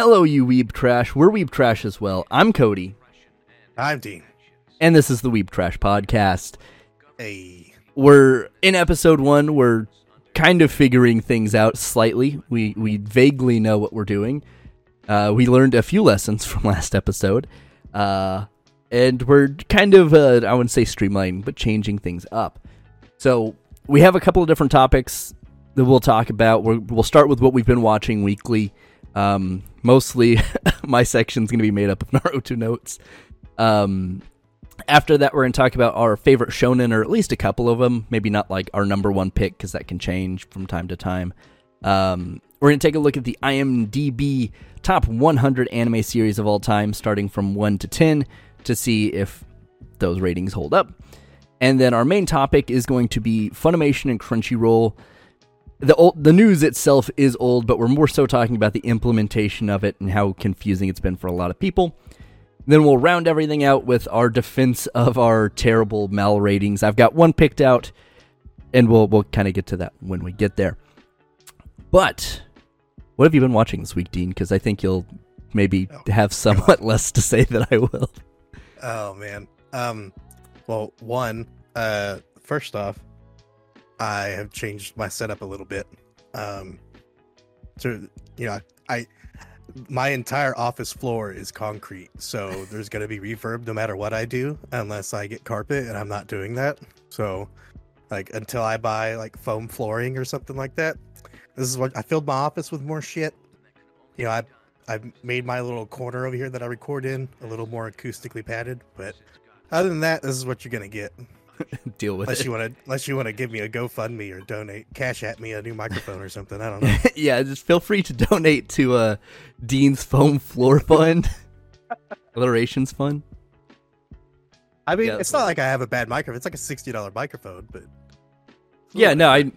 Hello, you Weeb Trash. We're Weeb Trash as well. I'm Cody, I'm Dean. and this is the Weeb Trash Podcast. Hey. We're in episode one. We're kind of figuring things out slightly. We we vaguely know what we're doing. Uh, we learned a few lessons from last episode, uh, and we're kind of uh, I wouldn't say streamlining, but changing things up. So we have a couple of different topics that we'll talk about. We're, we'll start with what we've been watching weekly. Um, mostly, my section's going to be made up of Naruto notes. Um, after that, we're going to talk about our favorite shonen, or at least a couple of them. Maybe not like our number one pick, because that can change from time to time. Um, we're going to take a look at the IMDb top 100 anime series of all time, starting from 1 to 10, to see if those ratings hold up. And then our main topic is going to be Funimation and Crunchyroll. The old, the news itself is old, but we're more so talking about the implementation of it and how confusing it's been for a lot of people. Then we'll round everything out with our defense of our terrible mal ratings. I've got one picked out, and we'll we'll kind of get to that when we get there. But what have you been watching this week, Dean? Because I think you'll maybe Oh, have somewhat less to say than I will. Oh man. Um well, one, uh first off, I have changed my setup a little bit. Um to you know, I my entire office floor is concrete, so there's going to be reverb no matter what I do unless I get carpet and I'm not doing that. So like until I buy like foam flooring or something like that. This is what I filled my office with more shit. You know, I I've made my little corner over here that I record in a little more acoustically padded, but other than that, this is what you're gonna get. Deal with Unless it. you want to, unless you want to give me a GoFundMe or donate cash at me a new microphone or something. I don't know. yeah, just feel free to donate to uh, Dean's Foam Floor Fund. Alliterations Fund. I mean, Yeah, it's not like I have a bad microphone. It's like a sixty dollar microphone, but Yeah, no, I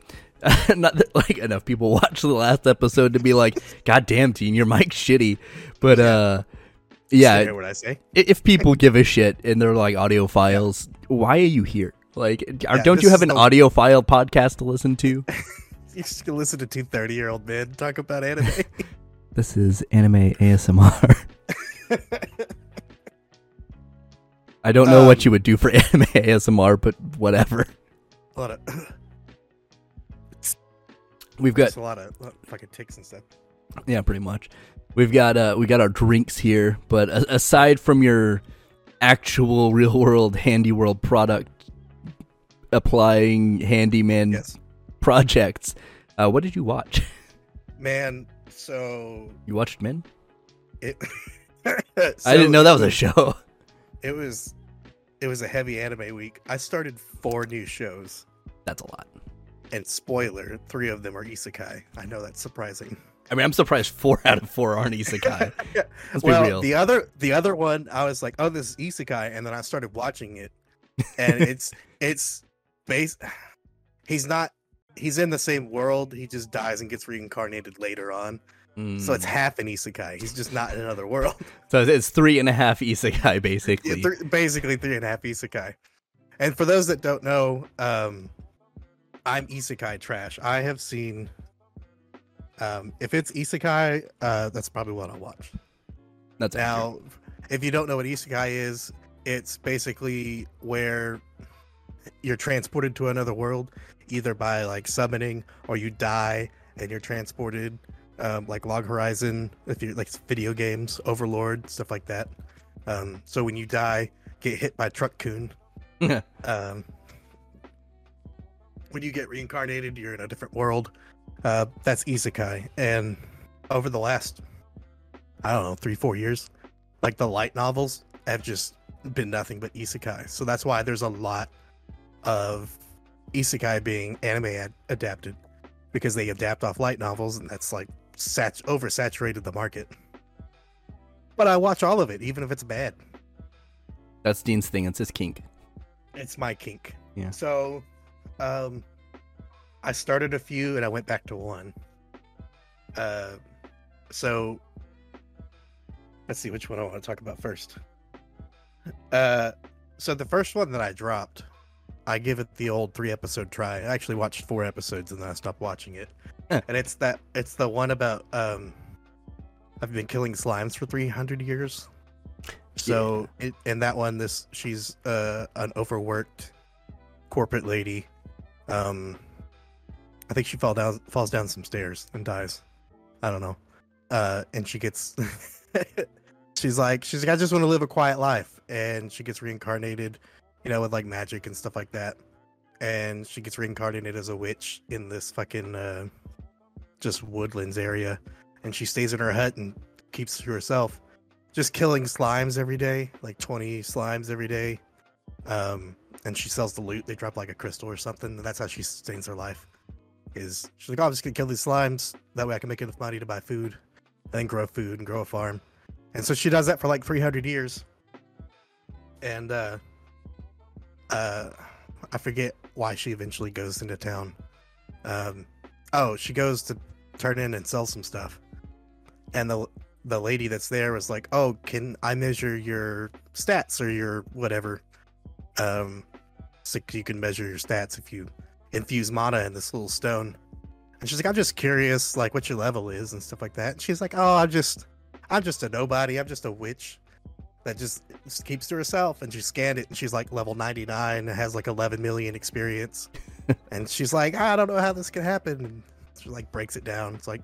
not that like enough people watch the last episode to be like, God damn, Dean, your mic's shitty. But uh, you yeah, what I say. if people give a shit and they're like audiophiles, why are you here? Like, Yeah, don't you have an the- audiophile podcast to listen to? You just can listen to two 30 year old men talk about anime. this is anime ASMR. I don't know what Um, you would do for anime ASMR, but whatever. a lot of, We've got a lot of, lot of fucking ticks and stuff. Yeah, pretty much. We've got uh we got our drinks here, but aside from your actual real world handy world product applying handyman Yes, projects, uh what did you watch? man. So You watched Men? it. I didn't know that was a show. it was it was a heavy anime week. I started four new shows, That's a lot. and spoiler, three of them are isekai. I know that's surprising. I mean, I'm surprised 4 out of 4 aren't isekai. Let's be well, real. the other the other one, I was like, oh, this is isekai, and then I started watching it, and it's it's base. He's not. He's in the same world. He just dies and gets reincarnated later on. So it's Mm. half an isekai. He's just not in another world. so it's three and a half isekai Yeah, basically. thr- basically three and a half isekai. And for those that don't know, um, I'm isekai trash. I have seen. Um, if it's isekai, uh, that's probably what I'll watch. That's accurate. Now, if you don't know what isekai is, it's basically where you're transported to another world, either by like summoning or you die and you're transported, um, like Log Horizon, if you're like video games, Overlord, stuff like that. Um, so when you die, get hit by Truck-kun. um, when you get reincarnated, you're in a different world. Uh, that's isekai, and over the last I don't know, three, four years. Like the light novels have just been nothing but isekai. So that's why there's a lot of isekai being anime ad- adapted because they adapt off light novels and that's like sat- oversaturated the market. But I watch all of it, even if it's bad. That's Dean's thing. It's his kink. It's my kink. Yeah. So, um, I started a few and I went back to one. Uh, so let's see which one I want to talk about first. Uh, so the first one that I dropped, I give it the old three episode try. I actually watched four episodes and then I stopped watching it. And it's that it's the one about um I've been killing slimes for 300 years. So it, in that one, this she's uh, an overworked corporate lady. Um, I think she fall down falls down some stairs and dies. I don't know. Uh, and she gets she's like she's like I just want to live a quiet life, and she gets reincarnated, you know, with like magic and stuff like that. And she gets reincarnated as a witch in this fucking uh, just woodlands area, and she stays in her hut and keeps to herself, just killing slimes every day, like twenty slimes every day. Um, and she sells the loot. They drop like a crystal or something, and that's how she sustains her life. Is she's like, oh, I'm just gonna kill these slimes. That way I can make enough money to buy food, and then grow food and grow a farm. And so she does that for like 300 years. And uh, uh, I forget why she eventually goes into town. Um, oh, she goes to turn in and sell some stuff, and the the lady that's there was like, "Oh, can I measure your stats or your whatever?" Um, so you can measure your stats if you infuse mana in this little stone. And she's like, "I'm just curious, like what your level is and stuff like that." And she's like, "Oh, I'm just, I'm just a nobody. I'm just a witch." That just, just keeps to herself, and she scanned it, and she's like level 99, and has like 11 million experience, and she's like, I don't know how this can happen. And she like breaks it down. It's like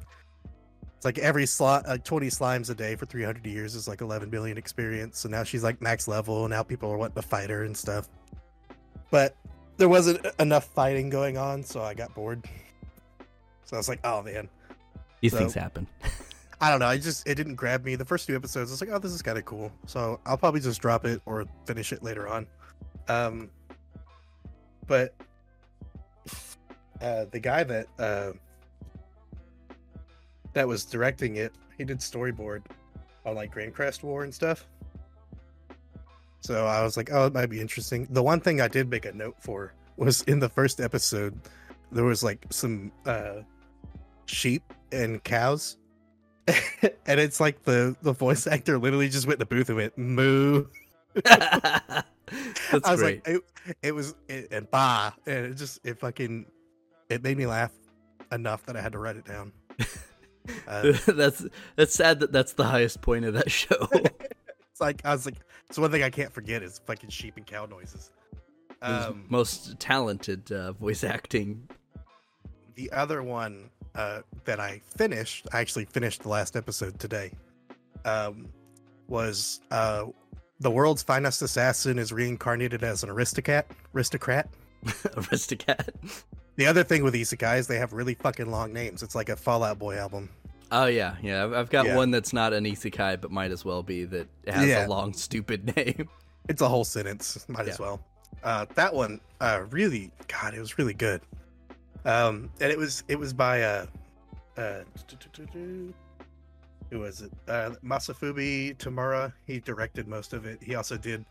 it's like every slot, uh, 20 slimes a day for 300 years is like 11 billion experience. So now she's like max level. And now people are wanting to fight her and stuff. But there wasn't enough fighting going on, so I got bored. So I was like, oh man, These So- things happen. I don't know. I just it didn't grab me. The first two episodes, I was like, oh, this is kind of cool. So I'll probably just drop it or finish it later on. Um, but uh, the guy that uh, that was directing it, he did storyboard on like Grancrest War and stuff. So I was like, oh, it might be interesting. The one thing I did make a note for was in the first episode, there was like some uh, sheep and cows and it's like the the voice actor literally just went in the booth and went moo. That's I was great. like, it, it was it, and bah, and it just it fucking it made me laugh enough that I had to write it down. Uh, that's that's sad that that's the highest point of that show. It's like I was like, it's one thing I can't forget is fucking sheep and cow noises. Um, most talented uh, voice acting. the other one uh, that I finished, I actually finished the last episode today, um, was uh, the world's finest assassin is reincarnated as an aristocrat. Aristocrat. aristocrat. The other thing with isekais, they have really fucking long names. It's like a Fall Out Boy album. Oh yeah, yeah. I've- got Yeah. one that's not an isekai, but might as well be that has Yeah. a long, stupid name. It's a whole sentence. Might as well. Uh, that one, uh, really, God, it was really good. Um, and it was it was by uh, uh, who was it? Uh, Masafumi Tamura. He directed most of it. He also did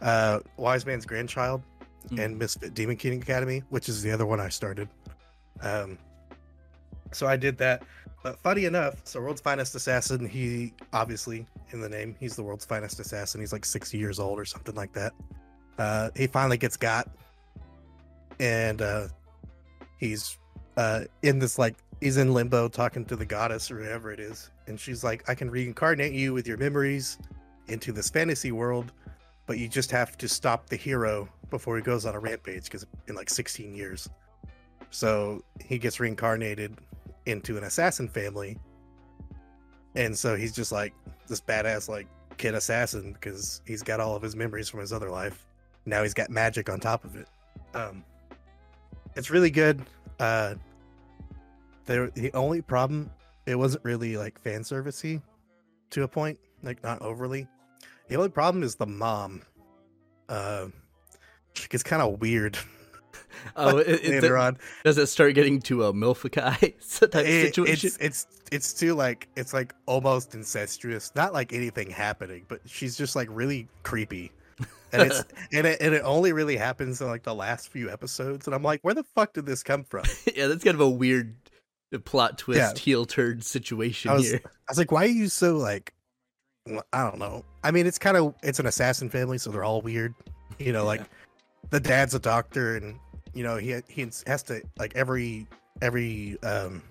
uh, Wise Man's Grandchild Mm. and Misfit Demon King Academy, which is the other one I started. Um, so I did that. But funny enough, so World's Finest Assassin, he obviously in the name, he's the world's finest assassin. He's like 60 years old or something like that. Uh, he finally gets got, and uh, he's uh, in this like he's in limbo talking to the goddess or whoever it is, and she's like, "I can reincarnate you with your memories into this fantasy world, but you just have to stop the hero before he goes on a rampage because in like 16 years." So he gets reincarnated into an assassin family, and so he's just like this badass like kid assassin because he's got all of his memories from his other life. Now he's got magic on top of it. Um, it's really good. Uh, there, the only problem, it wasn't really like fan servicey to a point, like not overly. The only problem is the mom. Uh, she gets kind of weird Oh, it, it, later on. does it start getting to a milfikai type It- situation? it's it's it's too like it's like almost incestuous. Not like anything happening, but she's just like really creepy. And it's and it and it only really happens in like the last few episodes. And I'm like, where the fuck did this come from? yeah, that's kind of a weird uh, plot twist, Yeah. heel turn situation I was- here. I was like, why are you so like? I don't know. I mean, it's kind of it's an assassin family, so they're all weird. You know, like Yeah. The dad's a doctor, and you know he he has to like every every um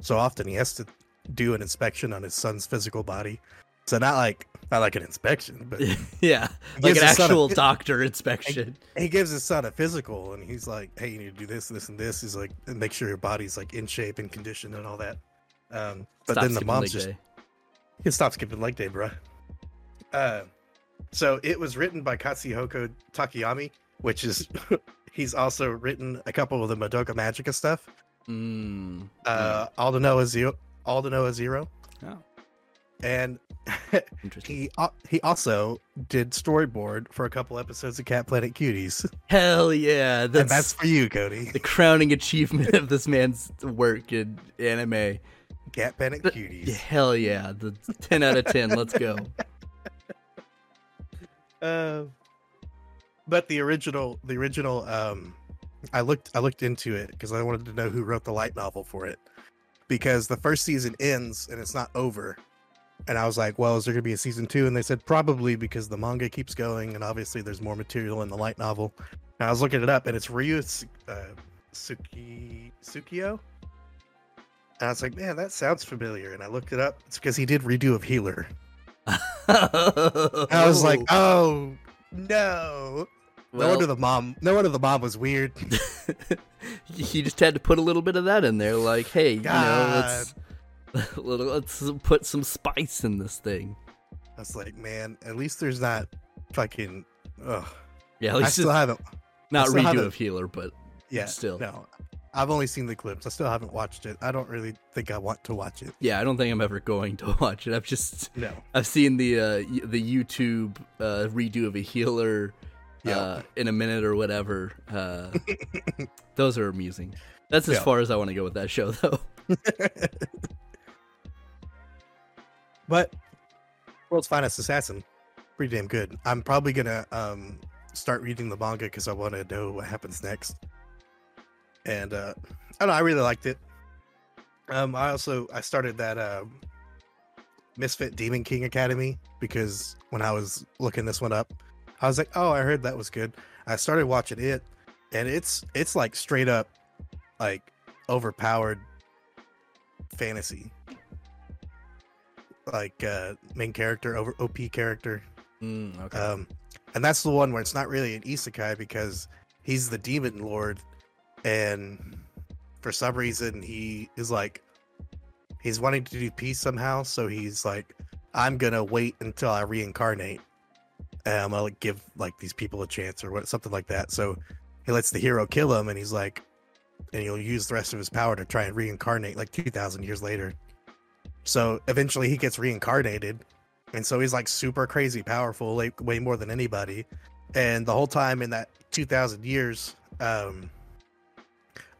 so often he has to do an inspection on his son's physical body. So not like not like an inspection, but yeah, like an son a actual doctor inspection. he gives his son a physical, and he's like, "Hey, you need to do this, this, and this." He's like, and make sure your body's like in shape and condition and all that. Um, but Stop then the mom's just day. You stop skipping leg day, bruh. Uh, so it was written by Katsuhiko Takayama, which is he's also written a couple of the Madoka Magica stuff. Mm, Uh, All to Know is Zero, All to Know is Zero, oh, and he he also did storyboard for a couple episodes of Cat Planet Cuties, Hell yeah, and that's that's for you, Cody. the crowning achievement of this man's work in anime. Cat Planet Cuties. Hell yeah, the ten out of ten. Let's go. Uh, but the original, the original, um, I looked, I looked into it because I wanted to know who wrote the light novel for it, because the first season ends and it's not over, and I was like, well, is there gonna be a season two? And they said probably because the manga keeps going and obviously there's more material in the light novel. And I was looking it up and it's Ryu uh, Suki Sukio. And I was like, man, that sounds familiar. And I looked it up. It's because he did redo of Healer. I was like, oh no. no wonder the mom. No wonder the mom was weird. he just had to put a little bit of that in there. Like, hey, you know, let's let's put some spice in this thing. I was like, man, at least there's not fucking. Ugh. Yeah, at I still haven't. not redo of healer, but Yeah, still. no. I've only seen the clips. I still haven't watched it. I don't really think I want to watch it. yeah, I don't think I'm ever going to watch it. I've just No. I've seen the uh, the YouTube uh, redo of a healer Yeah. uh, in a minute or whatever. Uh, those are amusing. That's as Yeah. far as I want to go with that show, though. but World's Finest Assassin, pretty damn good. I'm probably gonna um start reading the manga because I want to know what happens next. And uh I don't know, I really liked it. Um I also I started that um Misfit Demon King Academy because when I was looking this one up, I was like, "Oh, I heard that was good." I started watching it and it's it's like straight up like overpowered fantasy like uh main character over op character Mm, okay. um and that's the one where it's not really an isekai because he's the demon lord and for some reason he is like he's wanting to do peace somehow so he's like i'm gonna wait until i reincarnate and i'm gonna like, give like these people a chance or what something like that. So he lets the hero kill him and he's like and he'll use the rest of his power to try and reincarnate like 2000 years later. So eventually he gets reincarnated and so he's like super crazy powerful like way more than anybody. And the whole time in that 2000 years um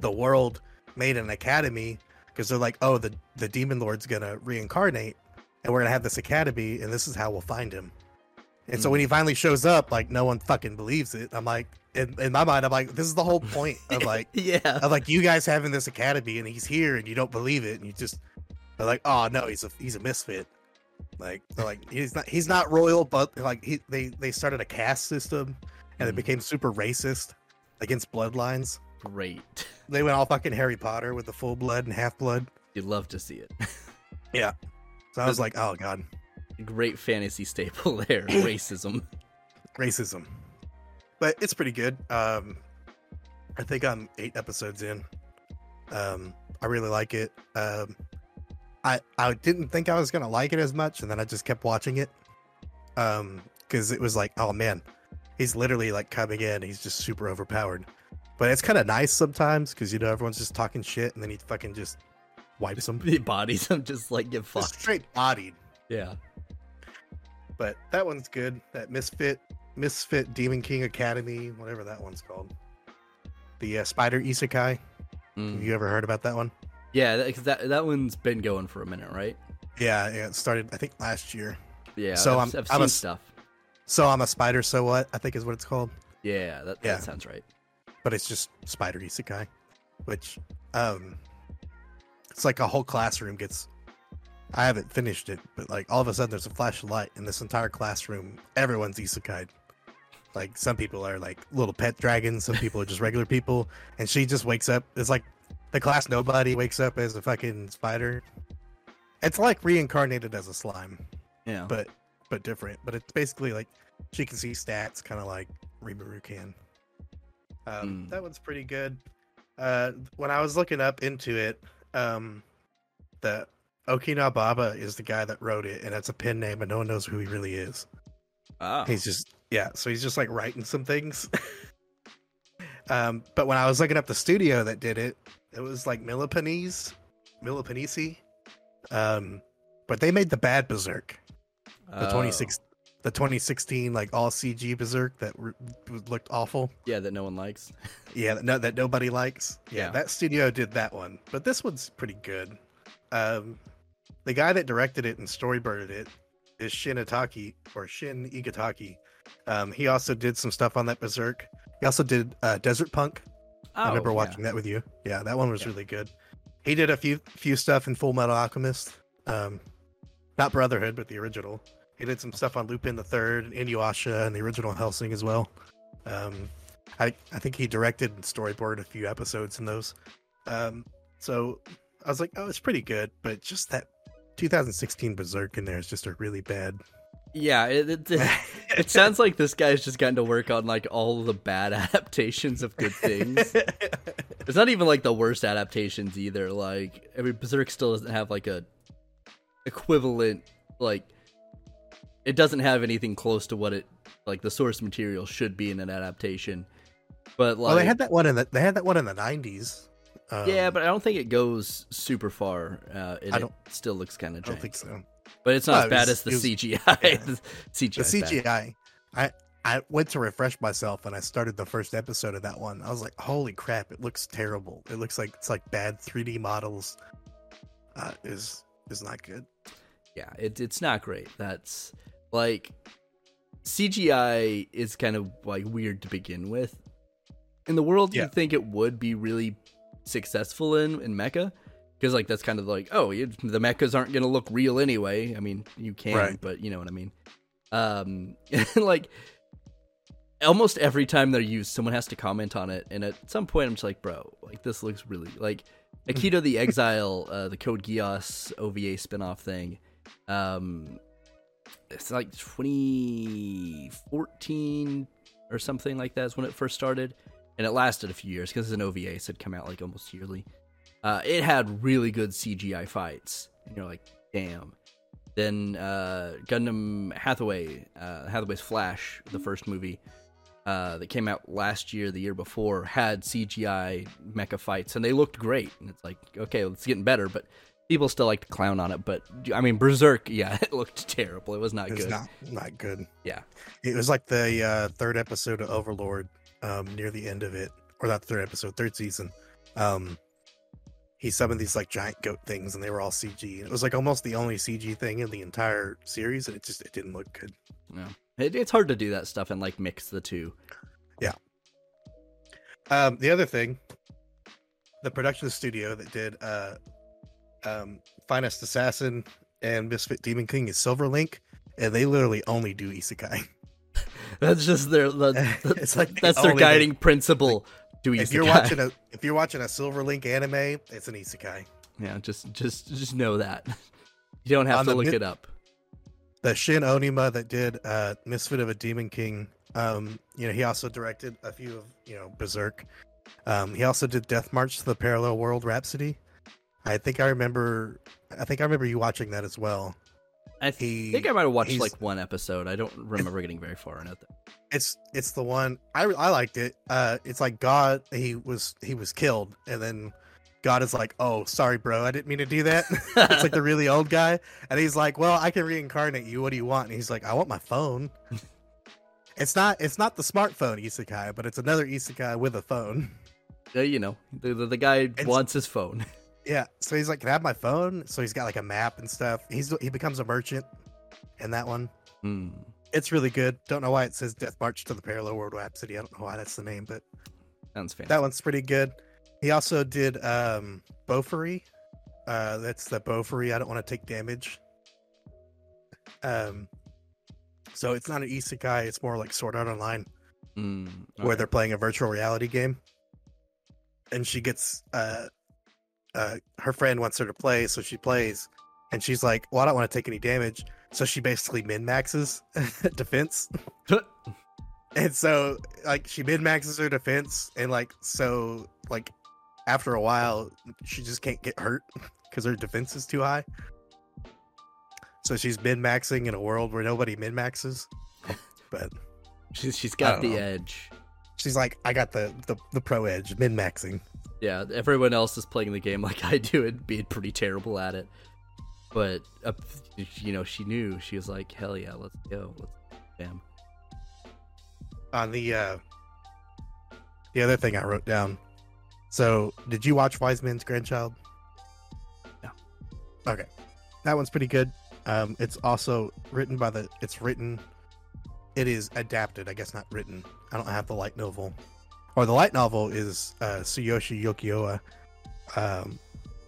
the world made an academy because they're like oh the the demon lord's gonna reincarnate and we're gonna have this academy and this is how we'll find him. And so when he finally shows up like no one fucking believes it. I'm like in, in my mind i'm like this is the whole point of like yeah. of like you guys having this academy and he's here and you don't believe it and you just are like oh no he's a he's a misfit. Like they're like he's not he's not royal but like he they they started a caste system and it Mhm. became super racist against bloodlines Great. they went all fucking harry potter with the full blood and half blood You'd love to see it. Yeah. So i was like oh god Great fantasy staple there. Racism. racism but it's pretty good um i think i'm eight episodes in um i really like it um i i didn't think i was gonna like it as much and then i just kept watching it um because it was like oh man he's literally like coming in he's just super overpowered but it's kind of nice sometimes because you know everyone's just talking shit and then he fucking just wipes them The bodies. I'm just like get just fucked. straight bodied Yeah. but that one's good that misfit misfit demon king academy whatever that one's called the uh, spider isekai Mm. Have you ever heard about that one? Yeah, that, that that one's been going for a minute, right? Yeah, yeah, it started I think last year. Yeah. So I've, I'm- I've seen a s- stuff. So I'm a spider, so what? I think is what it's called. Yeah, that, Yeah. that sounds right. But it's just spider isekai, which um it's like a whole classroom gets I haven't finished it, but like all of a sudden there's a flash of light in this entire classroom. Everyone's isekai. Like some people are like little pet dragons, some people are just regular people, and she just wakes up. It's like the class nobody wakes up as a fucking spider, It's like reincarnated as a slime, Yeah. but but different. But it's basically like she can see stats, kind of like Rimuru can. Um, Mm. That one's pretty good. Uh, when I was looking up into it, um, the Okinawa Baba is the guy that wrote it, and it's a pen name, and no one knows who he really is. oh. He's just yeah, so he's just like writing some things. um, but when I was looking up the studio that did it, it was like Millepensee, Millepensee. Um, but they made the bad Berserk, the Oh. 26, the 2016 like all CG Berserk that re- looked awful. Yeah, that no one likes. Yeah, that no, that nobody likes. Yeah, Yeah. that studio did that one, but this one's pretty good. Um, the guy that directed it and storyboarded it is Shin Itaki or Shin Igataki. Um, he also did some stuff on that Berserk. He also did uh, Desert Punk. I remember Oh, yeah. watching that with you. Yeah, that one was Yeah. really good. He did a few few stuff in Full Metal Alchemist. Um, not Brotherhood, but the original. He did some stuff on Lupin the Third, and Inuyasha and the original Hellsing as well. Um, I I think he directed and storyboarded a few episodes in those. Um, so I was like, oh, it's pretty good, but just that 2016 Berserk in there is just a really bad. Yeah, it, it, it, it sounds like this guy's just gotten to work on like all the bad adaptations of good things. it's not even like the worst adaptations either. Like, I mean, Berserk still doesn't have like a equivalent like. It doesn't have anything close to what it like the source material should be in an adaptation. But like, well, they had that one in the they had that one in the 90s. Um, yeah, but I don't think it goes super far. Uh, I it don't- still looks kind of I don't think so. But it's not No, as bad was- as the was- CGI. yeah. the CGI. the. CGI. I I went to refresh myself and I started the first episode of that one. I was like, "Holy crap! It looks terrible. It looks like it's like bad 3D models. Uh, is is not good." yeah it, it's not great that's like cgi is kind of like weird to begin with in the world Yeah. you'd think it would be really successful in in mecha because like that's kind of like oh you, the mechas aren't gonna look real anyway i mean you can Right. but you know what i mean um like almost every time they're used someone has to comment on it and at some point i'm just like bro like this looks really like akito the exile uh the code geass ova spin-off thing um it's like 2014 or something like that is when it first started and it lasted a few years because it's an ova so it come out like almost yearly uh it had really good cgi fights and you're like damn then uh gundam hathaway uh hathaway's flash the first movie uh, that came out last year, the year before, had CGI mecha fights, and they looked great. And it's like, okay, well, it's getting better, but people still like to clown on it. But I mean, Berserk, yeah, it looked terrible. It was not It's good. not not good. Yeah. It was like the uh, third episode of Overlord, um, near the end of it, or not the third episode, third season. Um, he summoned these like giant goat things, and they were all CG. And it was like almost the only CG thing in the entire series, and it just it didn't look good. No. It, it's hard to do that stuff and like mix the two. Um, the other thing, the production studio that did uh, um, Finest Assassin and Misfit Demon King is Silverlink, and they literally only do isekai. That's just their the, the- It's like that's their thing. guiding principle. Do isekai. if you're watching a if you're watching a Silverlink anime, it's an isekai. yeah, just just just know that you don't have On to look mid- it up. The Shin Oonuma that did uh, Misfit of a Demon King, um, you know, he also directed a few of you know Berserk. Um, he also did Death March to the Parallel World Rhapsody. I think I remember. I think I remember you watching that as well. I th- He, think I might have watched like one episode. I don't remember getting very far in it. it's it's the one I I liked it. Uh, it's like God. He was he was killed, and then God is like, "Oh, sorry, bro, I didn't mean to do that." it's like the really old guy, and he's like, "Well, I can reincarnate you. What do you want?" And he's like, "I want my phone." it's not it's not the smartphone isekai, but it's another isekai with a phone. Uh, you know, the, the, the guy It's- wants his phone. Yeah, so he's like, "Can I have my phone?" So he's got like a map and stuff. He's he becomes a merchant in that one. Hmm. It's really good. Don't know why it says Death March to the Parallel World Rhapsody. I don't know why that's the name, but Sounds fancy. that one's pretty good. He also did um Bofuri. Uh that's the Bofuri, I don't want to take damage. Um so it's not an isekai, it's more like Sword Art Online, Hmm. where they're playing a virtual reality game. And she gets uh uh her friend wants her to play, so she plays, and she's like, "Well, I don't want to take any damage," so she basically min maxes defense. and so like she min maxes her defense, and like so like after a while she just can't get hurt because her defense is too high. So she's min maxing in a world where nobody min maxes, but She's she's got the know. edge. she's like, "I got the the, the pro edge, min maxing." Yeah, everyone else is playing the game like I do and being pretty terrible at it. But uh, you know, she knew. She was like, "Hell yeah, let's go." Let's damn. on the uh the other thing I wrote down. So, did you watch Wise Man's Grandchild? No. Okay. That one's pretty good. Um it's also written by the it's written it is adapted, I guess not written. I don't have the light novel. Or the light novel is uh Tsuyoshi Yoshioka. Um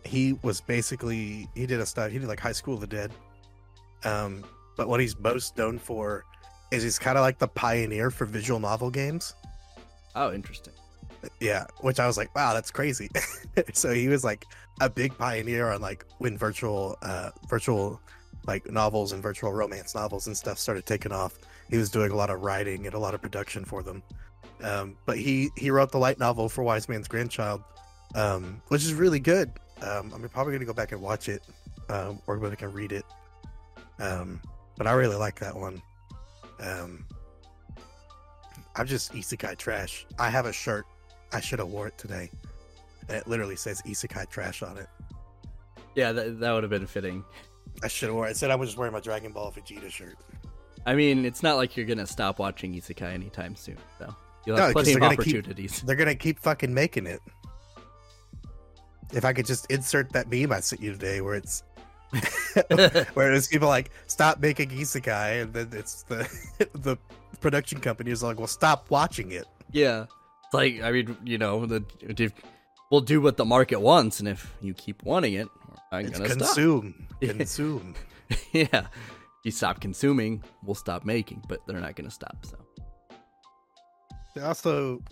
he was basically he did a stuff he did like High School of the Dead. Um but what he's most known for is he's kind of like the pioneer for visual novel games. Oh, interesting. Yeah, which I was like, wow, that's crazy. so he was like a big pioneer on like when virtual uh virtual like novels and virtual romance novels and stuff started taking off. He was doing a lot of writing and a lot of production for them. Um, but he he wrote the light novel for Wise Man's Grandchild, um, which is really good. Um, I'm probably gonna go back and watch it, um, or go back and read it. Um, but I really like that one. Um, I'm just isekai trash. I have a shirt. I should have wore it today. And it literally says isekai trash on it. Yeah, that that would have been fitting. I should have worn it. Said I was just wearing my Dragon Ball Vegeta shirt. I mean, it's not like you're gonna stop watching Isekai anytime soon, so you'll No, plenty of they're gonna keep- They're gonna keep fucking making it. If I could just insert that meme I sent you today, where it's where it's people like stop making isekai, and then it's the the production company is like, well, stop watching it. Yeah, it's like I mean, you know, the if, we'll do what the market wants, and if you keep wanting it, I'm It's gonna stop. consume, consume. yeah, you stop consuming, we'll stop making, but they're not gonna stop. So Also,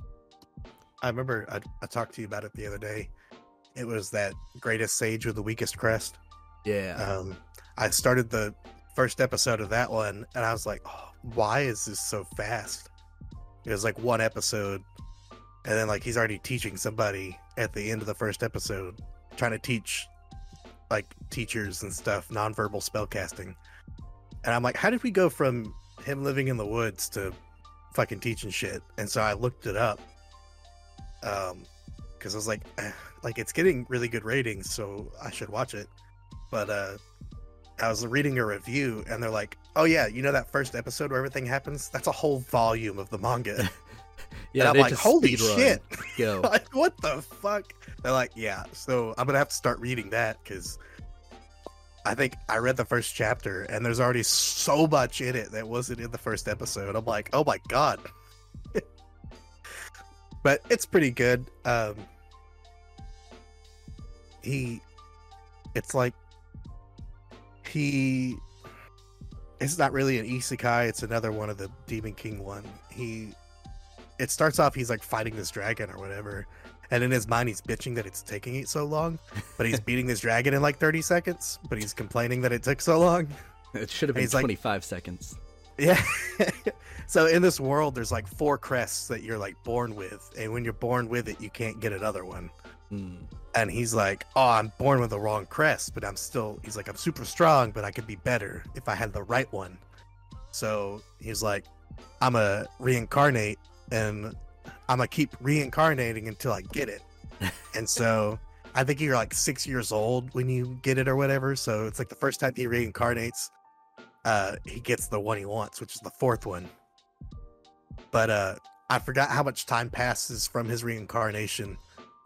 I remember I, I talked to you about it the other day. It was that greatest sage with the weakest crest. yeah, Um, I started the first episode of that one, and I was like, oh, "Why is this so fast?" It was like one episode, and then like he's already teaching somebody at the end of the first episode, trying to teach like teachers and stuff nonverbal spellcasting. And I'm like, "How did we go from him living in the woods to fucking teaching shit?" And so I looked it up, um, because I was like, eh, like it's getting really good ratings, so I should watch it but uh I was reading a review and they're like, "Oh yeah, you know that first episode where everything happens? That's a whole volume of the manga." yeah. I'm like, "Holy shit." Go. like, what the fuck? They're like, "Yeah." So I'm gonna have to start reading that because I think I read the first chapter and there's already so much in it that wasn't in the first episode. I'm like, "Oh my god." but it's pretty good. Um he it's like he it's not really an isekai it's another one of the demon king one he it starts off he's like fighting this dragon or whatever and in his mind he's bitching that it's taking it so long but he's beating this dragon in like 30 seconds but he's complaining that it took so long It should have been He's like- 25 seconds. yeah so in this world there's like four crests that you're like born with and when you're born with it you can't get another one Hmm. and he's like, "Oh, I'm born with the wrong crest, but I'm still." He's like, "I'm super strong, but I could be better if I had the right one." So he's like, "I'm a reincarnate, and I'm gonna keep reincarnating until I get it." and so I think you're like six years old when you get it or whatever. So it's like the first time he reincarnates, uh, he gets the one he wants, which is the fourth one. But uh, I forgot how much time passes from his reincarnation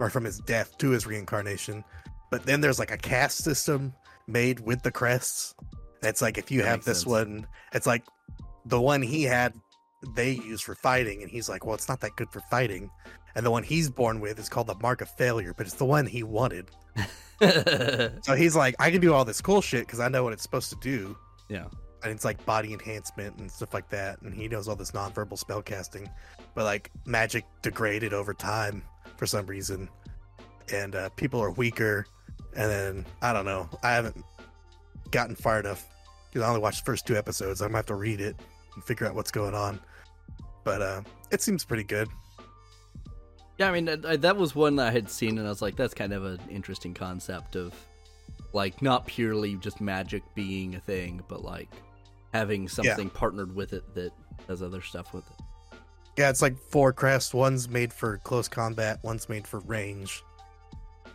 or from his death to his reincarnation. But then there's like a caste system made with the crests. It's like if you That have this sense. one, it's like the one he had they use for fighting, and he's like, well, it's not that good for fighting. And the one he's born with is called the mark of failure, but it's the one he wanted. So he's like, I can do all this cool shit because I know what it's supposed to do. yeah. And it's like body enhancement and stuff like that. And he knows all this nonverbal spell casting. But like magic degraded over time for some reason. And uh, people are weaker. And then I don't know. I haven't gotten far enough because I only watched the first two episodes. I'm gonna have to read it and figure out what's going on. But uh, it seems pretty good. Yeah, I mean that, that was one I had seen, and I was like, that's kind of an interesting concept of like not purely just magic being a thing, but like having something yeah. partnered with it that does other stuff with it. Yeah, it's like four crests. One's made for close combat, one's made for range,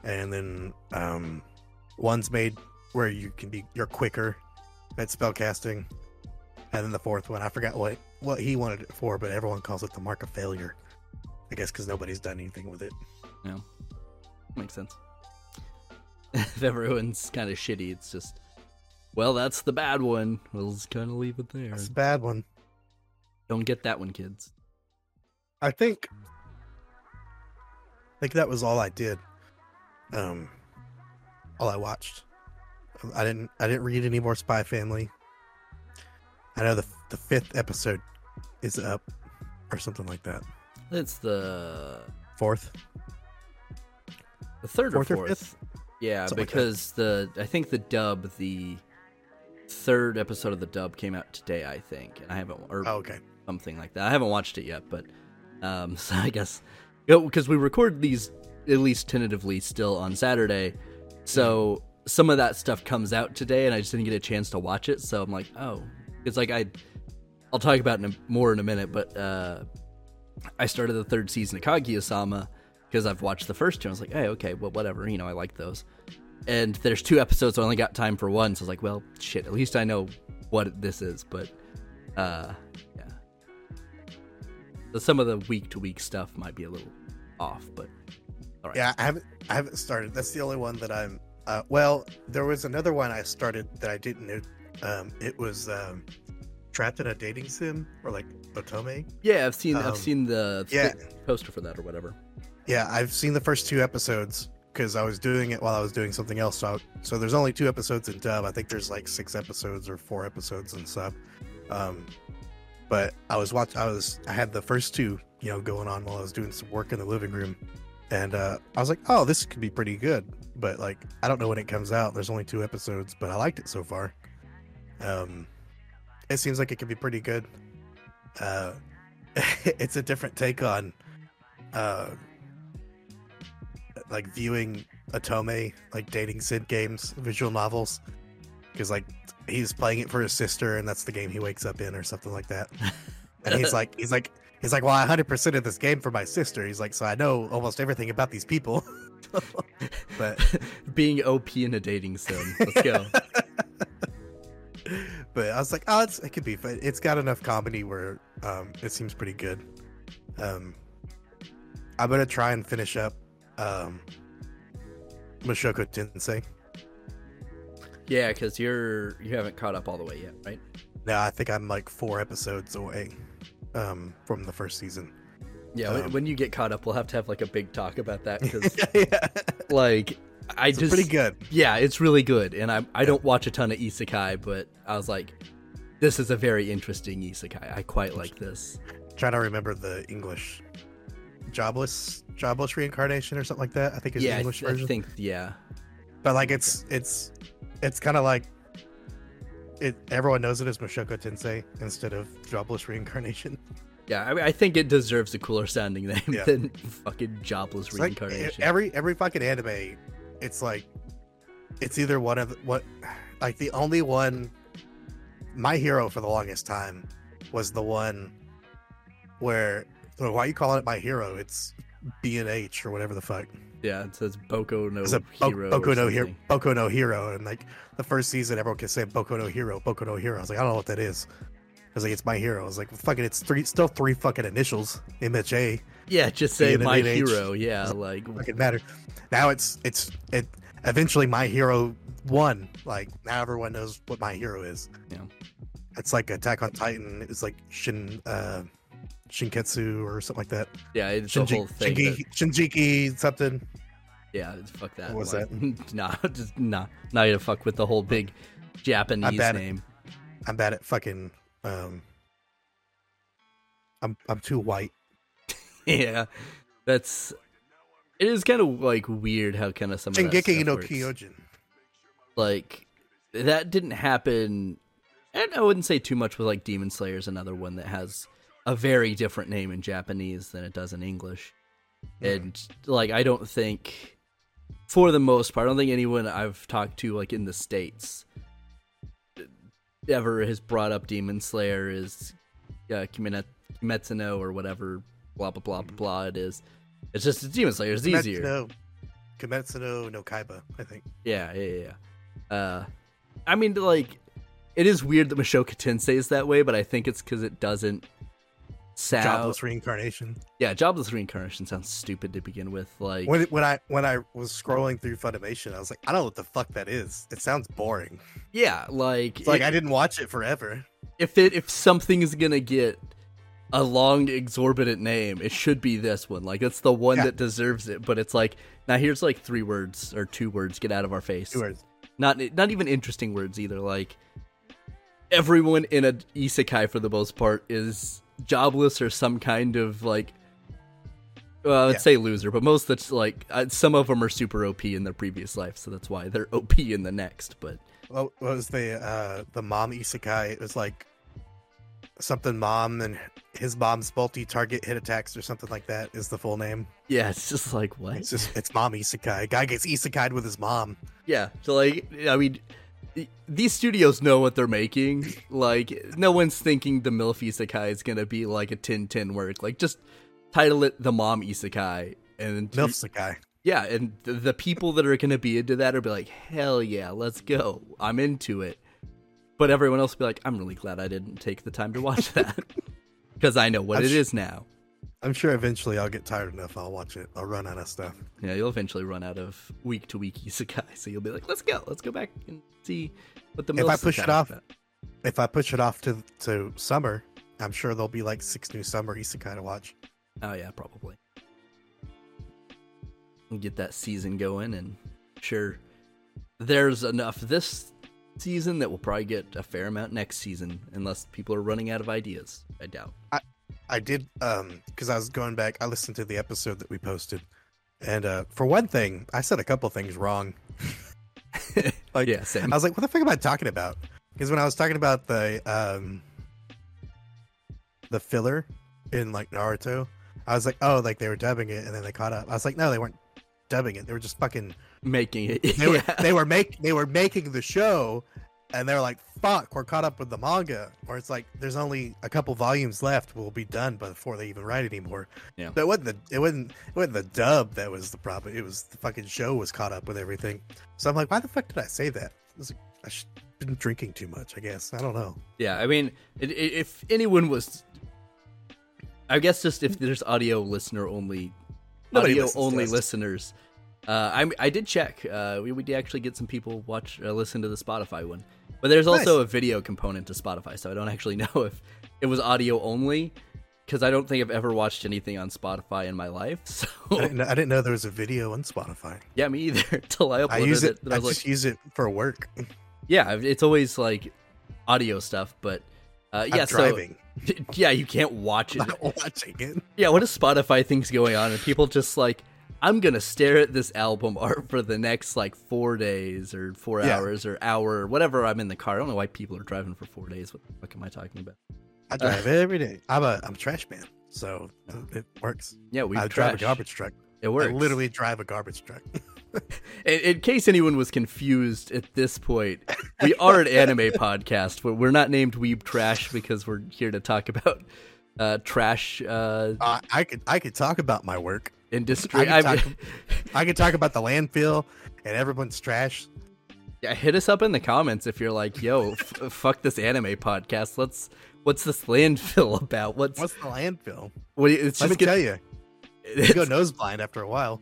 and then um, one's made where you can be you're quicker at spell casting, and then the fourth one I forgot what what he wanted it for, but everyone calls it the mark of failure. I guess because nobody's done anything with it. Yeah, makes sense. if everyone's kind of shitty, it's just well, that's the bad one. We'll just kind of leave it there. It's the bad one. Don't get that one, kids. I think. I think that was all I did. Um, all I watched. I didn't. I didn't read any more Spy Family. I know the the fifth episode is up, or something like that. It's the fourth. The third fourth or fourth. Or fifth? Yeah, something because like the I think the dub the third episode of the dub came out today, I think, and I haven't or oh, okay something like that. I haven't watched it yet, but um, so I guess because we record these at least tentatively still on Saturday, so some of that stuff comes out today, and I just didn't get a chance to watch it. So I'm like, oh, it's like I, I'll talk about in a, more in a minute, but uh, I started the third season of Kaguya-sama because I've watched the first two. I was like, hey, okay, well, whatever, you know, I like those and there's two episodes. So I only got time for one, so I was like, well, shit. At least I know what this is. But uh, yeah, so some of the week to week stuff might be a little off, but all right. Yeah, I haven't I haven't started. That's the only one that I'm. Uh, well, there was another one I started that I didn't know. Um, it was um, trapped in a dating sim or like Otome. Yeah, I've seen um, I've seen the yeah. poster for that or whatever. Yeah, I've seen the first two episodes because I was doing it while I was doing something else. So, so there's only two episodes in dub. I think there's like six episodes or four episodes in sub. Um, but I was watching. I was I had the first two, you know, going on while I was doing some work in the living room, and uh, I was like, oh, this could be pretty good. But like, I don't know when it comes out. There's only two episodes, but I liked it so far. Um, it seems like it could be pretty good. Uh, it's a different take on uh like viewing Otome like dating sim games, visual novels, because like he's playing it for his sister, and that's the game he wakes up in, or something like that. and he's like, he's like, he's like, well, I hundred percent of this game for my sister. He's like, so I know almost everything about these people. but being OP in a dating sim, let's go. But I was like, oh, it could be, but it's got enough comedy where um, it seems pretty good. Um, I'm gonna try and finish up um, Mushoku Tensei. Yeah, because you're you haven't caught up all the way yet, right? No, I think I'm like four episodes away um, from the first season. Yeah, um, when you get caught up, we'll have to have like a big talk about that because, yeah. like, I it's just pretty good. Yeah, it's really good, and I I don't watch a ton of isekai, but I was like, this is a very interesting isekai. I quite like this. trying to remember the English jobless jobless reincarnation or something like that. I think is yeah, the English I, version. I think yeah. But like it's it's it's kind of like it. Everyone knows it as Mushoku Tensei instead of jobless reincarnation. Yeah, I, mean, I think it deserves a cooler sounding name yeah. than fucking jobless it's reincarnation. Like every every fucking anime, it's like it's either one of what like the only one. My hero for the longest time was the one where well, why are you calling it my hero? It's B and H or whatever the fuck. Yeah, it says Boko no it's a Bo- Hero. Boko no Hero. Boko no Hero, and like the first season, everyone can say Boko no Hero. Boko no Hero. I was like, I don't know what that is. Was like, it's my hero. I was like, fucking, it's three, still three fucking initials. MHA. Yeah, just say my hero. Yeah, like fucking matter. Now it's it's it. Eventually, my hero won. Like now, everyone knows what my hero is. Yeah, it's like Attack on Titan. It's like Shin. uh Shinketsu or something like that. Yeah, it's Shinji, the whole thing. Shinji, that... Shinjiki something. Yeah, fuck that. What was like, that? nah, just nah, not gonna fuck with the whole big Japanese I'm name. At, I'm bad at fucking. Um, I'm I'm too white. yeah, that's. It is kind of like weird how kind of some Shingeki of no Kyojin. Like, that didn't happen. And I wouldn't say too much with like Demon Slayer is another one that has a very different name in Japanese than it does in English. And like I don't think for the most part, I don't think anyone I've talked to like in the states ever has brought up Demon Slayer is uh, Kimet- Kimetsu no or whatever blah blah blah blah blah it is. It's just Demon Slayer is easier. No, Kimetsu no, no Kaiba, I think. Yeah, yeah, yeah. yeah. Uh, I mean, like, it is weird that Mushoku Tensei is that way, but I think it's because it doesn't sound. Jobless reincarnation. Yeah, jobless reincarnation sounds stupid to begin with. Like, When when I when I was scrolling through Funimation, I was like, I don't know what the fuck that is. It sounds boring. yeah, like, It's like I didn't watch it forever. if it if something is gonna get a long exorbitant name, it should be this one. Like, it's the one Yeah. that deserves it. But it's like, now here's like three words or two words. Get out of our face. Two words. not not even interesting words either like everyone in a isekai for the most part is jobless or some kind of like well, I'd Yeah. say loser, but most that's like uh, some of them are super OP in their previous life, so that's why they're OP in the next. But What what was the uh the mom isekai? It was like something mom and his mom's multi target hit attacks or something like that is the full name. yeah, it's just like what? It's just it's mom isekai. Guy gets isekai'd with his mom. Yeah, so like I mean, these studios know what they're making. Like no one's thinking the MILF isekai is gonna be like a Tin Tin work. Like just title it the Mom Isekai and Milf Isekai. Yeah, and th- the people that are going to be into that are be like, hell yeah, let's go. I'm into it. But everyone else will be like, I'm really glad I didn't take the time to watch that. Because I know what I'm it sh- is now. I'm sure eventually I'll get tired enough. I'll watch it. I'll run out of stuff. Yeah, you'll eventually run out of week to week isekai. So you'll be like, let's go. Let's go back and see what the If I push it off- about." If I push it off to to summer, I'm sure there'll be like six new summer isekai to watch. Oh, yeah, probably. Get that season going, and sure, there's enough this season that we'll probably get a fair amount next season, unless people are running out of ideas. I doubt. I did um because I was going back. I listened to the episode that we posted, and uh for one thing, I said a couple things wrong. like yeah, same. I was like, "What the fuck am I talking about?" Because when I was talking about the um the filler in like Naruto, I was like, "Oh, like they were dubbing it," and then they caught up. I was like, "No, they weren't dubbing it. They were just fucking making it. they were yeah. they were make they were making the show." And they're like, "Fuck, we're caught up with the manga." Or it's like, "There's only a couple volumes left. We'll be done before they even write anymore." Yeah. So it wasn't the it wasn't it wasn't the dub that was the problem. It was the fucking show was caught up with everything. So I'm like, "Why the fuck did I say that?" Like, I sh- been drinking too much. I guess I don't know. yeah, I mean, it, it, if anyone was, I guess just if there's audio listener only, Nobody audio only listeners. Uh, I I did check. Uh, we we did actually get some people watch uh, listen to the Spotify one, but there's also a video component to Spotify, so I don't actually know if it was audio only because I don't think I've ever watched anything on Spotify in my life. So I didn't, know, I didn't know there was a video on Spotify. yeah, me either. Until I uploaded I use it. and I, I just like, use it for work. yeah, it's always like audio stuff, but uh, yeah, so yeah, you can't watch it. not watching it. Yeah, what is Spotify thinks going on, and people just like, I'm gonna stare at this album art for the next like four days or four Yeah. hours or hour or whatever. I'm in the car. I don't know why people are driving for four days. What the fuck am I talking about? I drive every day. I'm a I'm a trash man, so it works. Yeah, we I trash. drive a garbage truck. It works. I literally drive a garbage truck. In, in case anyone was confused at this point, we are an anime podcast, but we're not named Weeb Trash because we're here to talk about uh, trash uh, Uh, I could I could talk about my work. Industry. I I could I talk about the landfill and everyone's trash. yeah, hit us up in the comments if you're like, "Yo, f- fuck this anime podcast. Let's what's this landfill about? What's What's the landfill? what? you- It's Let me tell gonna, you, you go it's, nose blind after a while.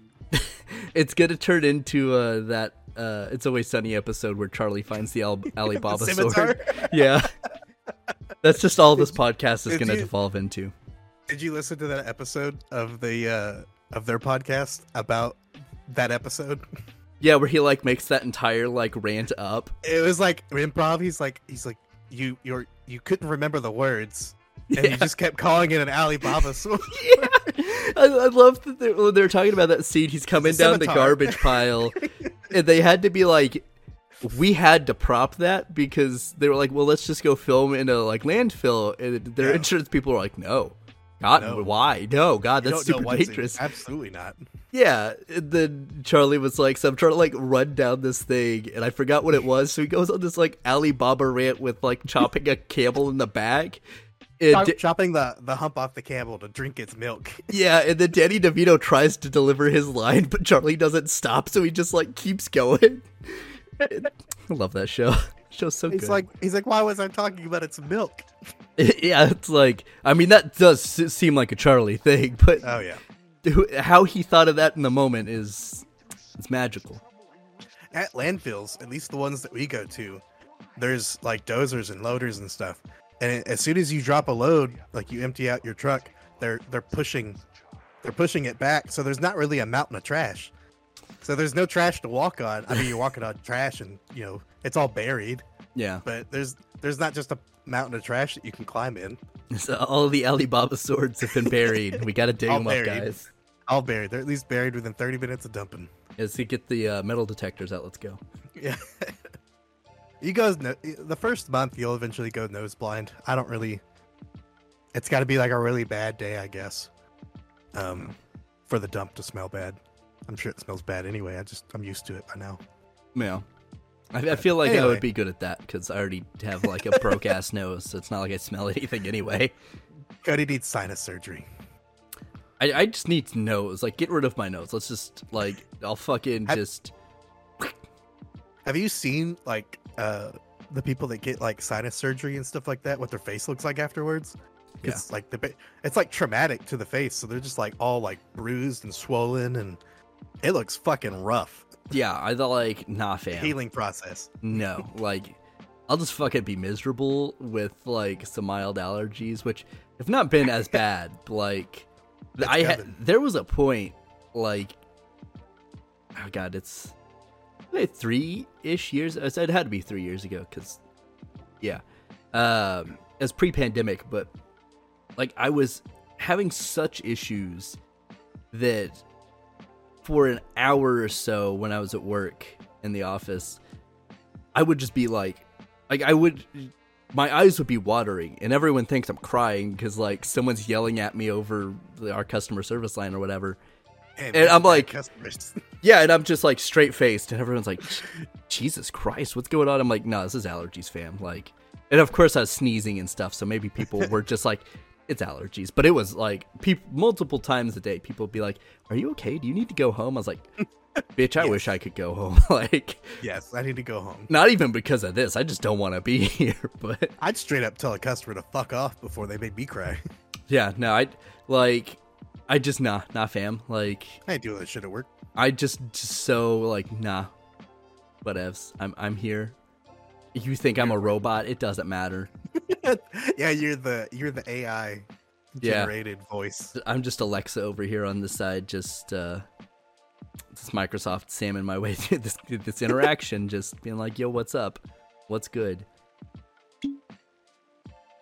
it's gonna turn into uh, that. Uh, it's always sunny episode where Charlie finds the Al- Alibaba Scimitar? sword. Yeah, that's just all this podcast is Did gonna you- devolve into. Did you listen to that episode of the uh of their podcast about that episode? Yeah, where he like makes that entire like rant up. It was like improv. He's like he's like you you're you couldn't remember the words, and Yeah. you just kept calling it an Alibaba sword. yeah, I, I love that they're, when they're talking about that scene. He's coming down the garbage pile, and they had to be like, we had to prop that because they were like, "Well, let's just go film in a like landfill." And their Yeah. insurance people were like, "No, God, No. why? No, God, that's super dangerous." Absolutely not. Yeah, and then Charlie was like, "So I'm trying to like run down this thing, and I forgot what it was." So he goes on this like Alibaba rant with like chopping a camel in the back. And Chop- chopping the, the hump off the camel to drink its milk. yeah, and then Danny DeVito tries to deliver his line, but Charlie doesn't stop, so he just like keeps going. I love that show. Show's so He's good. like, he's like, why was I talking about its milk? yeah, it's like I mean that does seem like a Charlie thing, but Oh yeah. how he thought of that in the moment is it's magical. At landfills, at least the ones that we go to, there's like dozers and loaders and stuff. And as soon as you drop a load, like you empty out your truck, they're they're pushing, they're pushing it back. So there's not really a mountain of trash. So there's no trash to walk on. I mean, you're walking on trash, and you know it's all buried. Yeah, But there's there's not just a mountain of trash that you can climb in. so all the Alibaba swords have been buried. We got to dig All them up, guys. All buried. They're at least buried within 30 minutes of dumping. Let's see, get the uh, metal detectors out. Let's go. Yeah. you go no, the first month you'll eventually go nose blind. I don't really it's got to be like a really bad day, I guess. Um for the dump to smell bad. I'm sure it smells bad anyway. I just I'm used to it by now. Yeah. I, I feel like I would be good at that because I already have like a broke ass nose, so it's not like I smell anything anyway. Cody needs sinus surgery. I, I just need nose. Like, get rid of my nose. Let's just like I'll fucking Have- just Have you seen like uh the people that get like sinus surgery and stuff like that what their face looks like afterwards? Yeah. It's like the it's like traumatic to the face, so they're just like all like bruised and swollen and it looks fucking rough. yeah. I thought like nah, fam. Healing process. No, like I'll just fucking be miserable with like some mild allergies, which have not been as bad. Like I had there was a point like oh god, it's like three ish years. I said it had to be three years ago because yeah, um, it's pre-pandemic, but like I was having such issues that for an hour or so when I was at work in the office, I would just be like, like I would, my eyes would be watering, and everyone thinks I'm crying because like someone's yelling at me over our customer service line or whatever. And, And I'm like- customers. Yeah, and I'm just like straight faced, and everyone's like, Jesus Christ, what's going on? I'm like, no, this is allergies, fam. Like, and of course I was sneezing and stuff, so maybe people were just like, it's allergies. But it was like, peop multiple times a day, people would be like, Are you okay? Do you need to go home? I was like, Bitch, I Yes. wish I could go home. like, yes, I need to go home. not even because of this. I just don't want to be here. But I'd straight up tell a customer to fuck off before they made me cry. yeah, no, I like, I just nah, nah, fam. Like, I do that shit at work. I just, just so like nah, whatevs. I'm I'm here. You think I'm a robot? It doesn't matter. yeah, you're the you're the AI Yeah. generated voice. I'm just Alexa over here on the side, just uh, this Microsoft salmon my way through this this interaction, just being like, "Yo, what's up? What's good?"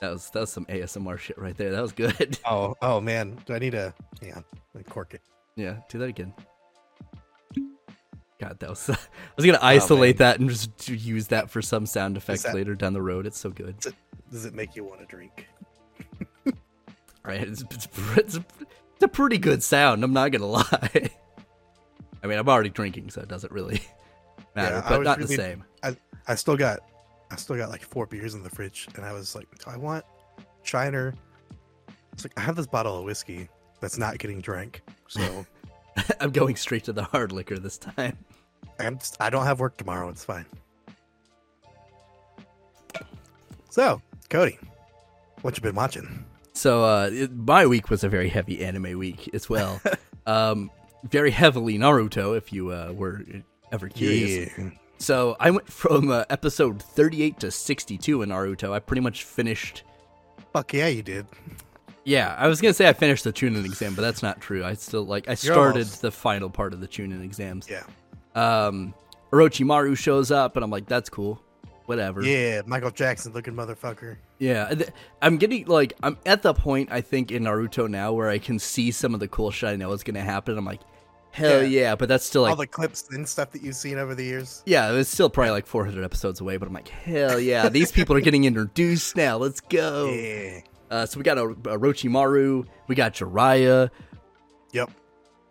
That was that was some ASMR shit right there. That was good. Oh, oh man, do I need a? Yeah, cork it. Yeah, do that again. God, that was. I was gonna isolate that and just use that for some sound effects that- later down the road. It's so good. Does it make you want to drink? Right? It's, it's, it's, it's a pretty good sound. I'm not gonna lie. I mean, I'm already drinking, so it doesn't really matter. Yeah, but not the really- same. I still got, I still got like four beers in the fridge, and I was like, do I want Shiner? It's like I have this bottle of whiskey that's not getting drank, so I'm going straight to the hard liquor this time. I'm just, I don't have work tomorrow. It's fine. So, Cody, what you been watching? So uh, it, my week was a very heavy anime week as well. um, very heavily Naruto, if you uh, were ever curious. So I went from uh, episode 38 to 62 in Naruto. I pretty much finished. Fuck yeah, you did. Yeah, I was gonna say I finished the Chunin exam, but that's not true. I still like I started the final part of the Chunin exams. Yeah, Um, Orochimaru shows up, and I'm like, that's cool, whatever. yeah, Michael Jackson looking motherfucker. Yeah, I'm getting like I'm at the point I think in Naruto now where I can see some of the cool shit I know is gonna happen. I'm like, hell Yeah. yeah, but that's still like all the clips and stuff that you've seen over the years. yeah, it's still probably like 400 episodes away. But I'm like, hell yeah, these people are getting introduced now. Let's go. Yeah. Uh, so we got a, Orochimaru, we got Jiraiya, Yep.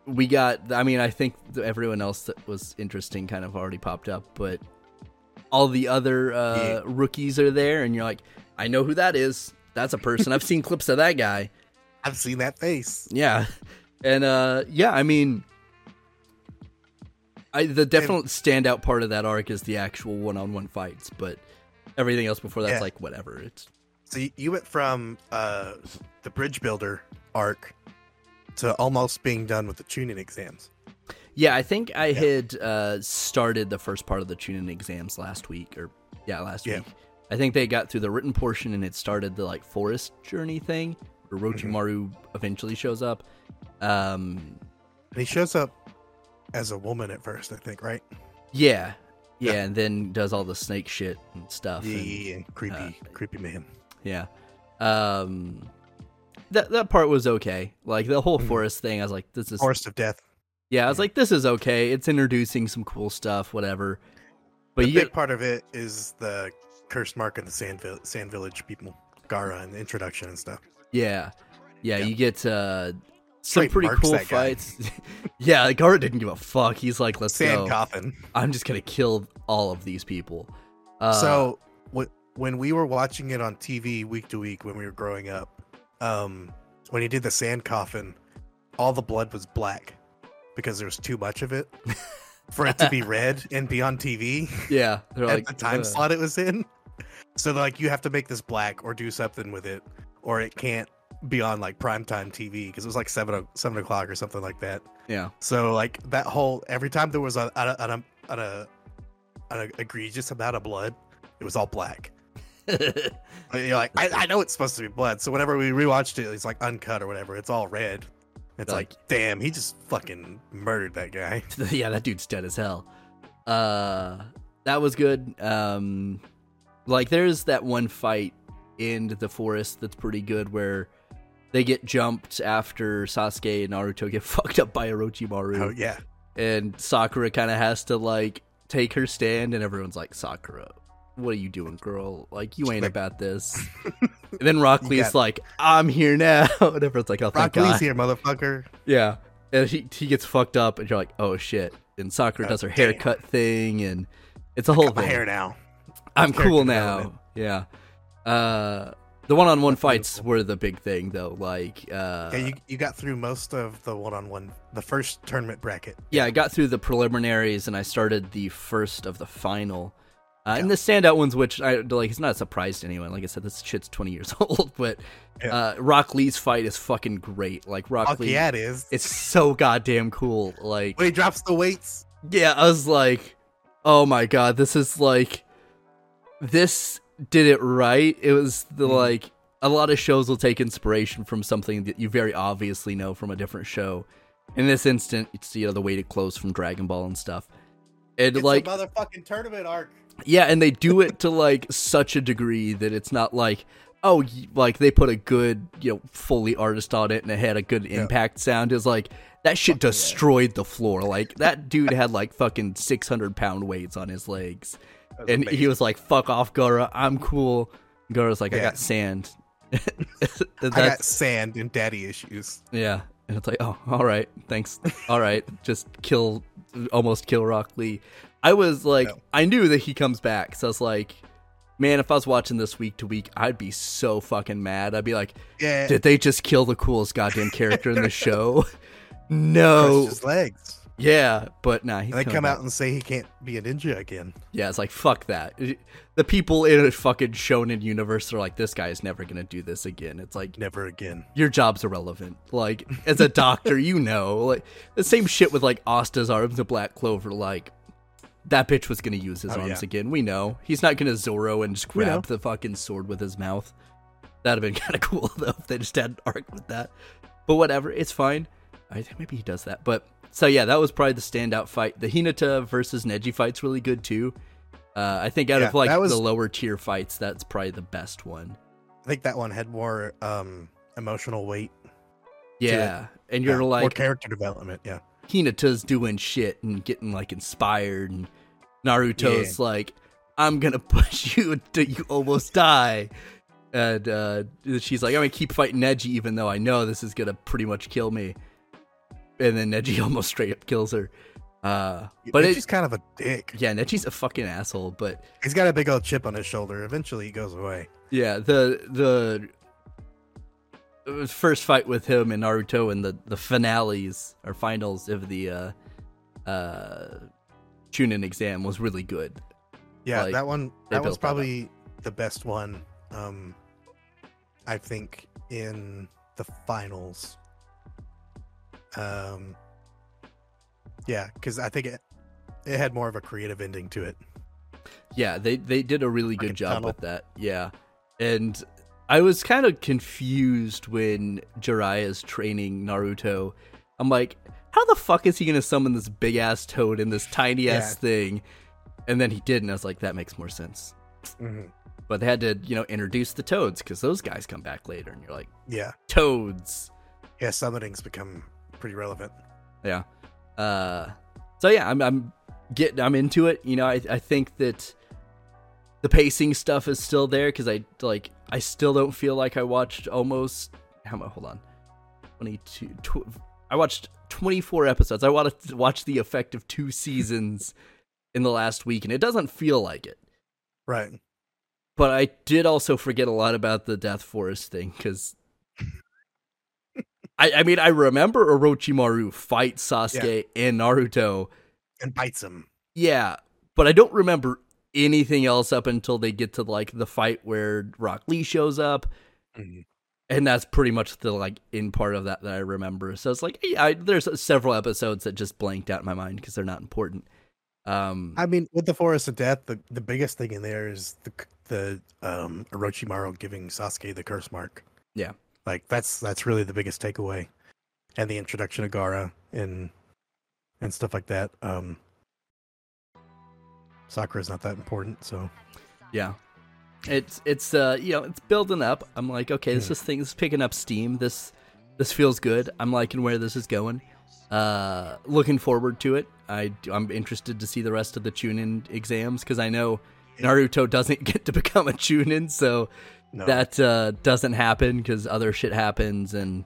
we got. I mean, I think everyone else that was interesting kind of already popped up, but all the other uh, Yeah. rookies are there, and you're like, I know who that is. That's a person. I've seen clips of that guy. I've seen that face. Yeah, and uh, yeah, I mean, I the definite standout part of that arc is the actual one-on-one fights, but everything else before that's Yeah. like whatever. It's So you- you went from uh, the bridge builder arc to almost being done with the Chunin exams. Yeah, I think I had uh, started the first part of the Chunin exams last week, or yeah, last Yeah. week. I think they got through the written portion and it started the like forest journey thing, where Mm-hmm. Eventually shows up. Um, And he shows up as a woman at first, I think, right? yeah, yeah, Yeah. and then does all the snake shit and stuff. and- Yeah, creepy, uh, creepy man. yeah, um, that that part was okay. Like the whole Mhm. forest thing, I was like, this is Forest of Death. Yeah, I was like, this is okay. It's introducing some cool stuff, whatever. But the you big get, part of it is the cursed mark of the Sand, Vil- Sand Village people, Gaara, and the introduction and stuff. Yeah. Yeah, Yeah. you get uh some Straight pretty cool fights. yeah, Gaara didn't give a fuck. He's like, let's Sand go. Coffin. I'm just gonna kill all of these people. Uh, so wh- when we were watching it on TV week to week when we were growing up, um, when he did the sand coffin, all the blood was black because there was too much of it for it to be red and be on TV yeah, at like the time "Ugh." slot it was in. So like you have to make this black or do something with it, or it can't be on like primetime TV because it was like seven o- seven o'clock or something like that. Yeah, So like that whole every time there was a a, a, a, a, an egregious amount of blood, it was all black. You're like, I, I know it's supposed to be blood. So whenever we rewatched it, it's like uncut or whatever. It's all red. It's Like- like, damn, he just fucking murdered that guy. yeah, that dude's dead as hell. Uh, that was good. Um, like there's that one fight in the forest that's pretty good where they get jumped after Sasuke and Naruto get fucked up by Orochimaru. Oh yeah, and Sakura kind of has to like take her stand, and everyone's like, "Sakura, what are you doing, girl? Like, you ain't like- about this." and then Rock You like, "I'm here now," and everyone's like, "Oh, Rock Lee's here, motherfucker. Yeah, and he he gets fucked up, and you're like, "Oh shit!" And Sakura Oh, does her damn. haircut thing, and it's a whole Cut my thing. hair now. I'm cool now. Yeah. Uh, the one-on-one fights were the big thing, though. Like, uh, yeah, you you got through most of the one on one, the first tournament bracket. yeah, I got through the preliminaries and I started the first of the final. Uh, And the standout ones, which I like, it's not a surprise to anyone. Like I said, this shit's twenty years old, but Yeah. uh, Rock Lee's fight is fucking great. Like Rock Fuck Lee, yeah, it is. it's so goddamn cool. Like, when he drops the weights. yeah, I was like, oh my god, this is like, this did it right. It was the Mhm. like a lot of shows will take inspiration from something that you very obviously know from a different show. In this instant, it's you know the weighted clothes from Dragon Ball and stuff. And It's like motherfucking tournament arc. Yeah, and they do it to like such a degree that it's not like oh like they put a good you know Foley artist on it and it had a good Yeah. impact sound. Is like that shit Fuck yeah. destroyed the floor. Like that dude had like fucking six hundred pound weights on his legs, and he was like "fuck off, Gaara, I'm cool." Gaara's like, "I Yeah. got sand." I got sand and daddy issues. yeah, and it's like, oh, all right, thanks. All right, just kill, almost kill Rock Lee. I was like, No. I knew that he comes back, so I was like, man, if I was watching this week to week, I'd be so fucking mad. I'd be like, Yeah, did they just kill the coolest goddamn character in the show? no, his legs. yeah, but nah, he's And they come back. out and say he can't be a ninja again. Yeah, it's like fuck that. The people in a fucking shonen universe are like, this guy is never gonna do this again. It's like Never again. your job's irrelevant. Like as a doctor, you know, like the same shit with like Asta's arms and Black Clover. Like that bitch was gonna use his Oh, arms yeah. again. We know he's not gonna Zoro and just grab the fucking sword with his mouth. That'd have been kind of cool though if they just had an arc with that. But whatever, it's fine. I think maybe he does that. But so yeah, that was probably the standout fight. The Hinata versus Neji fight's really good too. Uh, I think out Yeah, of like was- the lower tier fights, that's probably the best one. I think that one had more um emotional weight. Yeah, and you're Yeah, more character development. Yeah, Hinata's doing shit and getting like inspired, and Naruto's like, "I'm gonna push you until you almost die." And uh, she's like, "I'm gonna keep fighting Neji, even though I know this is gonna pretty much kill me." And then Neji almost straight up kills her. Uh, but Neji's it's kind of a dick. yeah, Neji's a fucking asshole. But He's got a big old chip on his shoulder. Eventually, he goes away. Yeah, the the first fight with him and Naruto and the the finales or finals of the uh uh Chunin exam was really good. Yeah, Like, that one that was built that probably the best one. Um, I think in the finals. Um, yeah, because I think it it had more of a creative ending to it. Yeah, they they did a really good Fucking job tunnel. with that. Yeah. And I was kind of confused when Jiraiya's training Naruto. I'm like, how the fuck is he to summon this big ass toad in this tiny ass Yeah. thing? And then he did, and I was like, that makes more sense. Mhm. But they had to, you know, introduce the toads because those guys come back later, and you're like, Yeah, toads. yeah. Summoning's become pretty relevant. Yeah. Uh, so yeah, I'm I'm getting I'm into it. You know, I I think that the pacing stuff is still there because I like I still don't feel like I watched almost how much? Hold on, twenty two. Tw- I watched twenty four episodes. I watched watch the effect of two seasons in the last week, and it doesn't feel like it. Right. But I did also forget a lot about the Death Forest thing because. I, I mean, I remember Orochimaru fight Sasuke and Naruto. And bites him. Yeah, but I don't remember anything else up until they get to like the fight where Rock Lee shows up, Mhm. And that's pretty much the like in part of that that I remember. So it's like, yeah, I, there's several episodes that just blanked out in my mind because they're not important. Um, I mean, with the Forest of Death, the, the biggest thing in there is the the um Orochimaru giving Sasuke the curse mark. Yeah. like that's that's really the biggest takeaway, and the introduction of Gaara and and stuff like that. Um, is not that important, so Yeah. It's it's uh you know it's building up. I'm like okay this is thing this is picking up steam. This this feels good. I'm liking where this is going. Uh, looking forward to it. I I'm interested to see the rest of the Chunin exams because I know Naruto doesn't get to become a Chunin, so no, that uh, doesn't happen because other shit happens and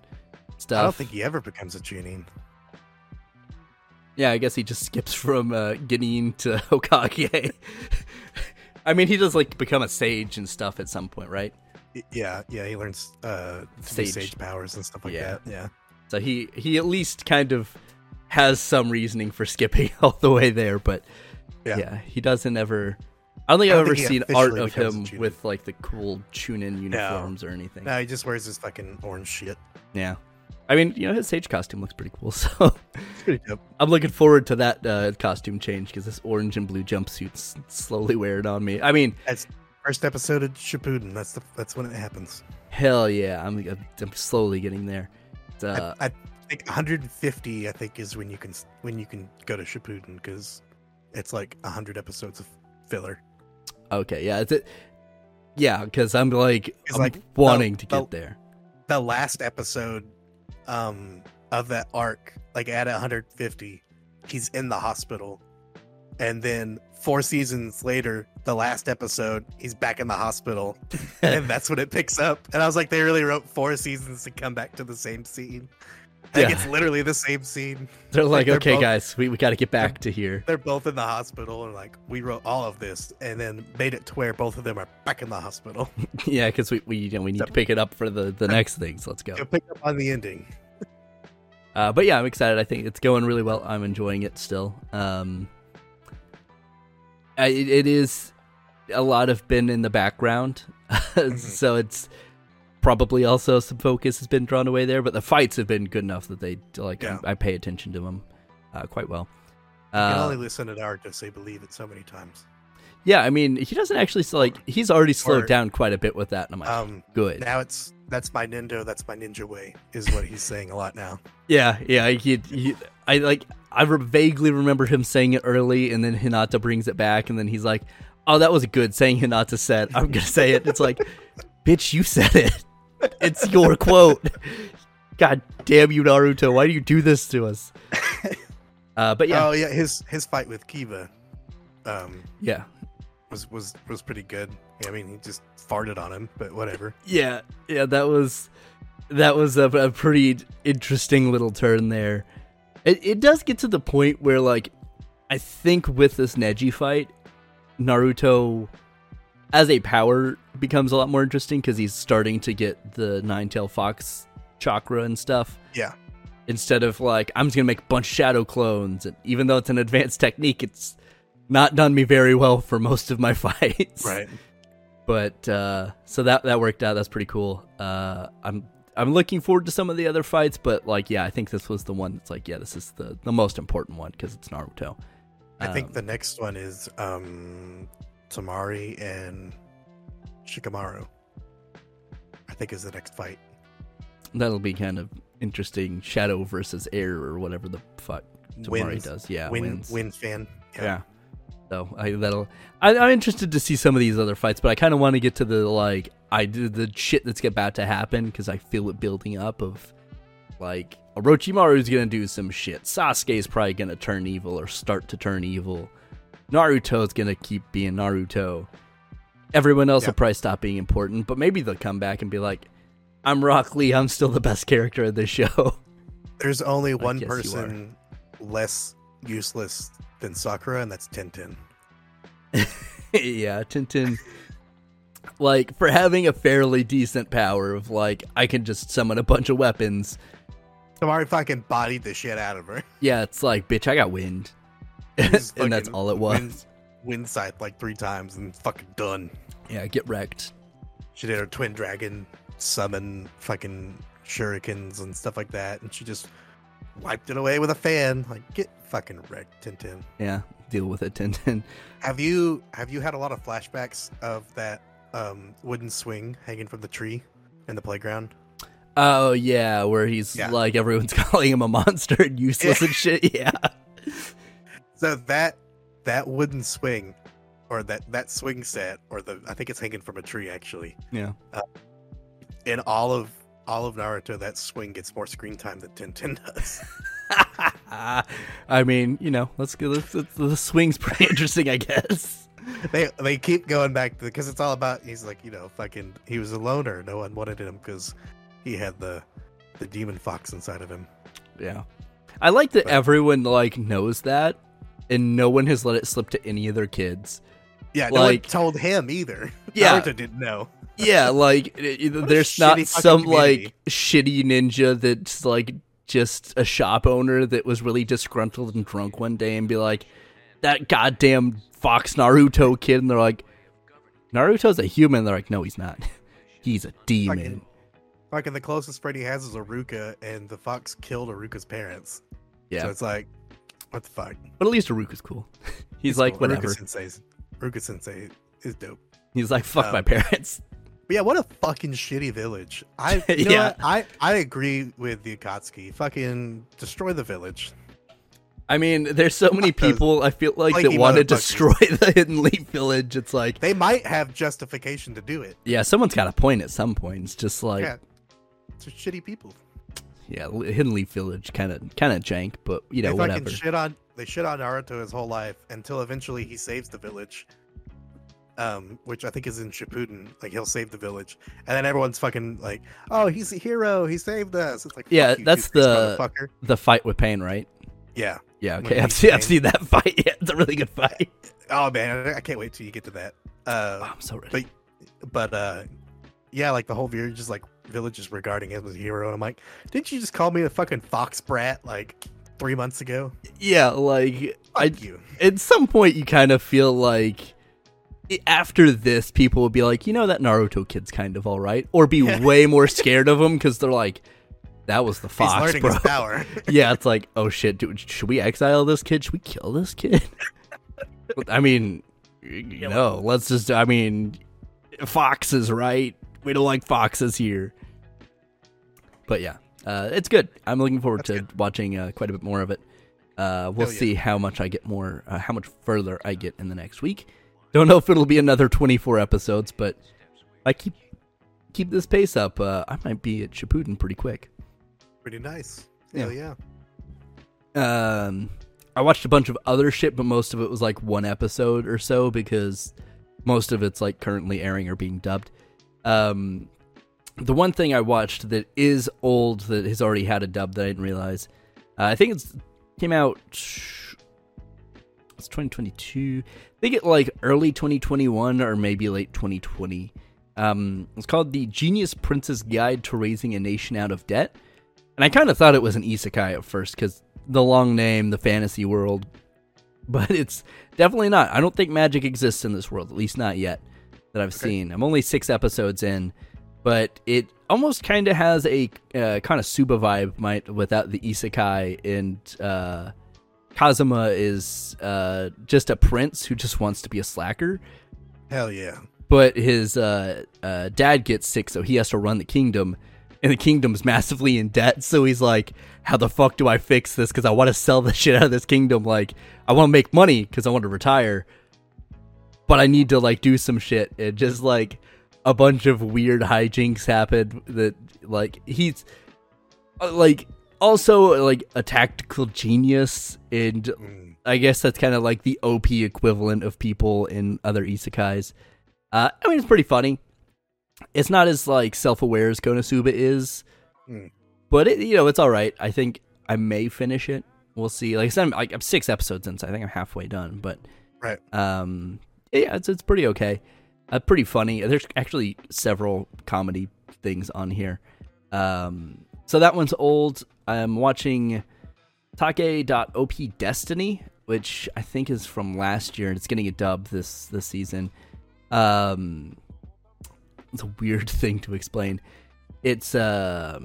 stuff. I don't think he ever becomes a Chunin. Yeah, I guess he just skips from uh, Genin to Hokage. I mean, he does like become a sage and stuff at some point, right? Yeah, yeah, he learns uh Sage. sage, powers and stuff like Yeah. that. Yeah, So he he at least kind of has some reasoning for skipping all the way there, but yeah, Yeah. he doesn't ever. I don't think I I've ever think seen art of him with like the cool Chunin uniforms or anything. no, he just wears his fucking orange shit. Yeah, I mean, you know, his sage costume looks pretty cool, so pretty. I'm looking forward to that uh, costume change because this orange and blue jumpsuit's slowly wearing on me. I mean, That's first episode of Shippuden. That's the that's when it happens. hell yeah, I'm I'm slowly getting there. Uh, I, I think 150. I think is when you can when you can go to Shippuden because it's like 100 episodes of filler. okay, yeah, it's it. Yeah, because I'm like, I'm like the- wanting to the- get there. The last episode um of that arc, like at 150, he's in the hospital, and then four seasons later, the last episode, he's back in the hospital, and that's when it picks up. And I was like, they really wrote four seasons to come back to the same scene. Like Yeah. it's literally the same scene. They're like, they're okay, both- guys, we, we got to get back to here. they're both in the hospital and like we wrote all of this and then made it to where both of them are back in the hospital yeah, because we we, you know, we need So- to pick it up for the the next things. Let's go. pick up on the ending Uh, but yeah, I'm excited. I think it's going really well. I'm enjoying it still. Um, I, it, it is a lot of been in the background, so it's probably also some focus has been drawn away there. But the fights have been good enough that they like Yeah. I, I pay attention to them uh, quite well. you can Uh, only listen to Naruto say believe it so many times yeah, I mean, he doesn't actually like he's already slowed Or- down quite a bit with that, and I'm like, um good. now it's that's my nindo that's my ninja way is what he's saying a lot now Yeah, yeah. He, he, I like. I re- vaguely remember him saying it early, and then Hinata brings it back, and then he's like, "Oh, that was good." Saying Hinata said, "I'm gonna say it." It's like, bitch, you said it. It's your quote. God damn you, Naruto! Why do you do this to us? Uh, but yeah, Oh yeah, his his fight with Kiba, um, yeah, was was was pretty good. I mean, he just farted on him, but whatever. yeah, yeah. That was that was a, a pretty interesting little turn there. It it does get to the point where like I think with this Neji fight, Naruto as a power becomes a lot more interesting because he's starting to get the nine tail fox chakra and stuff. Yeah. Instead of like I'm just gonna make a bunch of shadow clones, and even though it's an advanced technique, it's not done me very well for most of my fights. Right. But uh, so that that worked out. That's pretty cool. Uh, I'm I'm looking forward to some of the other fights, but like yeah, I think this was the one that's like yeah, this is the the most important one because it's Naruto. I think Um, the next one is um Temari and Shikamaru. I think is the next fight. that'll be kind of interesting. Shadow versus air or whatever the fuck Temari Wins. does. Yeah, Win wins. wins fan. Yeah. So I that'll I, I'm interested to see some of these other fights, but I kind of want to get to the like I do the shit that's about to happen because I feel it building up. Of like Orochimaru's gonna do some shit. Sasuke's probably gonna turn evil or start to turn evil. Naruto's gonna keep being Naruto. Everyone else Yeah. will probably stop being important, but maybe they'll come back and be like, "I'm Rock Lee. I'm still the best character of this show." There's only one person less useless than Sakura, and that's Tenten. yeah, Tenten. Like for having a fairly decent power of like I can just summon a bunch of weapons. Temari fucking bodied the shit out of her. Yeah, it's like bitch, I got wind, and that's all it was. Wind, wind scythe like three times and fucking done. Yeah, get wrecked. She did her twin dragon summon fucking shurikens and stuff like that, and she just wiped it away with a fan. Like, get fucking wrecked, Tenten. Yeah, deal with it, Tenten. Have you have you had a lot of flashbacks of that um, wooden swing hanging from the tree in the playground? Oh yeah, where he's Yeah. like everyone's calling him a monster and useless and shit. Yeah, So that that wooden swing, or that that swing set, or the I think it's hanging from a tree actually. yeah. Uh, in all of all of Naruto, that swing gets more screen time than Tenten does. I mean, you know, let's get Let's, let's, the swing's pretty interesting, I guess. they they keep going back to because it's all about he's like you know fucking he was a loner. No one wanted him because he had the the demon fox inside of him. Yeah. I like that But- everyone like knows that and no one has let it slip to any of their kids. Yeah, no one Like- told him either. Yeah. Naruto didn't know. Yeah, like it- it- a there's not some community. like shitty ninja that's like just a shop owner that was really disgruntled and drunk one day and be like that goddamn Fox Naruto kid and they're like Naruto's a human. They're like no, he's not. He's a demon. Fucking- Fucking the closest friend he has is Iruka, and the fox killed Iruka's parents. Yeah. So it's like, what the fuck? But at least Iruka's cool. He's like cool. whatever. Iruka Sensei's Iruka Sensei is dope. He's like fuck Um, my parents. But yeah, what a fucking shitty village. I you know Yeah. what? I I agree with the Akatsuki. Fucking destroy the village. I mean, there's so many people I feel like that want to destroy the Hidden Leaf Village. It's like, They might have justification to do it. yeah, someone's got a point at some point. It's just like, yeah, it's just shitty people. Yeah, Hidden Leaf Village kind of kind of jank, but you know, they whatever. fucking shit on they shit on Naruto his whole life until eventually he saves the village. Um, which I think is in Shippuden. Like he'll save the village, and then everyone's fucking like, "Oh, he's a hero! He saved us!" It's like, Yeah, that's the- The fight with Pain, right? Yeah. Yeah, okay. I've seen, I've seen that fight. Yeah, it's a really good fight. Oh man, I- can't wait till you get to that. Uh, Oh, I'm so ready. but uh, yeah, like the whole village is like villages regarding him as a hero, and I'm like, didn't you just call me a fucking fox brat like three months ago? Yeah, like I, you. at some point you kind of feel like after this, people will be like, you know, that Naruto kid's kind of all right, or be way more scared of him because they're like, that was the fox, learning bro. his power. yeah, it's like, oh shit, dude, should we exile this kid? Should we kill this kid? I mean, no, let's just, I mean, foxes, right? We don't like foxes here. But yeah, uh, it's good. I'm looking forward That's to watching uh, quite a bit more of it. Uh, we'll yeah. see how much I get more, uh, how much further I get in the next week. Don't know if it'll be another 24 episodes, but I keep keep this pace up. Uh, I might be at Shippuden pretty quick. Pretty nice. Yeah. Hell yeah. Um, I watched a bunch of other shit, but most of it was like one episode or so because most of it's like currently airing or being dubbed. Um, the one thing I watched that is old that has already had a dub that I didn't realize, uh, I think it's came out. It's 2022. I think it like early 2021 or maybe late 2020. Um, it's called the Genius Prince's Guide to Raising a Nation Out of Debt, and I kind of thought it was an isekai at first because the long name, the fantasy world, but it's definitely not. I don't think magic exists in this world, at least not yet that I've okay. seen. I'm only six episodes in, but it almost kind of has a uh, kind of Suba vibe, might without the isekai. And uh, Kazuma is uh, just a prince who just wants to be a slacker. Hell yeah! But his uh, uh, dad gets sick, so he has to run the kingdom and the kingdom's massively in debt. So he's like, "How the fuck do I fix this? Because I want to sell the shit out of this kingdom. Like, I want to make money because I want to retire, but I need to like do some shit." And just like a bunch of weird hijinks happen. That like he's uh, like also like a tactical genius, and mm. I guess that's kind of like the OP equivalent of people in other isekais. Uh, I mean, it's pretty funny it's not as like self-aware as Konosuba is, mm. but it, you know it's all right. I think I may finish it. We'll see. Like I said, I'm, like, I'm six episodes in, so I think I'm halfway done. But right, um, yeah, it's it's pretty okay. Uh, pretty funny. There's actually several comedy things on here. Um, so that one's old. I'm watching takt op. Destiny, which I think is from last year, and it's getting a dub this this season. Um, it's a weird thing to explain. It's uh,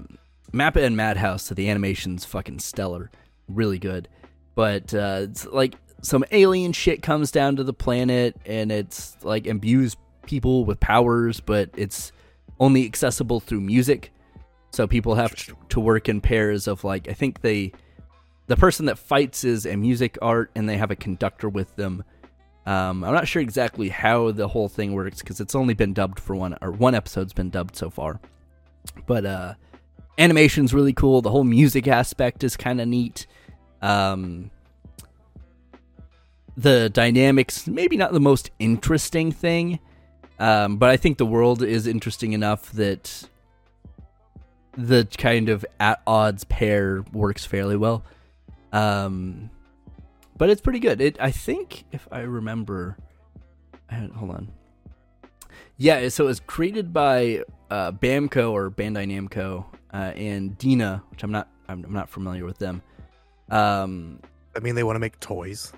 Mappa and Madhouse, so the animation's fucking stellar, really good. But uh, it's like some alien shit comes down to the planet, and it's like imbues people with powers, but it's only accessible through music. So people have to work in pairs of like I think they the person that fights is a music art and they have a conductor with them um, I'm not sure exactly how the whole thing works because it's only been dubbed for one or one episode's been dubbed so far. But uh, animation's really cool. The whole music aspect is kind of neat. Um, the dynamics maybe not the most interesting thing, um, but I think the world is interesting enough that the kind of at odds pair works fairly well. Um, but it's pretty good. It I think if I remember, hold on. Yeah, so it was created by uh, Bamco or Bandai Namco uh, and DeNA, which I'm not I'm, I'm not familiar with them. Um, I mean, they want to make toys.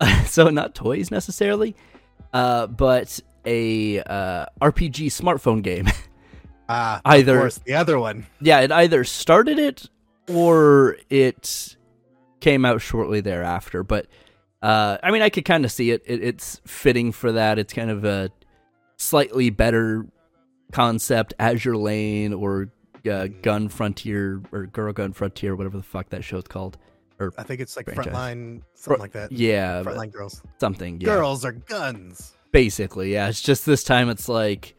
so not toys necessarily, uh, but a uh, RPG smartphone game. Ah, either the other one. Yeah, it either started it or it came out shortly thereafter. But uh, I mean, I could kind of see it. it. It's fitting for that. It's kind of a slightly better concept, Azure Lane or uh, Gun Frontier or Girl Gun Frontier, whatever the fuck that show's called. Or I think it's like franchise. Frontline, something like that. Yeah, Frontline Girls. Something. Yeah. Girls are guns. Basically, yeah. It's just this time it's like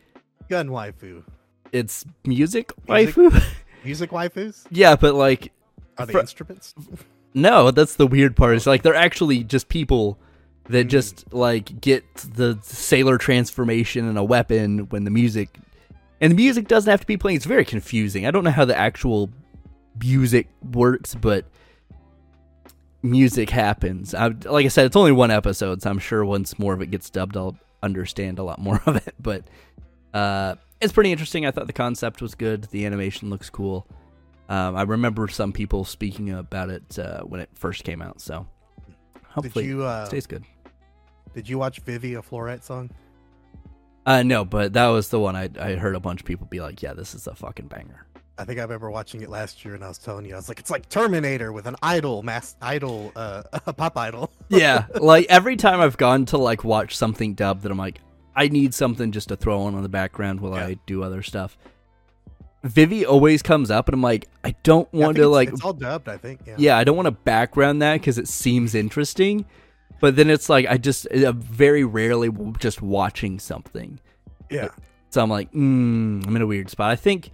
gun waifu. It's music, music waifu. music waifus. Yeah, but like are they fr- instruments? No, that's the weird part. It's like they're actually just people that mm. just like get the sailor transformation and a weapon when the music and the music doesn't have to be playing. It's very confusing. I don't know how the actual music works, but music happens. I, like I said, it's only one episode, so I'm sure once more of it gets dubbed, I'll understand a lot more of it. But uh, it's pretty interesting. I thought the concept was good. The animation looks cool. Um, I remember some people speaking about it uh, when it first came out. So hopefully you, uh, it stays good. Did you watch Vivy a Fluorite song? Uh, no, but that was the one I I heard a bunch of people be like, "Yeah, this is a fucking banger." I think I remember watching it last year, and I was telling you, I was like, "It's like Terminator with an idol, mass idol, uh, a pop idol." yeah, like every time I've gone to like watch something dubbed, that I'm like, I need something just to throw on in the background while yeah. I do other stuff. Vivy always comes up, and I'm like, I don't want yeah, to like. It's all dubbed, I think. Yeah, yeah I don't want to background that because it seems interesting, but then it's like I just uh, very rarely just watching something. Yeah. So I'm like, mm, I'm in a weird spot. I think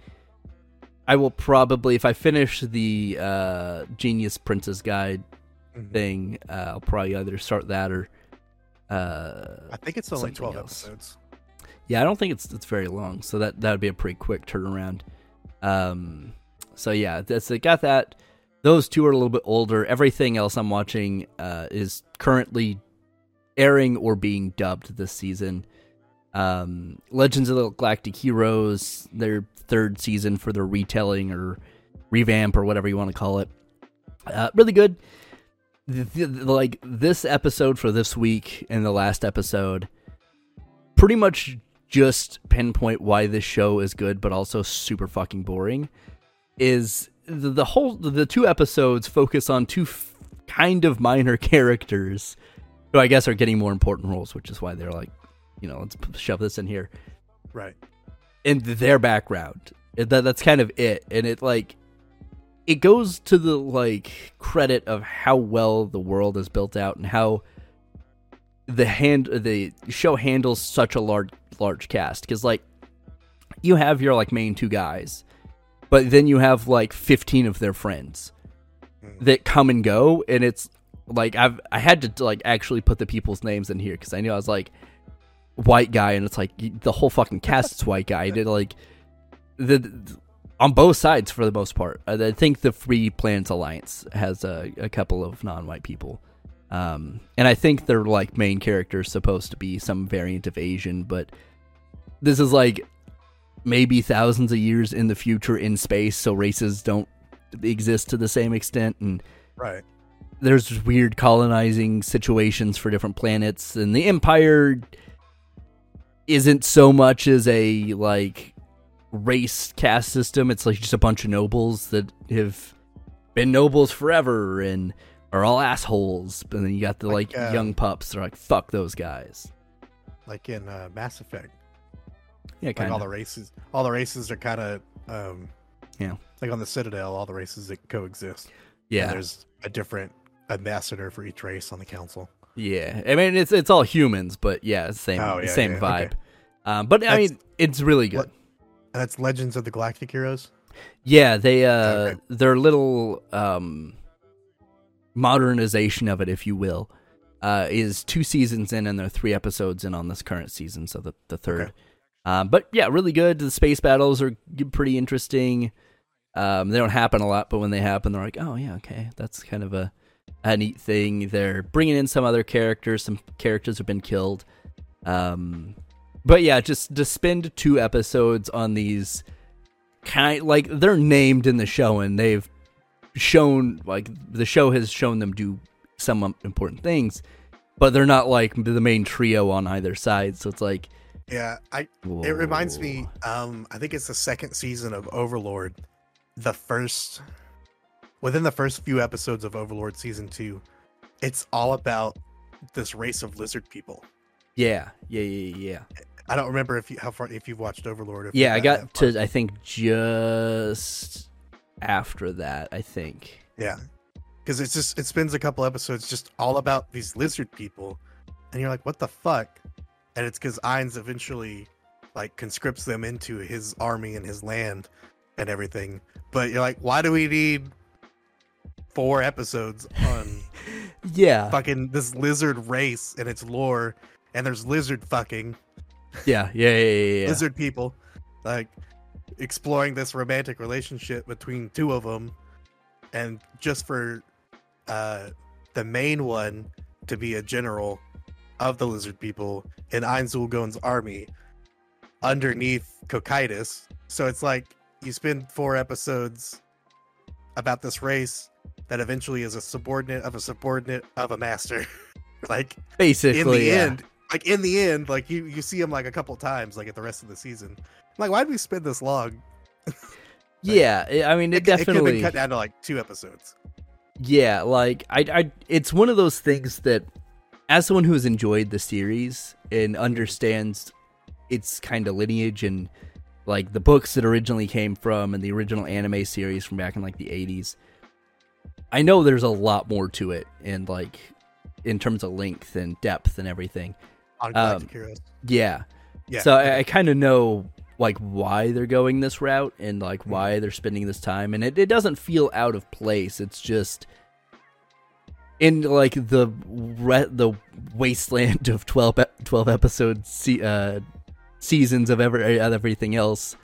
I will probably, if I finish the uh, Genius Prince's Guide Mhm. thing. Uh, I'll probably either start that or. Uh, I think it's only twelve else. episodes. yeah, I don't think it's it's very long, so that that would be a pretty quick turnaround. Um, so yeah, that's it. Got that. Those two are a little bit older. Everything else I'm watching uh, is currently airing or being dubbed this season. Um, Legends of the Galactic Heroes, their third season for their retelling or revamp or whatever you want to call it. Uh, really good. The- the- the- like this episode for this week and the last episode, pretty much just pinpoint why this show is good, but also super fucking boring. Is the, the whole the two episodes focus on two f- kind of minor characters who I guess are getting more important roles, which is why they're like, you know, let's shove this in here Right. And their background. It- That that's kind of it, and it like it goes to the like credit of how well the world is built out and how the hand the show handles such a large large cast because like you have your like main two guys, but then you have like fifteen of their friends Mm. that come and go, and it's like I've I had to like actually put the people's names in here because I knew I was like white guy, and it's like the whole fucking cast is white guy. Did like the, the- on both sides for the most part. I think the Free Planets Alliance has a, a couple of non-white people, um, and I think their like main character is supposed to be some variant of Asian, but this is like maybe thousands of years in the future in space, so races don't exist to the same extent, and Right. there's weird colonizing situations for different planets and the empire isn't so much as a like race caste system it's like just a bunch of nobles that have been nobles forever and are all assholes and then you got the like, Like, uh, young pups they're like fuck those guys Like in uh, Mass Effect. yeah Like kind all the races all the races are kinda um Yeah. like on the Citadel, all the races that coexist. And yeah there's a different ambassador for each race on the council. Yeah i mean it's it's all humans but yeah same Oh, yeah, same yeah, vibe okay. um but i mean it's really good that's Legends of the Galactic Heroes. Yeah, they uh Okay. their little um modernization of it, if you will, uh is two seasons in and they're three episodes in on this current season, so the the third. Okay. Um but yeah, really good. The space battles are pretty interesting. Um they don't happen a lot, but when they happen they're like, "Oh yeah, okay. That's kind of a a neat thing." They're bringing in some other characters, some characters have been killed. Um but yeah, just to spend two episodes on these kind like they're named in the show and they've shown like the show has shown them do some important things but they're not like the main trio on either side so it's like Yeah, I it reminds me um I think it's the second season of Overlord. The first within the first few episodes of Overlord season 2, it's all about this race of lizard people. yeah yeah yeah yeah I don't remember if you how far if you've watched Overlord. If yeah i got gotten that far. to i think just after that i think Yeah. Because it's just it spends a couple episodes just all about these lizard people. And you're like, what the fuck? And it's because Ainz eventually like conscripts them into his army and his land and everything. But you're like, why do we need four episodes on yeah fucking this lizard race and its lore? And there's lizard fucking yeah yeah yeah yeah, yeah. lizard people, like exploring this romantic relationship between two of them, and just for uh, the main one to be a general of the lizard people in Ainz Ooal Gown's army underneath Cocytus. So it's like you spend four episodes about this race that eventually is a subordinate of a subordinate of a master. like basically in the yeah. end, like in the end, like you you see him like a couple times, like at the rest of the season. Like, why did we spend this long? yeah i mean it, It, could have definitely been cut down to like two episodes. Yeah, like I, I, it's one of those things that, as someone who has enjoyed the series and understands its kind of lineage and like the books that originally came from and the original anime series from back in like the eighties, I know there's a lot more to it and like in terms of length and depth and everything. Um. Yeah, Yeah. so I, I kind of know like why they're going this route and like why they're spending this time, and it, it doesn't feel out of place. It's just in like the re- the wasteland of 12, e- 12 episode se- uh, seasons of every everything else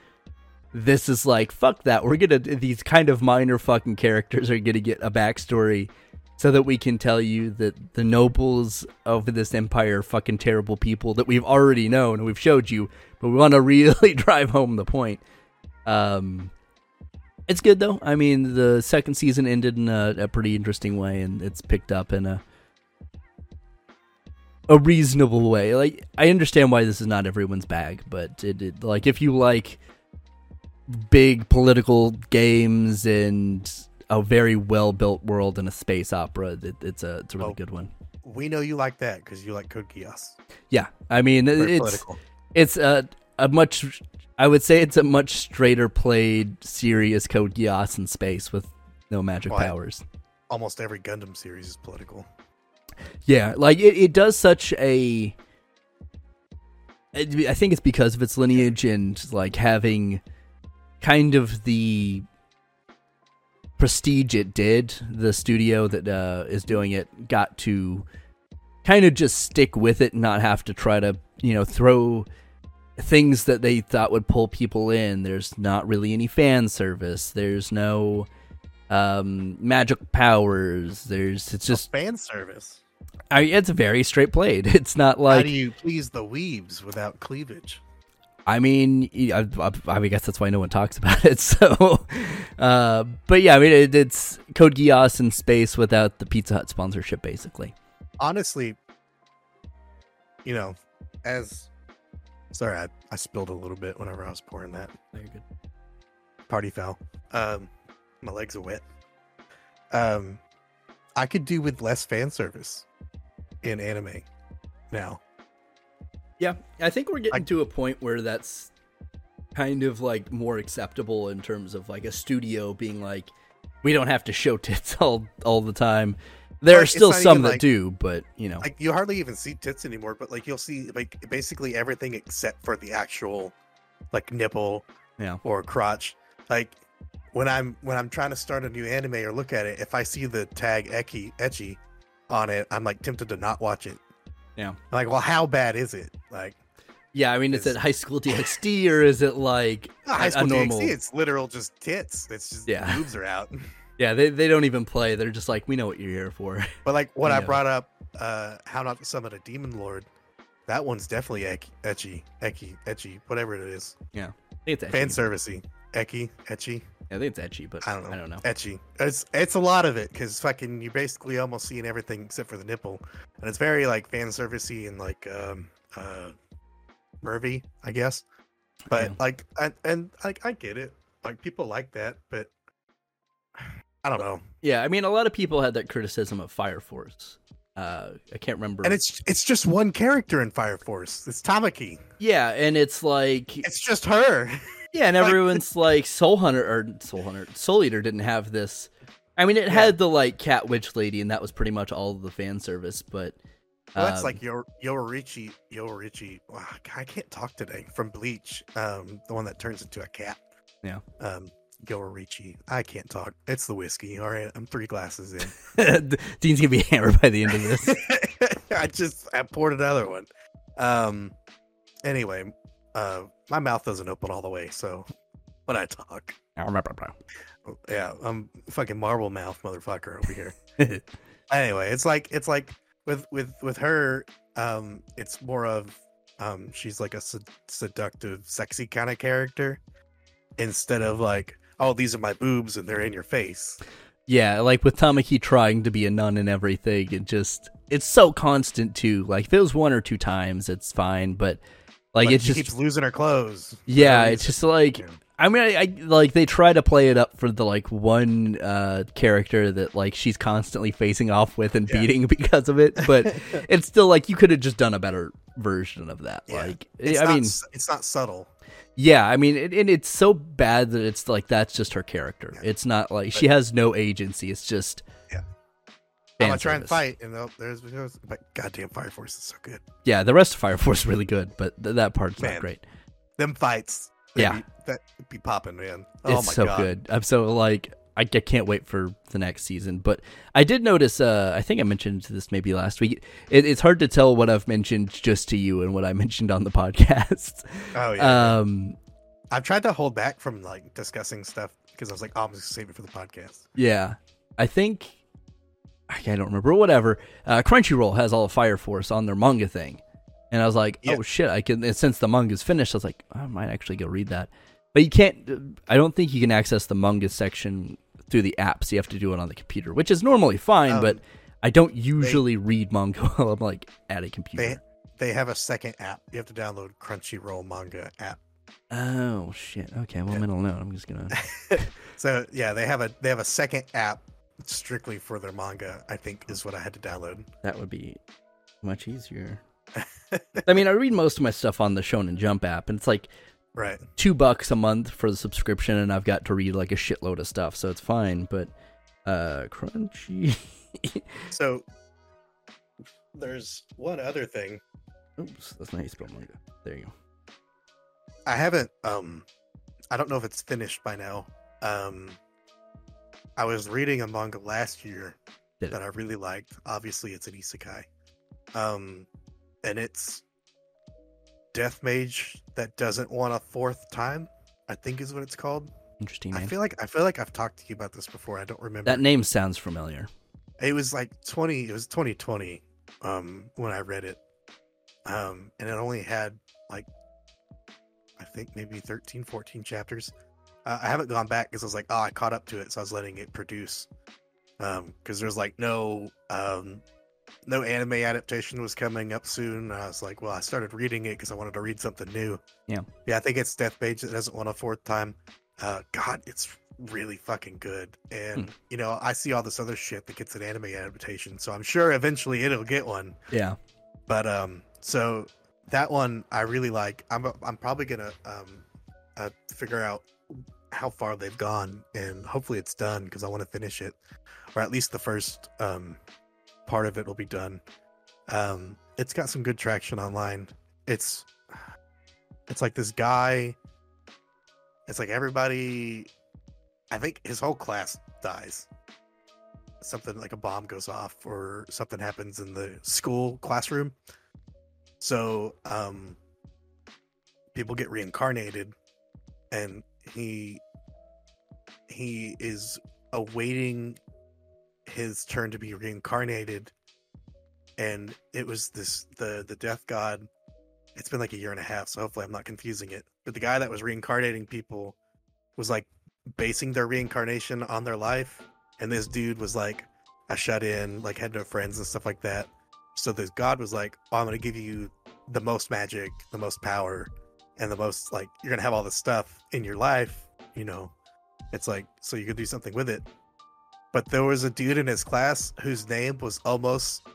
this is like fuck that. We're gonna these kind of minor fucking characters are gonna get a backstory so that we can tell you that the nobles of this empire are fucking terrible people that we've already known and we've showed you but we want to really drive home the point. Um it's good though. I mean the second season ended in a, a pretty interesting way and it's picked up in a a reasonable way. Like i understand why this is not everyone's bag but it, it like if you like big political games and a very well built world and a space opera. It, it's a it's a really Oh. good one. We know you like that because you like Code Geass. Yeah, I mean Very it's political. it's a a much I would say it's a much straighter played serious Code Geass in space with no magic Why? powers. Almost every Gundam series is political. Yeah, like it, it does such a. I think it's because of its lineage and like having kind of the prestige it did. The studio that uh, is doing it got to kind of just stick with it and not have to try to you know throw things that they thought would pull people in. There's not really any fan service. There's no um magic powers there's it's just fan service. I it's very straight played. It's not like How do you please the weebs without cleavage? I mean, I, I, I guess that's why no one talks about it. So, uh, but yeah, I mean, it, it's Code Geass in space without the Pizza Hut sponsorship, basically. Honestly, you know, as sorry, I, I spilled a little bit whenever I was pouring that. Very good. Party foul. Um, my legs are wet. Um, I could do with less fan service in anime now. Yeah, I think we're getting I- to a point where that's kind of like more acceptable in terms of like a studio being like, we don't have to show tits all all the time. There Like, are still some that like- do, but you know, Like you hardly even see tits anymore, but like you'll see like basically everything except for the actual like nipple Yeah. or crotch. Like when I'm when I'm trying to start a new anime or look at it, if I see the tag ecchi etchy on it, I'm like tempted to not watch it. Yeah. Like, well, how bad is it? Like yeah. I mean, is it's- it High School DxD or is it like not high a- a school normal? DxD, it's literal just tits. It's just Yeah. yeah. boobs are out. Yeah, they they don't even play. They're just like, we know what you're here for. But like when I Yeah. brought up uh how not to summon a demon lord, that one's definitely ecchi, etchy, ecchi, etchy, whatever it is. Yeah, I think it's Fan etchy. servicey, ecchi, etchy, I think it's etchy, but I don't know. I don't know. etchy. It's it's a lot of it because fucking you're basically almost seeing everything except for the nipple, and it's very like fan servicey and like um uh pervy, I guess. But Yeah. like I, and like I get it, like people like that, but I don't know. Yeah, I mean, a lot of people had that criticism of Fire Force. Uh, I can't remember. And it's it's just one character in Fire Force. It's Tamaki. yeah, and it's like It's just her. yeah, and everyone's like Soul Hunter or Soul Hunter, Soul Eater didn't have this. I mean, it Yeah. had the like cat witch lady, and that was pretty much all of the fan service. But Well, that's um, like Yo Yoruichi Yoruichi. Wow, I can't talk today. From Bleach, um, the one that turns into a cat. Yeah. Um, Yoruichi. I can't talk. It's the whiskey. All right, I'm three glasses in. Dean's gonna be hammered by the end of this. I just I poured another one. Um. Anyway, uh, my mouth doesn't open all the way, so when I talk, i yeah, I'm fucking marble mouth motherfucker over here. anyway, it's like it's like with with with her, um, it's more of um, she's like a sed- seductive, sexy kind of character instead of like, oh, these are my boobs and they're in your face. Yeah, like with Tamaki trying to be a nun and everything, it just it's so constant too. Like if it was one or two times, it's fine, but like But it's she just keeps losing her clothes. yeah, it's just like Yeah. I mean, I, I like they try to play it up for the like one uh character that like she's constantly facing off with and Yeah. beating because of it, but it's still like you could have just done a better version of that. Yeah. Like It's I not, mean, it's not subtle. yeah, I mean, it, and it's so bad that it's like that's just her character. It's not like she has no agency. It's just I'm gonna try and fight, and there's, there's but goddamn Fire Force is so good. Yeah, the rest of Fire Force is really good, but th- that part's Man. not great. Them fights, Yeah. be, that be popping, man. it's oh my so god, good. I'm so like I, I can't wait for the next season. But I did notice. Uh, I think I mentioned this maybe last week. It, it's hard to tell what I've mentioned just to you and what I mentioned on the podcast. Oh yeah. Um, I've tried to hold back from like discussing stuff because I was like, oh, I'm just save it for the podcast. yeah, I think I don't remember. Whatever. Uh, Crunchyroll has all of Fire Force on their manga thing, and I was like, Yeah. oh shit! I can. Since the manga's finished, I was like, I might actually go read that. But you can't. I don't think you can access the manga section through the apps. So you have to do it on the computer, which is normally fine. Um, but I don't usually read manga while I'm like at a computer. They they have a second app. You have to download Crunchyroll manga app. oh shit! Okay, well, Yeah. middle note. I'm just gonna. so yeah, they have a they have a second app strictly for their manga. I think is what I had to download. That would be much easier. I mean, I read most of my stuff on the Shonen Jump app, and it's like Right. two bucks a month for the subscription, and I've got to read like a shitload of stuff, so it's fine. But uh, Crunchy. So there's one other thing. Oops, that's not how you spell manga. There you go. I haven't um I don't know if it's finished by now. Um I was reading a manga last year Did it? that I really liked. Obviously it's an isekai. Um and it's Death Mage that doesn't want a fourth time, I think is what it's called. Interesting I feel like I feel like I've talked to you about this before. I don't remember. That name sounds familiar. it was like 20 it was 2020 um when i read it um and it only had like i think maybe 13 14 chapters uh, i haven't gone back because i was like oh i caught up to it so i was letting it produce. Um because there's like no um no anime adaptation was coming up soon i was like well i started reading it because i wanted to read something new. Yeah. yeah i think it's Death Mage that doesn't want a fourth time. Uh god it's really fucking good. And you know i see all this other shit that gets an anime adaptation so i'm sure eventually it'll get one. Yeah. but um so that one i really like. I'm i'm probably gonna um uh, figure out how far they've gone and hopefully it's done because i want to finish it or at least the first um part of it will be done. Um it's got some good traction online. It's it's like this guy it's like everybody i think his whole class dies. Something like a bomb goes off or something happens in the school classroom. So um people get reincarnated and he he is awaiting his turn to be reincarnated. And it was this the the death god it's been like a year and a half so hopefully i'm not confusing it. But the guy that was reincarnating people was like basing their reincarnation on their life. And this dude was like a shut in like had no friends and stuff like that. So this god was like oh, i'm gonna give you the most magic the most power and the most like you're gonna have all this stuff in your life you know it's like so you could do something with it. But there was a dude in his class whose name was almost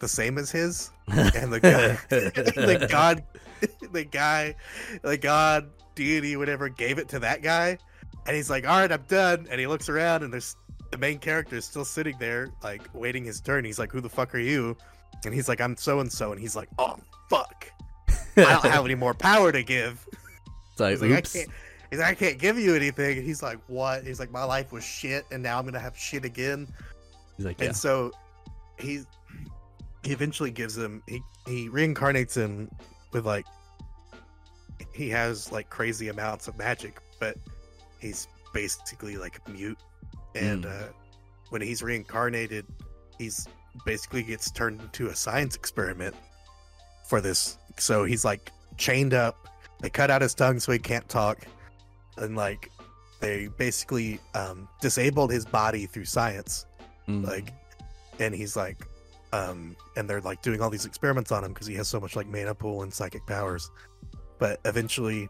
the same as his and the guy the god the guy the god deity whatever gave it to that guy and he's like all right i'm done and he looks around and there's the main character is still sitting there like waiting his turn. He's like who the fuck are you? And he's like i'm so and so and he's like oh fuck i don't have any more power to give. Like, he's like i can't he's like i can't give you anything. And he's like what? He's like my life was shit and now i'm gonna have shit again. He's like, yeah. and so he he eventually gives him he he reincarnates him with like he has like crazy amounts of magic but he's basically like mute. And uh when he's reincarnated he's basically gets turned into a science experiment for this so he's like chained up. They cut out his tongue so he can't talk. And like they basically um disabled his body through science. Mm. like and he's like um and they're like doing all these experiments on him because he has so much like mana pool and psychic powers. But eventually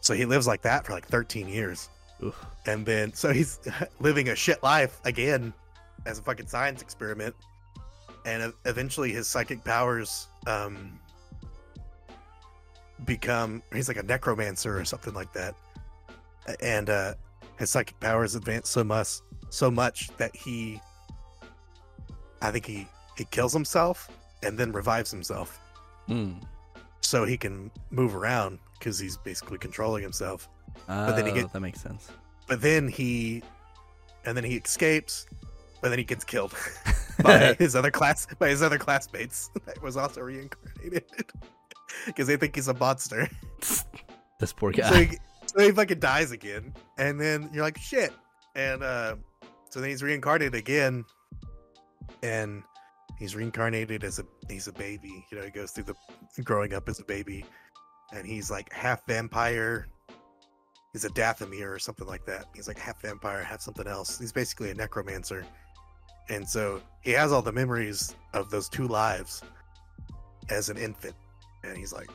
so he lives like that for like 13 years. Oof. and then so he's living a shit life again as a fucking science experiment. And eventually his psychic powers um become he's like a necromancer or something like that and uh his psychic powers advance so much so much that he i think he he kills himself and then revives himself Mm. so he can move around because he's basically controlling himself But then he get- that makes sense. but then he and then he escapes, but then he gets killed by his other class by his other classmates that was also reincarnated because they think he's a monster. this poor guy. So he, so he fucking dies again, and then you're like shit, and uh, so then he's reincarnated again, and he's reincarnated as a he's a baby. You know, he goes through the growing up as a baby, and he's like half vampire. He's a Dhampir or something like that. He's like half vampire, half something else. He's basically a necromancer, and so he has all the memories of those two lives as an infant, and he's like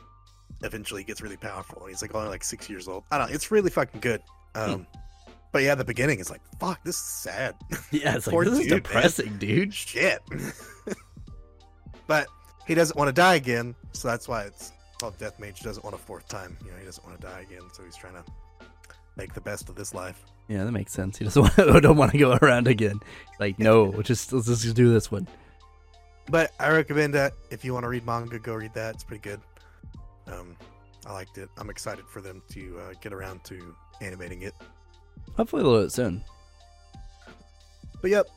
eventually gets really powerful. And he's like only like six years old. I don't know. It's really fucking good. Um, but yeah, the beginning is like, fuck, this is sad. yeah, it's like this is dude, man. depressing, dude. Shit. but he doesn't want to die again, so that's why it's called Death Mage. He doesn't want a fourth time. You know, he doesn't want to die again, so he's trying to make the best of this life. Yeah, that makes sense. He doesn't want to, don't want to go around again. Like, no, just let's just do this one. But I recommend that if you want to read manga, go read that. It's pretty good. Um, I liked it. I'm excited for them to uh, get around to animating it. Hopefully, they'll do it soon. But yep,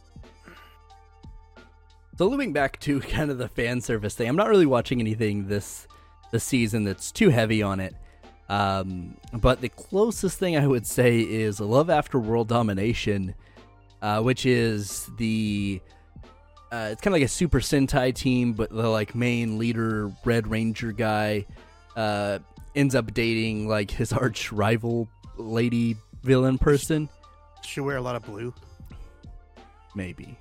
So looping back to kind of the fan service thing, I'm not really watching anything this this season that's too heavy on it. Um, but the closest thing I would say is Love After World Domination, uh, which is the uh, it's kind of like a Super Sentai team, but the like main leader, Red Ranger guy, uh, ends up dating like his arch rival lady villain person. she wear a lot of blue. Maybe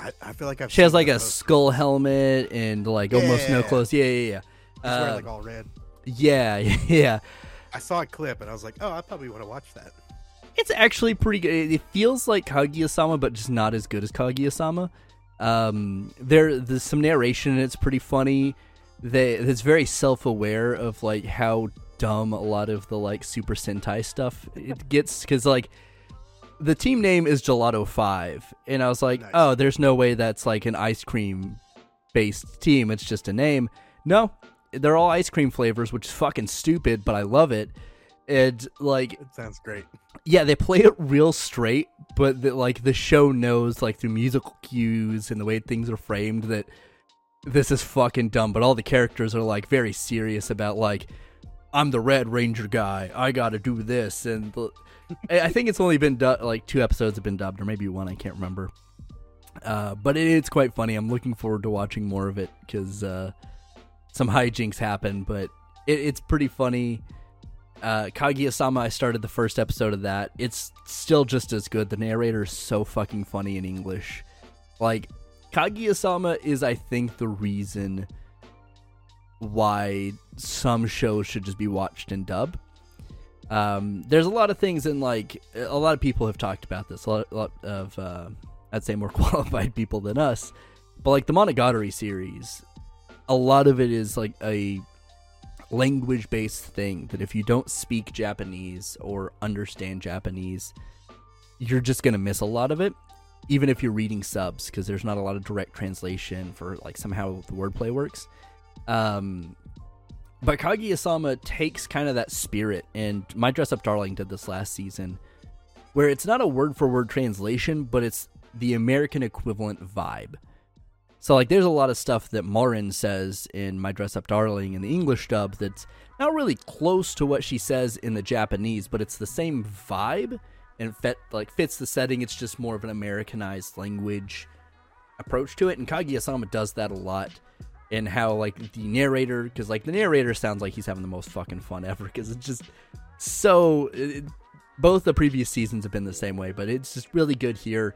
I, I feel like I've she has like a post. skull helmet and like almost no Yeah. clothes. Yeah, yeah, yeah. She's wearing Uh, like all red. yeah, yeah. I saw a clip and I was like, oh, I probably want to watch that. It's actually pretty good. It feels like Kaguya-sama, but just not as good as Kaguya-sama. Um, there, there's some narration. and It's pretty funny. They, it's very self-aware of like how dumb a lot of the like Super Sentai stuff it gets because like the team name is Gelato Five, and I was like, Nice. oh, there's no way that's like an ice cream based team. It's just a name. No, they're all ice cream flavors, which is fucking stupid, but I love it. And like It sounds great. yeah, they play it real straight, but the, like the show knows, like through musical cues and the way things are framed, that this is fucking dumb. But all the characters are like very serious about like, I'm the Red Ranger guy. I got to do this, and the, I I think it's only been du- like two episodes have been dubbed, or maybe one. I can't remember. Uh, but it, it's quite funny. I'm looking forward to watching more of it because uh, some hijinks happen, but it, it's pretty funny uh, Kaguya-sama, I started the first episode of that. It's still just as good. The narrator is so fucking funny in English. Like, Kaguya-sama is, I think, the reason why some shows should just be watched in dub. Um, there's a lot of things in like a lot of people have talked about this. A lot, a lot of uh, I'd say more qualified people than us, but like the Monogatari series, a lot of it is like a language based thing that if you don't speak Japanese or understand Japanese, you're just going to miss a lot of it, even if you're reading subs, because there's not a lot of direct translation for like somehow the wordplay works. Um, but Kaguya-sama takes kind of that spirit, and My Dress Up Darling did this last season, where it's not a word for word translation, but it's the American equivalent vibe. So like there's a lot of stuff that Marin says in My Dress Up Darling in the English dub that's not really close to what she says in the Japanese, but it's the same vibe and fit like fits the setting. It's just more of an Americanized language approach to it, and Kaguya-sama does that a lot. In how like the narrator, because like the narrator sounds like he's having the most fucking fun ever, because it's just so. It, both the previous seasons have been the same way, but it's just really good here.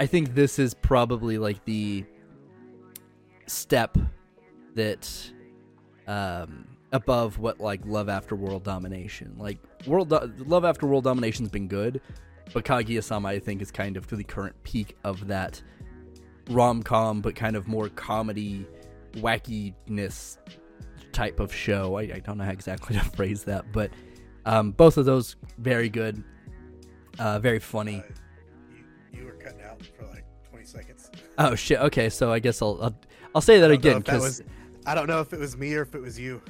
I think this is probably like the step that um above what like love after world domination. Like world Do- love after world domination's been good but kaguya-sama i think is kind of to the current peak of that rom-com but kind of more comedy wackiness type of show. I, I don't know how exactly to phrase that but um, both of those very good uh, very funny. Uh, you, you were cutting out for like 20 seconds. oh shit. Okay so i guess i'll i'll, I'll say that I don't know again because I don't know if it was me or if it was you.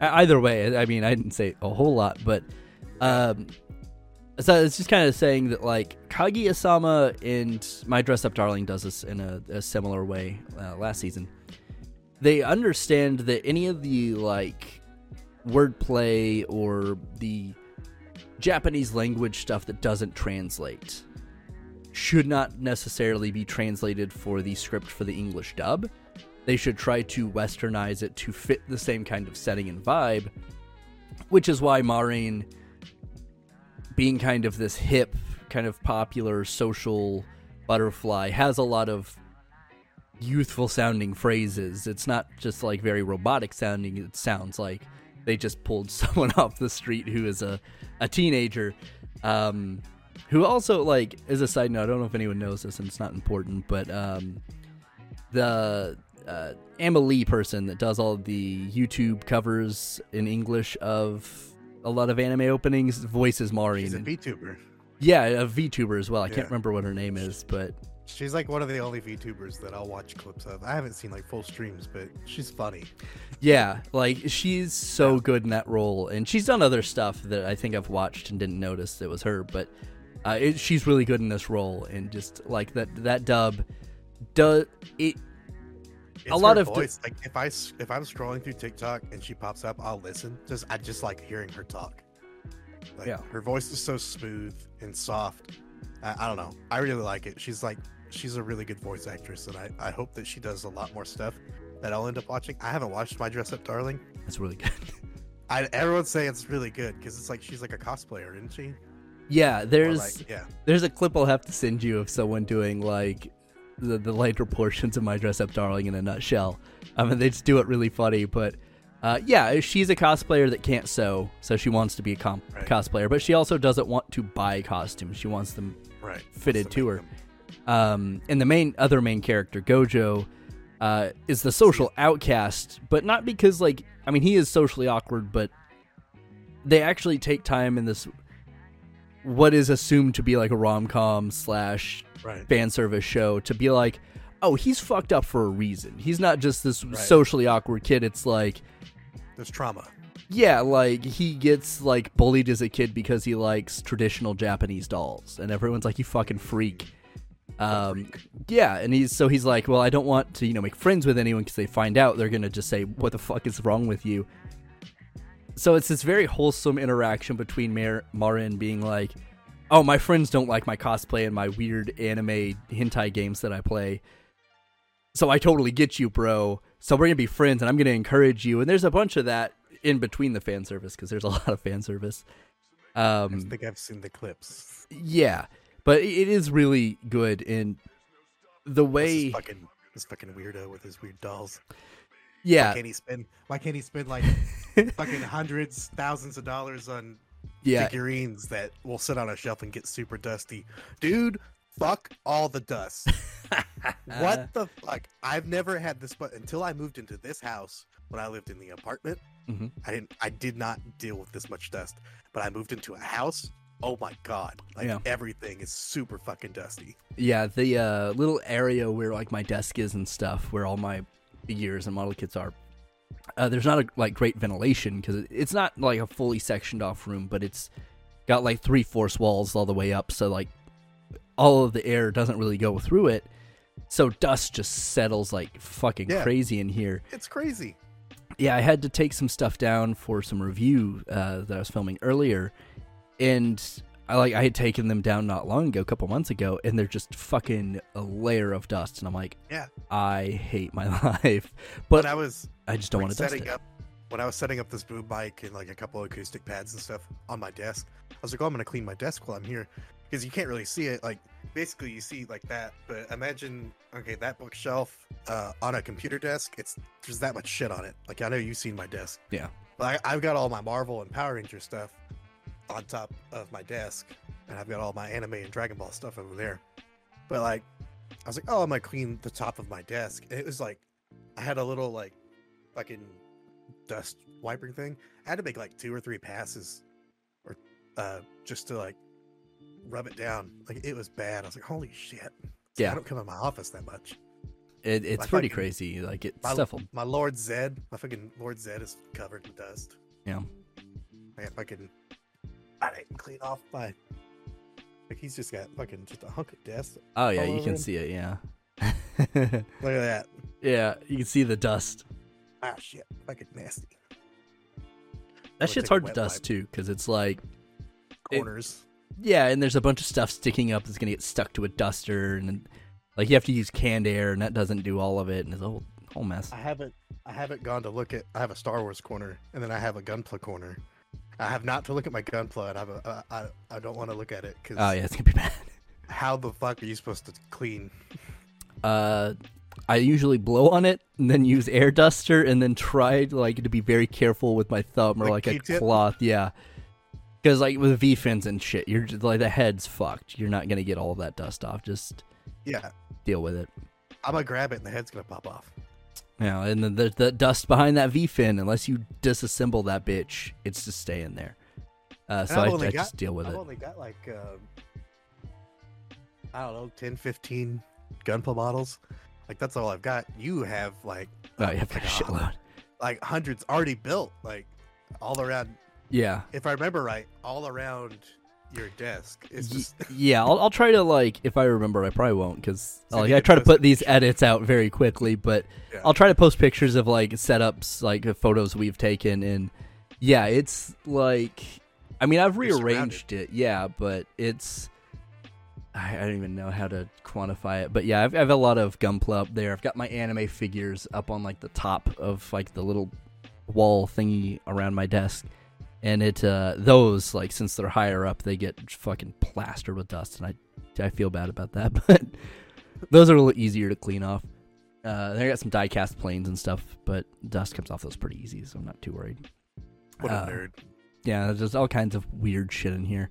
Either way, I mean, I didn't say a whole lot, but um, So it's just kind of saying that like Kaguya-sama and My Dress Up Darling does this in a, a similar way uh, last season. They understand that any of the like wordplay or the Japanese language stuff that doesn't translate should not necessarily be translated for the script for the English dub. They should try to westernize it to fit the same kind of setting and vibe, which is why Marin, being kind of this hip, kind of popular social butterfly has a lot of youthful sounding phrases. It's not just like very robotic sounding, it sounds like they just pulled someone off the street who is a, a teenager. Um, who also like as a side note, I don't know if anyone knows this and it's not important, but um, the uh, Amelie person that does all the YouTube covers in English of a lot of anime openings voices Marin. She's a VTuber. yeah, a VTuber as well. I Yeah. can't remember what her name is, but She's like one of the only VTubers that I'll watch clips of. I haven't seen like full streams, but she's funny. yeah, like she's so good in that role, and she's done other stuff that I think I've watched and didn't notice it was her, but uh, it, she's really good in this role, and just like that that dub does it. A lot of voice. like if I if I'm scrolling through TikTok and she pops up, I'll listen. Just I just like hearing her talk. Like, Yeah. her voice is so smooth and soft. I, I don't know. I really like it. She's like she's a really good voice actress, and I I hope that she does a lot more stuff that I'll end up watching. I haven't watched My Dress Up Darling. That's really good. I everyone say it's really good because it's like she's like a cosplayer, isn't she? yeah, there's like, yeah. There's a clip I'll have to send you of someone doing like the, the later portions of My Dress Up Darling in a nutshell. I mean, they just do it really funny, but uh, yeah, she's a cosplayer that can't sew, so she wants to be a comp- Right. cosplayer, but she also doesn't want to buy costumes. She wants them Right. fitted to her. um, and the main other main character Gojo uh, is the social outcast, but not because like I mean he is socially awkward, but they actually take time in this what is assumed to be like a rom com slash Right. fan service show to be like, oh, he's fucked up for a reason. He's not just this Right. socially awkward kid. It's like There's trauma. yeah, like he gets like bullied as a kid because he likes traditional Japanese dolls, and everyone's like, "You fucking freak." Um, yeah, and he's so he's like, "Well, I don't want to, you know, make friends with anyone because they find out they're gonna just say, "What the fuck is wrong with you?" So it's this very wholesome interaction between Mar- Marin being like, "Oh, my friends don't like my cosplay and my weird anime hentai games that I play." So I totally get you, bro. So we're gonna be friends, and I'm gonna encourage you. And there's a bunch of that in between the fan service because there's a lot of fan service. I Um, think I've seen the clips. yeah, but it is really good in the way. this fucking this fucking weirdo with his weird dolls. Yeah, Why can't he spend? Why can't he spend like fucking hundreds, thousands of dollars on yeah, figurines that will sit on a shelf and get super dusty? Dude, fuck all the dust. what the fuck? I've never had this, but until I moved into this house when I lived in the apartment, Mhm. I didn't. I did not deal with this much dust. But I moved into a house. Oh my god! Like Yeah. everything is super fucking dusty. Yeah, the uh, little area where like my desk is and stuff, where all my figures and model kits are. Uh, there's not a like great ventilation because it's not like a fully sectioned off room, but it's got like three force walls all the way up, so like all of the air doesn't really go through it. So dust just settles like fucking Yeah. crazy in here. It's crazy. yeah, I had to take some stuff down for some review uh, that I was filming earlier, and I like I had taken them down not long ago, a couple months ago, and they're just fucking a layer of dust, and I'm like, Yeah. I hate my life, But but I was I just don't like, want to dust it. up when I was setting up this boom mic and like a couple of acoustic pads and stuff on my desk. I was like, "Oh, I'm gonna clean my desk while I'm here," because you can't really see it. Like, basically, you see like that. But imagine, okay, that bookshelf uh, on a computer desk. It's there's that much shit on it. Like, I know you've seen my desk. Yeah. But I, I've got all my Marvel and Power Ranger stuff on top of my desk, and I've got all my anime and Dragon Ball stuff over there. But like, I was like, "Oh, I'm gonna clean the top of my desk," and it was like, I had a little like fucking dust wiping thing. I had to make like two or three passes, or uh, just to like rub it down. Like it was bad. I was like, holy shit. Yeah. I don't come in my office that much. it it's my pretty fucking- crazy. Like it My, stuff. will- my Lord Zed, my fucking Lord Zed is covered in dust. Yeah. I got fucking. I didn't clean off my Like he's just got fucking just a hunk of dust. Oh yeah, you can him. see it. Yeah. Look at that. yeah, you can see the dust. Ah shit. Fucking nasty. That shit's hard to dust wipe. too, because it's like It- Corners. yeah, and there's a bunch of stuff sticking up that's gonna get stuck to a duster, and like you have to use canned air, and that doesn't do all of it, and it's a whole whole mess. I haven't I haven't gone to look at I have a Star Wars corner and then I have a Gunpla corner. I have not to look at my Gunpla and I have a, I, I don't want to look at it because Oh yeah, it's gonna be bad. how the fuck are you supposed to clean? Uh, I usually blow on it and then use air duster and then try like to be very careful with my thumb or like, Like a Q-tip? cloth. Yeah, because like with V fins and shit, you're just, like the head's fucked. You're not gonna get all that dust off. Just Yeah, deal with it. I'm gonna grab it and the head's gonna pop off. Yeah, and then the, the dust behind that V fin, unless you disassemble that bitch, it's just staying there. Uh, so I've I, got- just deal with it. I've only got like um, I don't know 10, 15 Gunpla bottles. Like that's all I've got. You have like Oh, you have got a shitload. like hundreds already built, like all around. Yeah, If I remember right, all around your desk. It's just yeah. I'll, I'll try to like if I remember. I probably won't because like I try to put these edits out very quickly, but Yeah. I'll try to post pictures of like setups, like the photos we've taken, and yeah, it's like I mean I've rearranged it, yeah, but it's I, I don't even know how to quantify it, but yeah, I've, I have a lot of Gunpla up there. I've got my anime figures up on like the top of like the little wall thingy around my desk. And it uh those like since they're higher up they get fucking plastered with dust and I I feel bad about that but those are a little easier to clean off. Uh they got some die cast planes and stuff but dust comes off those pretty easy so I'm not too worried. what a uh, nerd. Yeah, there's just all kinds of weird shit in here.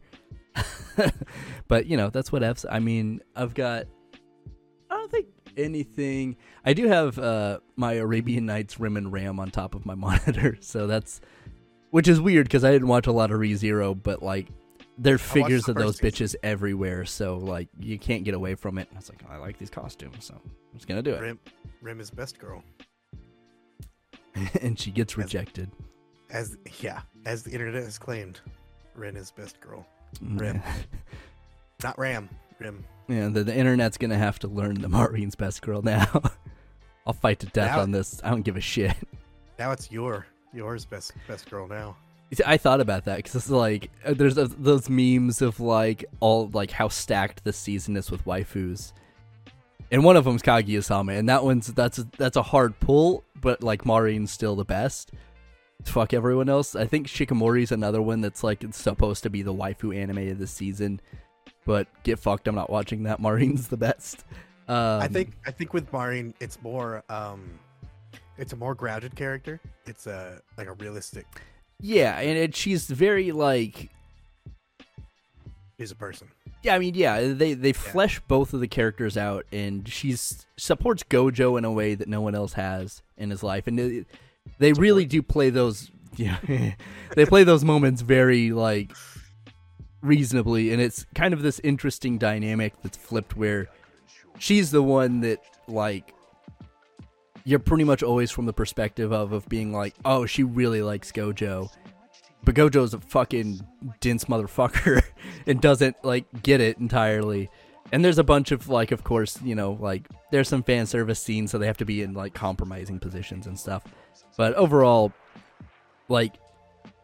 but you know, that's what F's. I mean, I've got. I don't think anything. I do have uh, my Arabian Nights Rem and Ram on top of my monitor, so that's which is weird because I didn't watch a lot of ReZero, but like there are figures the of those bitches everywhere, so like you can't get away from it. I was like, oh, I like these costumes, so I'm just gonna do it. Rem, Rem is best girl. and she gets rejected. As yeah, as the internet has claimed, Rem is best girl. Mm, Rem. Not Ram. Rem. Yeah, the, the internet's gonna have to learn the Marin's best girl now. I'll fight to death Now- on this. I don't give a shit. Now it's your yours best best girl now. See, I thought about that because it's like uh, there's those memes of like all like how stacked this season is with waifus, and one of them's Kaguya-sama, and that one's that's a, that's a hard pull, but like Marin's still the best. Fuck everyone else. I think Shikimori's another one that's like it's supposed to be the waifu anime of the season, but get fucked. I'm not watching that. Marin's the best. Um, I think I think with Marin, it's more um, it's a more grounded character. It's a like a realistic. Yeah, and it, she's very like She's a person. yeah. I mean, yeah, they they flesh both of the characters out, and she's supports Gojo in a way that no one else has in his life, and it, they really do play those. Yeah, they play those moments very like reasonably, and it's kind of this interesting dynamic that's flipped where she's the one that like you're pretty much always from the perspective of of being like, oh, she really likes Gojo. But Gojo's a fucking dense motherfucker and doesn't like get it entirely. And there's a bunch of like of course, you know, like there's some fan service scenes so they have to be in like compromising positions and stuff. But overall like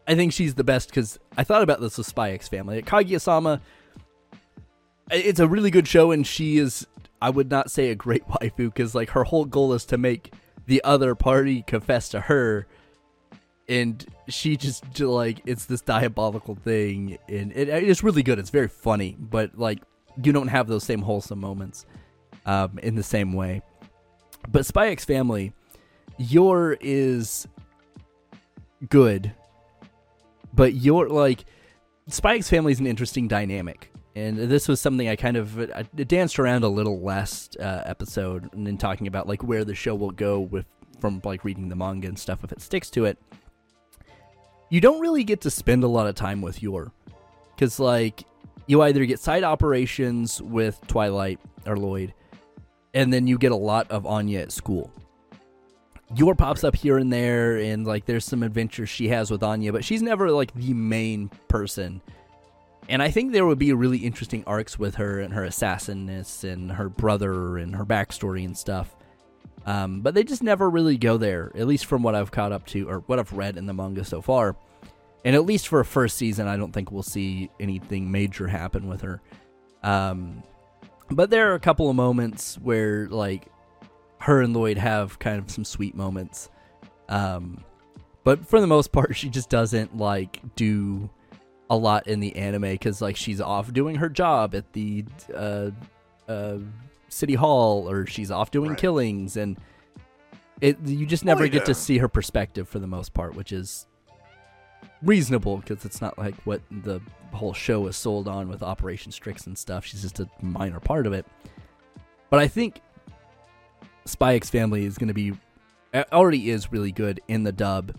I think she's the best cuz I thought about this with Spy X Family. Kaguya-sama it's a really good show and she is I would not say a great waifu cuz like her whole goal is to make the other party confess to her and she just like it's this diabolical thing and it, it's really good. It's very funny but like you don't have those same wholesome moments um, in the same way. But spy x family Yor is good but your like spy x family is an interesting dynamic and this was something i kind of I danced around a little last uh, episode and then talking about like where the show will go with from like reading the manga and stuff if it sticks to it. You don't really get to spend a lot of time with Yor because like you either get side operations with twilight or lloyd and then you get a lot of anya at school. Yor pops up here and there and like there's some adventures she has with anya but she's never like the main person and I think there would be really interesting arcs with her and her assassinness and her brother and her backstory and stuff. Um, but they just never really go there, at least from what I've caught up to or what I've read in the manga so far. And at least for a first season, I don't think we'll see anything major happen with her. Um, but there are a couple of moments where, like, her and Lloyd have kind of some sweet moments. Um, but for the most part, she just doesn't, like, do a lot in the anime because, like, she's off doing her job at the uh, uh, city hall or she's off doing Right. killings. And it you just never Oh, get to see her perspective for the most part, which is reasonable because it's not like what the whole show is sold on with Operation Strix and stuff. She's just a minor part of it. But I think Spy X Family is going to be already is really good in the dub,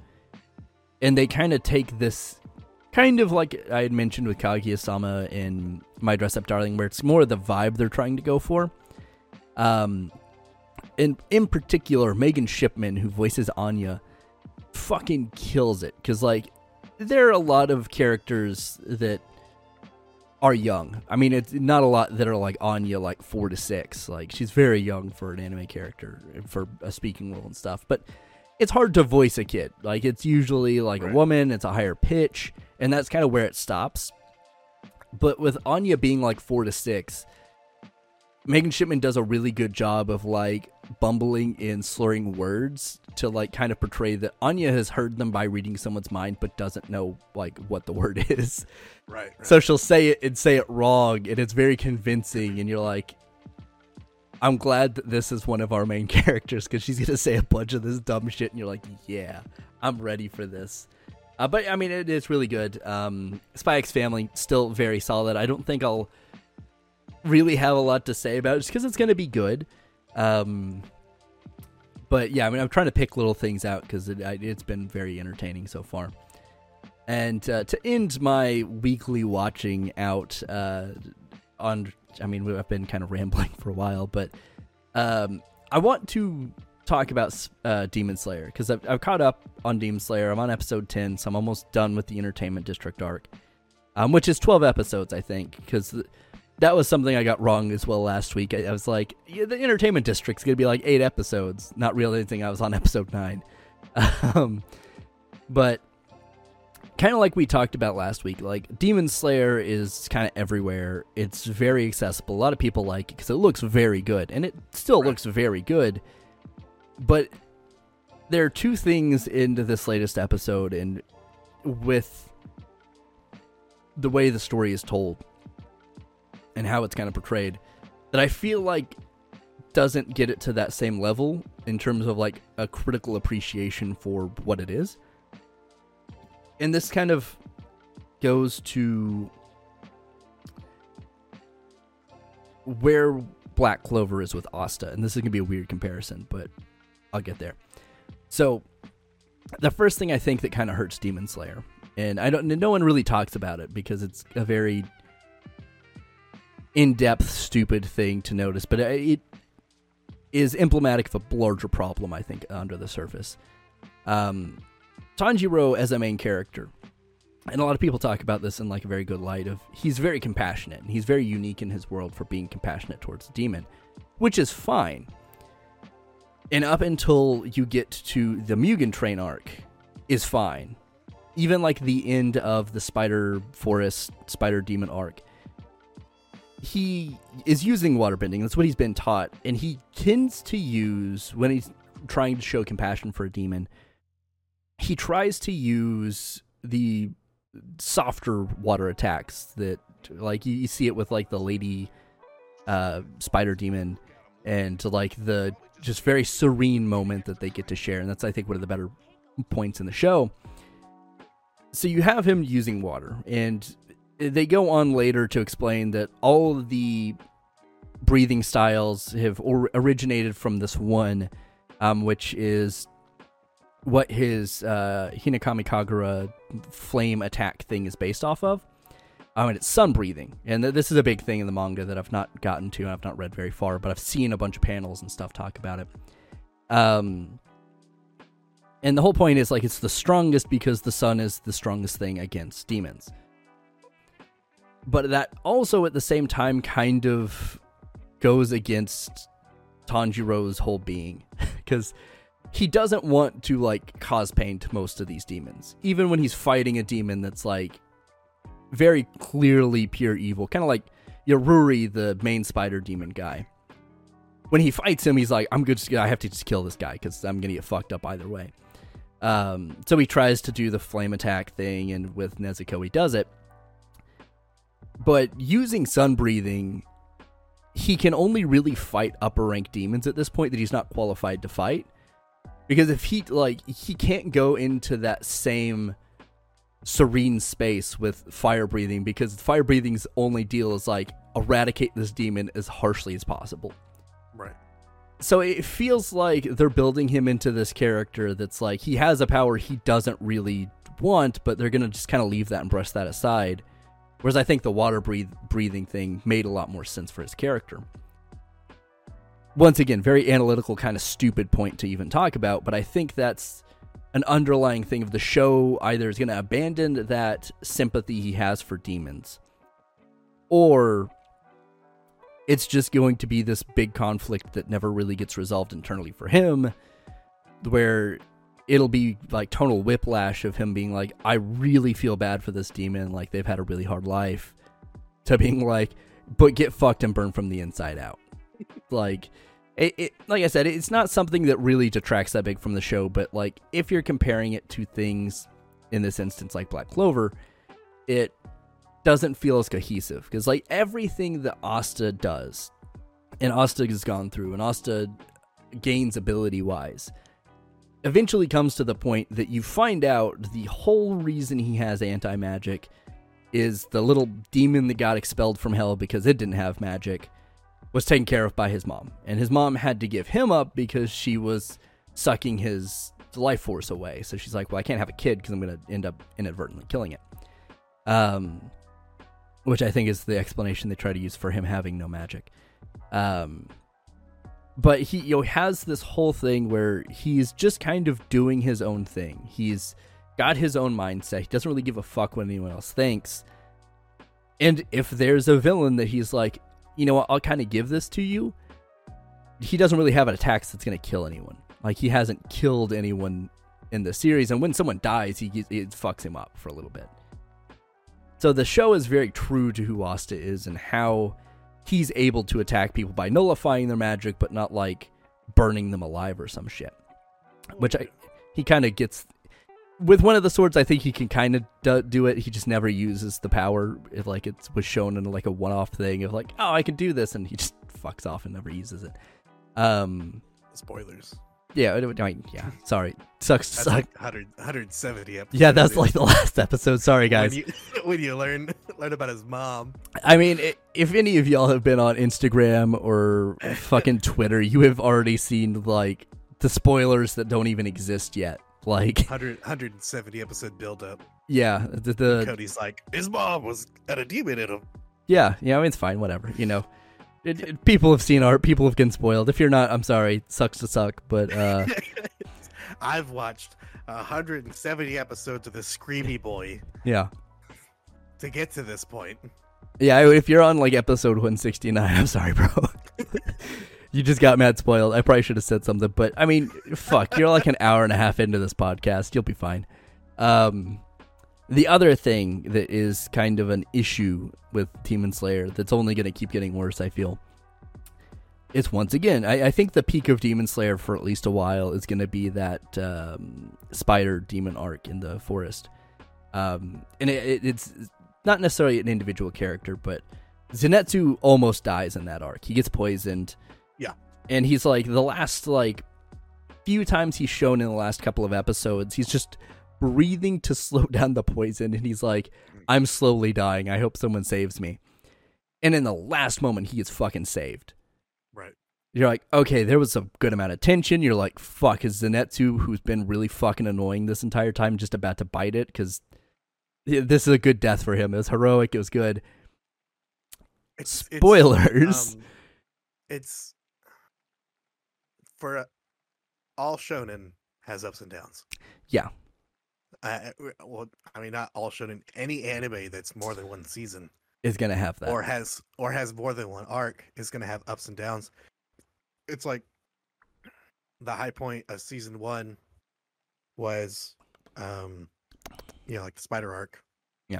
and they kind of take this kind of like I had mentioned with Kaguya-sama in My Dress Up Darling, where it's more of the vibe they're trying to go for. Um, in in particular, Megan Shipman, who voices Anya, fucking kills it because like there are a lot of characters that are young. I mean, it's not a lot that are like Anya, like four to six. Like she's very young for an anime character for a speaking role and stuff. But it's hard to voice a kid. Like it's usually like Right. a woman. It's a higher pitch, and that's kind of where it stops. But with Anya being like four to six, Megan Shipman does a really good job of like bumbling and slurring words to like kind of portray that Anya has heard them by reading someone's mind but doesn't know like what the word is. Right. right. So she'll say it and say it wrong and it's very convincing and you're like I'm glad that this is one of our main characters because she's gonna say a bunch of this dumb shit and you're like, yeah, I'm ready for this. Uh, but I mean, it is really good. Um, Spy X Family still very solid. I don't think I'll really have a lot to say about it just because it's gonna be good. Um, but yeah, I mean, I'm trying to pick little things out because it, it's been very entertaining so far. And uh, to end my weekly watching out uh, on, I mean, I've been kind of rambling for a while, but um, I want to talk about uh, Demon Slayer because I've, I've caught up on Demon Slayer. I'm on episode 10, so I'm almost done with the Entertainment District arc, um, which is 12 episodes, I think, because that was something I got wrong as well last week. I, I was like, yeah, the Entertainment District's going to be like eight episodes, not realizing I was on episode nine. Um, but kind of like we talked about last week, like Demon Slayer is kind of everywhere. It's very accessible. A lot of people like it because it looks very good, and it still Right. looks very good. But there are two things into this latest episode, and with the way the story is told and how it's kind of portrayed, that I feel like doesn't get it to that same level in terms of like a critical appreciation for what it is. And this kind of goes to where Black Clover is with Asta, and this is gonna be a weird comparison, but I'll get there. So, the first thing I think that kind of hurts Demon Slayer, and I don't, no one really talks about it because it's a very in-depth, stupid thing to notice, but it is emblematic of a larger problem, I think, under the surface. Um, Tanjiro as a main character, and a lot of people talk about this in like a very good light of he's very compassionate and he's very unique in his world for being compassionate towards the demon, which is fine. And up until you get to the Mugen Train arc, is fine. Even like the end of the Spider Forest Spider Demon arc, he is using waterbending. That's what he's been taught, and he tends to use when he's trying to show compassion for a demon he tries to use the softer water attacks that like you, you see it with like the lady uh spider demon and like the just very serene moment that they get to share and that's i think one of the better points in the show so you have him using water and they go on later to explain that all of the breathing styles have or- originated from this one um, which is what his uh, Hinokami Kagura flame attack thing is based off of. Um, mean, it's sun breathing. And th- this is a big thing in the manga that I've not gotten to and I've not read very far, but I've seen a bunch of panels and stuff talk about it. Um, and the whole point is like it's the strongest because the sun is the strongest thing against demons. but that also at the same time kind of goes against Tanjiro's whole being because he doesn't want to like cause pain to most of these demons even when he's fighting a demon that's like very clearly pure evil kind of like Yaruri the main spider demon guy. When he fights him he's like I'm good I have to just kill this guy cuz I'm to get fucked up either way. Um, so he tries to do the flame attack thing and with Nezuko he does it. But using sun breathing he can only really fight upper rank demons at this point that he's not qualified to fight. Because if he like he can't go into that same serene space with fire breathing because fire breathing's only deal is like eradicate this demon as harshly as possible. Right. So it feels like they're building him into this character that's like he has a power he doesn't really want, but they're gonna just kind of leave that and brush that aside. Whereas I think the water breathe, breathing thing made a lot more sense for his character. Once again, very analytical, kind of stupid point to even talk about, but I think that's an underlying thing of the show. Either is going to abandon that sympathy he has for demons, or it's just going to be this big conflict that never really gets resolved internally for him, where it'll be like tonal whiplash of him being like, I really feel bad for this demon, like they've had a really hard life, to being like, but get fucked and burn from the inside out. like, it, it, like I said, it's not something that really detracts that big from the show, but like if you're comparing it to things in this instance like Black Clover, it doesn't feel as cohesive because like everything that Asta does, and Asta has gone through, and Asta gains ability wise eventually comes to the point that you find out the whole reason he has anti magic is the little demon that got expelled from hell because it didn't have magic was taken care of by his mom. And his mom had to give him up because she was sucking his life force away. So she's like, well, I can't have a kid because I'm going to end up inadvertently killing it. Um, which I think is the explanation they try to use for him having no magic. Um, but he you know has this whole thing where he's just kind of doing his own thing. He's got his own mindset. He doesn't really give a fuck what anyone else thinks. And if there's a villain that he's like, you know what, I'll kind of give this to you. He doesn't really have an attack that's going to kill anyone. Like he hasn't killed anyone in the series, and when someone dies, he it fucks him up for a little bit. So the show is very true to who Asta is and how he's able to attack people by nullifying their magic, but not like burning them alive or some shit. Which I he kind of gets with one of the swords. I think he can kind of do, do, it. He just never uses the power. If like it was shown in like a one-off thing of like, oh, I can do this, and he just fucks off and never uses it. Um, spoilers. Yeah, I mean, yeah. Sorry, sucks to suck. Like 100, 170 episodes. Yeah, that's like the last episode. Sorry, guys. When you, when you learn learn about his mom. I mean, if any of y'all have been on Instagram or fucking Twitter, you have already seen like the spoilers that don't even exist yet. Like 100, 170 episode build up. Yeah, the, the Cody's like his mom was at a demon in him. Yeah, yeah, I mean, it's fine, whatever. You know, it, it, people have seen art. People have been spoiled. If you're not, I'm sorry. Sucks to suck, but uh I've watched 170 episodes of the Screamy Boy. Yeah. To get to this point. Yeah, if you're on like episode 169, I'm sorry, bro. You just got mad spoiled. I probably should have said something, but I mean, fuck, you're like an hour and a half into this podcast. You'll be fine. Um, the other thing that is kind of an issue with Demon Slayer that's only going to keep getting worse, I feel, is once again, I, I, think the peak of Demon Slayer for at least a while is going to be that um, spider demon arc in the forest. Um, and it, it, it's not necessarily an individual character, but Zenitsu almost dies in that arc. He gets poisoned. Yeah. And he's like, the last, like, few times he's shown in the last couple of episodes, he's just breathing to slow down the poison. And he's like, I'm slowly dying. I hope someone saves me. And in the last moment, he gets fucking saved. Right. You're like, okay, there was a good amount of tension. You're like, fuck, is Zenitsu, who's been really fucking annoying this entire time, just about to bite it? Because this is a good death for him. It was heroic. It was good. It's, Spoilers. It's, um, it's for uh, all shonen has ups and downs. Yeah. Uh, well, I mean, not all shonen. Any anime that's more than one season is gonna have that. or has or has more than one arc is going to have ups and downs. It's like the high point of season 1 was um you know like the spider arc. Yeah.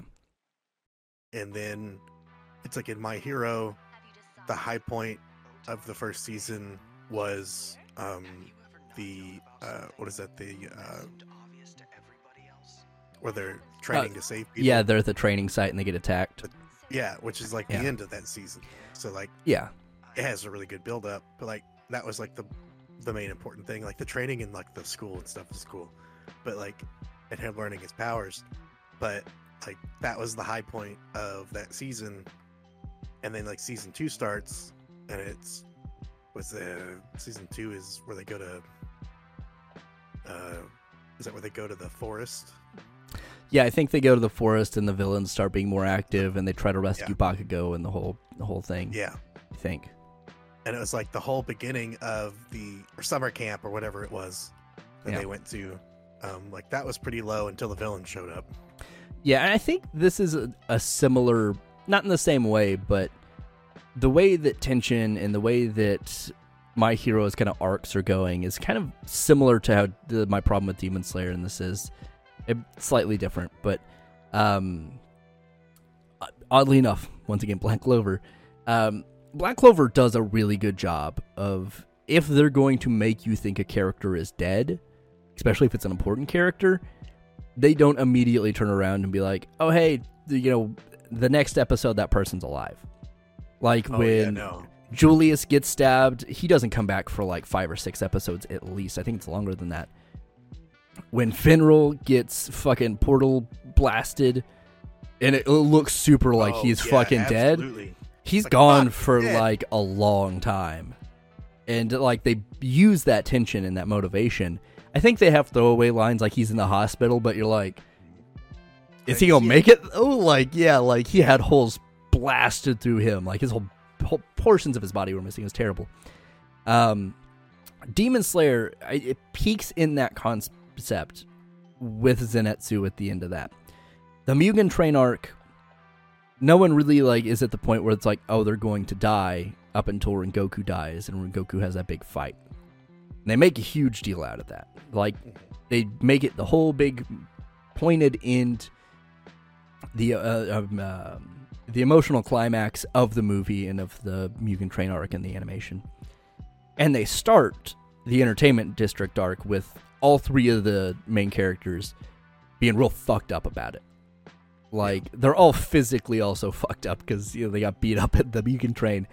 And then it's like in My Hero the high point of the first season was um the uh what is that the uh where they're training to save people. yeah, they're at the training site and they get attacked. Yeah, which is like Yeah. the end of that season. So like Yeah, it has a really good build up, but like that was like the the main important thing. Like the training and like the school and stuff is cool. But like and him learning his powers. But like that was the high point of that season. And then like season two starts and it's was the season two is where they go to uh is that where they go to the forest? yeah. I think they go to the forest and the villains start being more active and they try to rescue Bakugo and the whole the whole thing. Yeah. I think. and it was like the whole beginning of the or summer camp or whatever it was that Yeah. they went to. Um, like that was pretty low until the villain showed up. Yeah, and I think this is a, a similar, not in the same way, but the way that tension and the way that my heroes kind of arcs are going is kind of similar to how the, my problem with Demon Slayer and this is slightly different, but um, oddly enough, once again, Black Clover, um, Black Clover does a really good job of if they're going to make you think a character is dead, especially if it's an important character, they don't immediately turn around and be like, "Oh, hey, you know, the next episode that person's alive." Like Oh yeah, when no. Julius gets stabbed, he doesn't come back for like five or six episodes at least. I think it's longer than that. When Finral gets fucking portal blasted, and it looks super like Oh, he's yeah, fucking dead, absolutely. he's Like, gone for dead. like a long time and like they use that tension and that motivation i think they have throwaway lines like he's in the hospital but you're like is he gonna make it oh like yeah like he had holes blasted through him. Like his whole, whole portions of his body were missing. It was terrible. Um demon slayer I, it peaks in that concept with Zenitsu at the end of that. The mugen train arc no one really like is at the point where it's like, oh, they're going to die up until Rengoku dies and Rengoku has that big fight. And they make a huge deal out of that. Like they make it the whole big pointed end, the uh, um, um, the emotional climax of the movie and of the Mugen Train arc and the animation. And they start the entertainment district arc with all three of the main characters being real fucked up about it like they're all physically also fucked up because you know they got beat up at the Mugen train.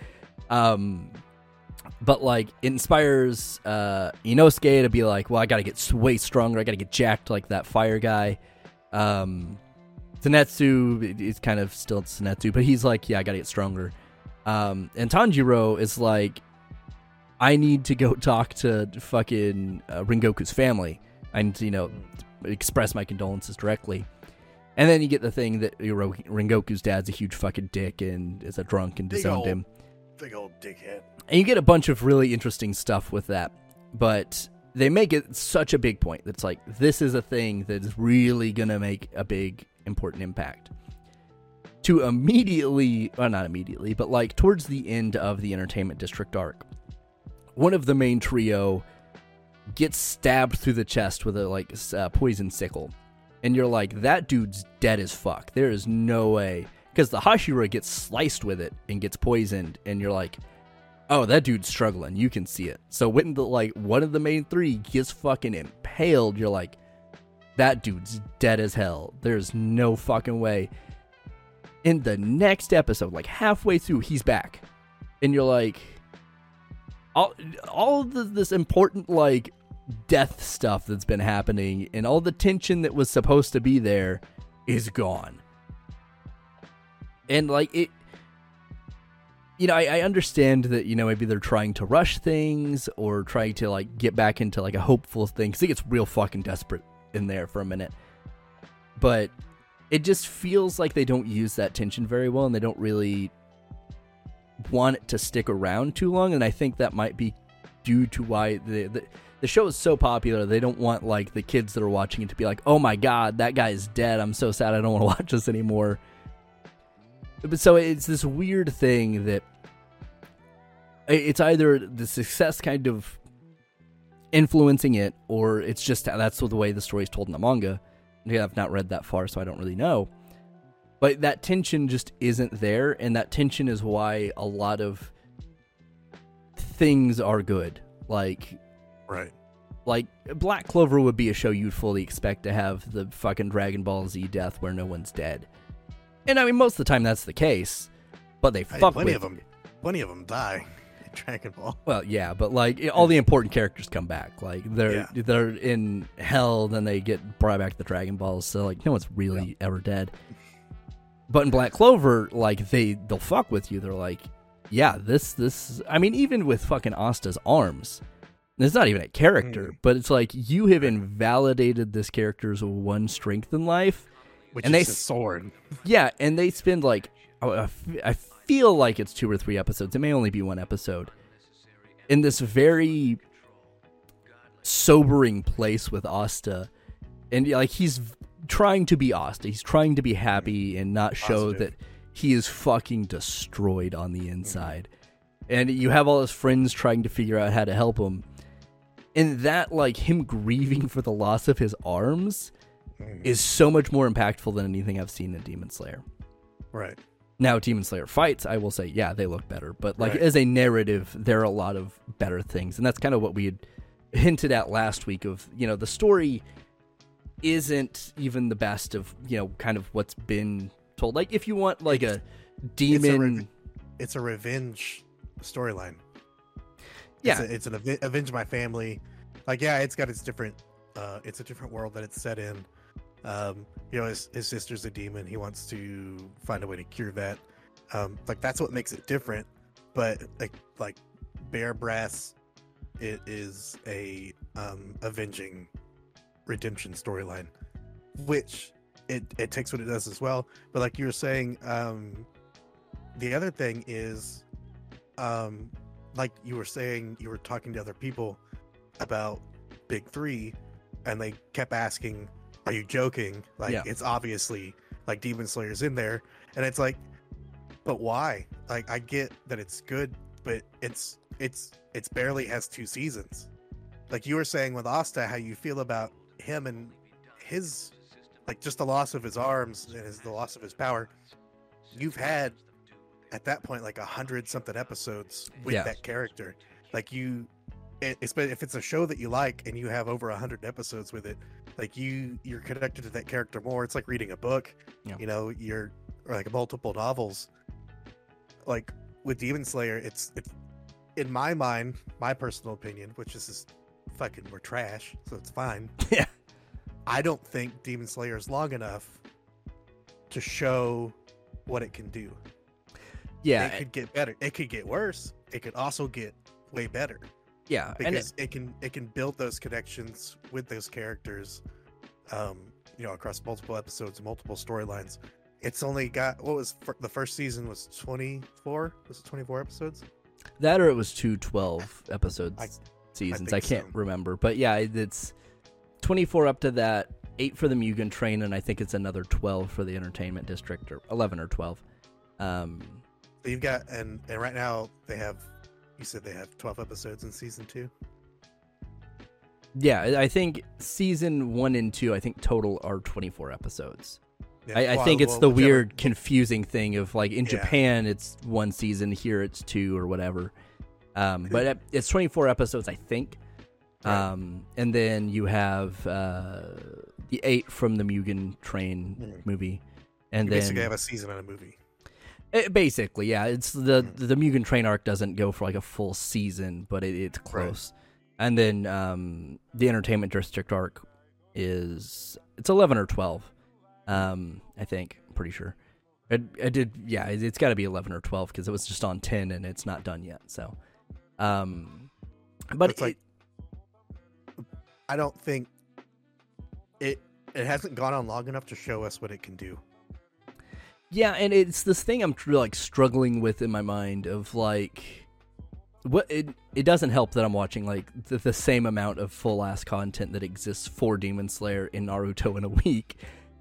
Um, but like it inspires uh Inosuke to be like, well, I gotta get way stronger. I gotta get jacked like that fire guy. Um, Zenitsu is kind of still Zenitsu, but he's like, yeah, I gotta get stronger. Um, and Tanjiro is like, I need to go talk to fucking uh, Rengoku's family and you know express my condolences directly. And then you get the thing that you know, Rengoku's dad's a huge fucking dick and is a drunk and disowned ol' him. Big old dickhead. And you get a bunch of really interesting stuff with that. But they make it such a big point that's like, this is a thing that is really to make a big, important impact. To immediately, well, not immediately, but like towards the end of the Entertainment District arc, one of the main trio gets stabbed through the chest with a like uh, poison sickle. And you're like, that dude's dead as fuck. There is no way. Because the Hashira gets sliced with it and gets poisoned, and you're like, oh, that dude's struggling. You can see it. So when the like one of the main three gets fucking impaled, you're like, that dude's dead as hell. There's no fucking way. In the next episode, like halfway through, he's back, and you're like, all all of this important like death stuff that's been happening and all the tension that was supposed to be there is gone. And like it you know, I, I understand that, you know, maybe they're trying to rush things or trying to like get back into like a hopeful thing. Cause it gets real fucking desperate in there for a minute. But it just feels like they don't use that tension very well and they don't really want it to stick around too long. And I think that might be due to why the the show is so popular. They don't want like the kids that are watching it to be like, "Oh my god, that guy is dead. I'm so sad. I don't want to watch this anymore." But so it's this weird thing that it's either the success kind of influencing it or it's just that's the way the story is told in the manga yeah, i've not read that far so i don't really know but that tension just isn't there and that tension is why a lot of things are good like Right. like Black Clover would be a show you'd fully expect to have the fucking Dragon Ball Z death where no one's dead. And I mean most of the time that's the case, but they Hey, fuck plenty with of them. Plenty of them die in Dragon Ball. Well, yeah, but like all the important characters come back. Like they're Yeah. they're in hell, then they get brought back to the Dragon Balls. So like no one's really ever dead. But in Black Clover, like they they'll fuck with you. They're like, yeah, this this. I mean, even with fucking Asta's arms, it's not even a character, Mm. but it's like you have invalidated this character's one strength in life. Which And is they sword. Yeah, and they spend like I feel like it's two or three episodes. It may only be one episode in this very sobering place with Asta, and like he's trying to be Asta. He's trying to be happy and not show Positive. that he is fucking destroyed on the mm-hmm. inside. And you have all his friends trying to figure out how to help him. And that, like him grieving for the loss of his arms, Mm. is so much more impactful than anything I've seen in Demon Slayer. Right. Now, Demon Slayer fights, I will say, yeah, they look better. But like Right. as a narrative, there are a lot of better things, and that's kind of what we had hinted at last week. Of you know, the story isn't even the best of you know, kind of what's been told. Like if you want like a demon, rev- It's a revenge storyline. yeah, It's, a, it's an aven- avenge my family. Like, yeah, it's got its different. Uh, it's a different world that it's set in. Um, you know, his, his sister's a demon. He wants to find a way to cure that. Um, like that's what makes it different. But like, like Bear Brass, it is a um, avenging redemption storyline, which it it takes what it does as well. But like you were saying, um, the other thing is, um, like you were saying, you were talking to other people about Big Three, and they kept asking, "Are you joking?" Like Yeah. it's obviously like Demon Slayer's in there, and it's like, but why? Like I get that it's good, but it's it's it's barely has two seasons. Like you were saying with Asta, how you feel about him and his like just the loss of his arms and his the loss of his power. You've had at that point like a hundred something episodes with Yeah. that character. Like you, it, it's but if it's a show that you like and you have over a hundred episodes with it, like you you're connected to that character more. It's like reading a book. Yeah. You know, you're or like multiple novels. Like with Demon Slayer, it's it's in my mind, my personal opinion, which is just fucking we're trash, so it's fine. Yeah. I don't think Demon Slayer is long enough to show what it can do. yeah, It could get better. It could get worse. It could also get way better yeah, and it, because it, can it can build those connections with those characters, um, you know, across multiple episodes multiple storylines. It's only got what was fir- the first season was twenty four. Was it twenty four episodes? that or it was two 12 episodes I- seasons. I, think can't so. remember, but yeah, it's 24 up to that, eight for the Mugen Train, and I think it's another 12 for the Entertainment District, or 11 or 12. Um, So you've got and and right now they have. You said they have twelve episodes in season two. yeah, I think season one and two, I think total are 24 episodes. Yeah, I, I well, think it's well, the whichever- weird, confusing thing of like in Yeah. Japan it's one season, here it's two or whatever. Um, but it's 24 episodes, I think. Right. Um, and then you have uh, the eight from the Mugen Train Mhm. movie, and You then basically have a season and a movie. It- basically, yeah, it's the Mhm. the Mugen Train arc doesn't go for like a full season, but it, it's close. And then um, the Entertainment District arc is it's 11 or 12, um, I think. I'm pretty sure. I, I did, yeah, it, it's got to be 11 or 12 because it was just on 10 and it's not done yet. So, um, but it's like I don't think it it hasn't gone on long enough to show us what it can do. Yeah, and it's this thing I'm like struggling with in my mind of like what it it doesn't help that I'm watching like the, the same amount of full ass content that exists for Demon Slayer in Naruto in a week.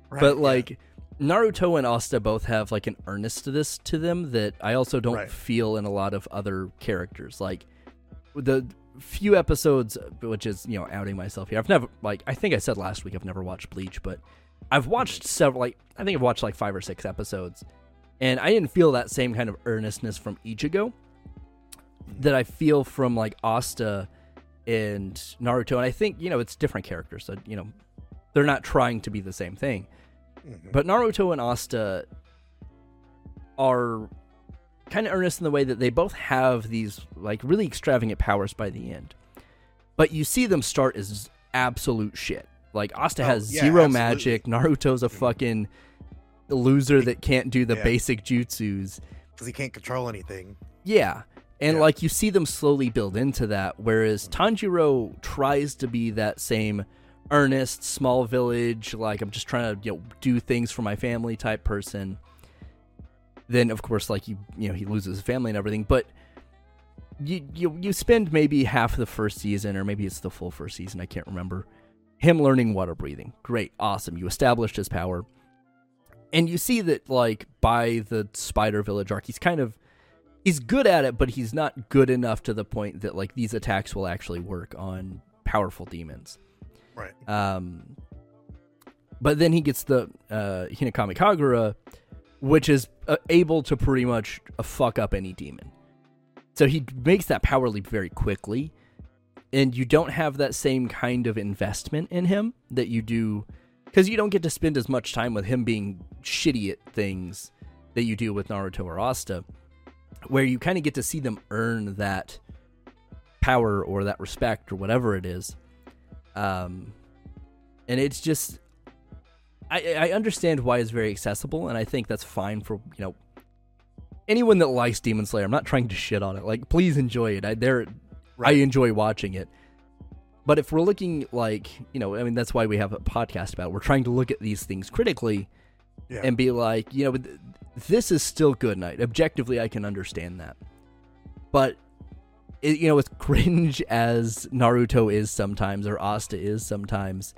Right, but yeah. like Naruto and Asta both have like an earnestness to them that I also don't Right. feel in a lot of other characters. Like the few episodes, which is you know outing myself here. I've never like I think I said last week I've never watched Bleach, but I've watched several. Like I think I've watched like five or six episodes, and I didn't feel that same kind of earnestness from Ichigo that I feel from like Asta and Naruto. And I think you know it's different characters, so you know they're not trying to be the same thing. Mhm. But Naruto and Asta are kind of earnest in the way that they both have these like really extravagant powers by the end. But you see them start as absolute shit. Like Asta Oh, has yeah, zero absolutely. magic, Naruto's a mm-hmm. fucking loser that can't do the Yeah. basic jutsus. because he can't control anything. Yeah. And Yeah. like you see them slowly build into that, whereas mm-hmm. Tanjiro tries to be that same earnest, small village, like I'm just trying to, you know, do things for my family type person. Then of course like you you know, he loses his family and everything, but you you you spend maybe half the first season or maybe it's the full first season, I can't remember. Him learning water breathing. Great, awesome. You established his power. And you see that like by the Spider Village arc, he's kind of he's good at it, but he's not good enough to the point that like these attacks will actually work on powerful demons. Right. Um, but then he gets the uh, Hinokami Kagura, which is uh, able to pretty much uh, fuck up any demon. So he makes that power leap very quickly, and you don't have that same kind of investment in him that you do because you don't get to spend as much time with him being shitty at things that you do with Naruto or Asta, where you kind of get to see them earn that power or that respect or whatever it is. Um, and it's just, I I understand why it's very accessible, and I think that's fine for you know anyone that likes Demon Slayer. I'm not trying to shit on it. Like, please enjoy it. I there, I enjoy watching it. But if we're looking like you know, I mean, that's why we have a podcast about. it. We're trying to look at these things critically Yeah. and be like, you know, this is still good night. Objectively, I can understand that. But, it, you know, as cringe as Naruto is sometimes, or Asta is sometimes,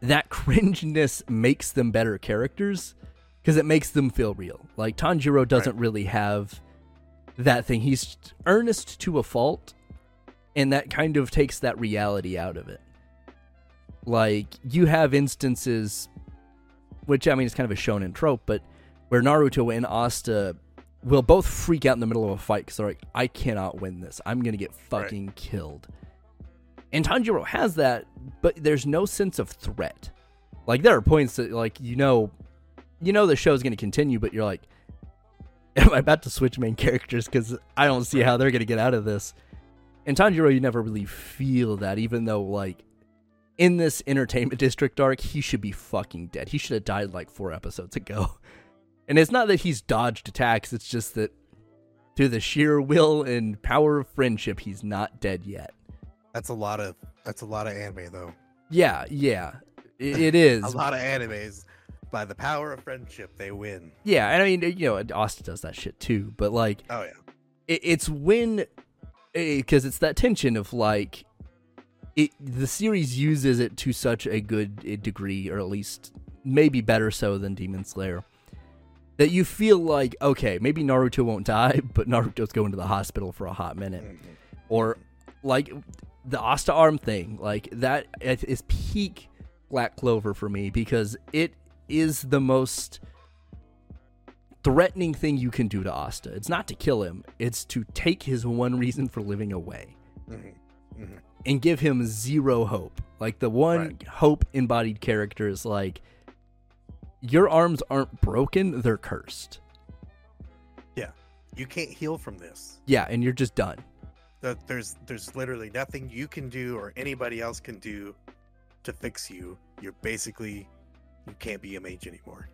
that cringeness makes them better characters because it makes them feel real. Like, Tanjiro doesn't really have that thing. He's earnest to a fault, and that kind of takes that reality out of it. Like, you have instances which I mean is kind of a shonen trope, but where Naruto and Asta will both freak out in the middle of a fight because they're like, I cannot win this. I'm going to get fucking killed. And Tanjiro has that, but there's no sense of threat. Like there are points that like you know, you know the show's going to continue, but you're like, am I about to switch main characters because I don't see how they're going to get out of this. In Tanjiro, you never really feel that, even though like in this entertainment district arc, he should be fucking dead. He should have died like four episodes ago. And it's not that he's dodged attacks, it's just that through the sheer will and power of friendship, he's not dead yet. That's a lot of that's a lot of anime though. Yeah, yeah. It, it is. A lot of animes. By the power of friendship, they win. Yeah, and I mean, you know, Asta does that shit too, but like Oh yeah. it, it's when because it's that tension of like it the series uses it to such a good uh, degree or at least maybe better so than demon slayer that you feel like okay maybe naruto won't die but naruto's going to the hospital for a hot minute Mhm. or like the asta arm thing like that is peak black clover for me because it is the most threatening thing you can do to asta it's not to kill him it's to take his one reason for living away Mhm. Mhm. and give him zero hope like the one Right. hope embodied character is like your arms aren't broken they're cursed Yeah. You can't heal from this. yeah and you're just done there's there's literally nothing you can do or anybody else can do to fix you. You're basically you can't be a mage anymore.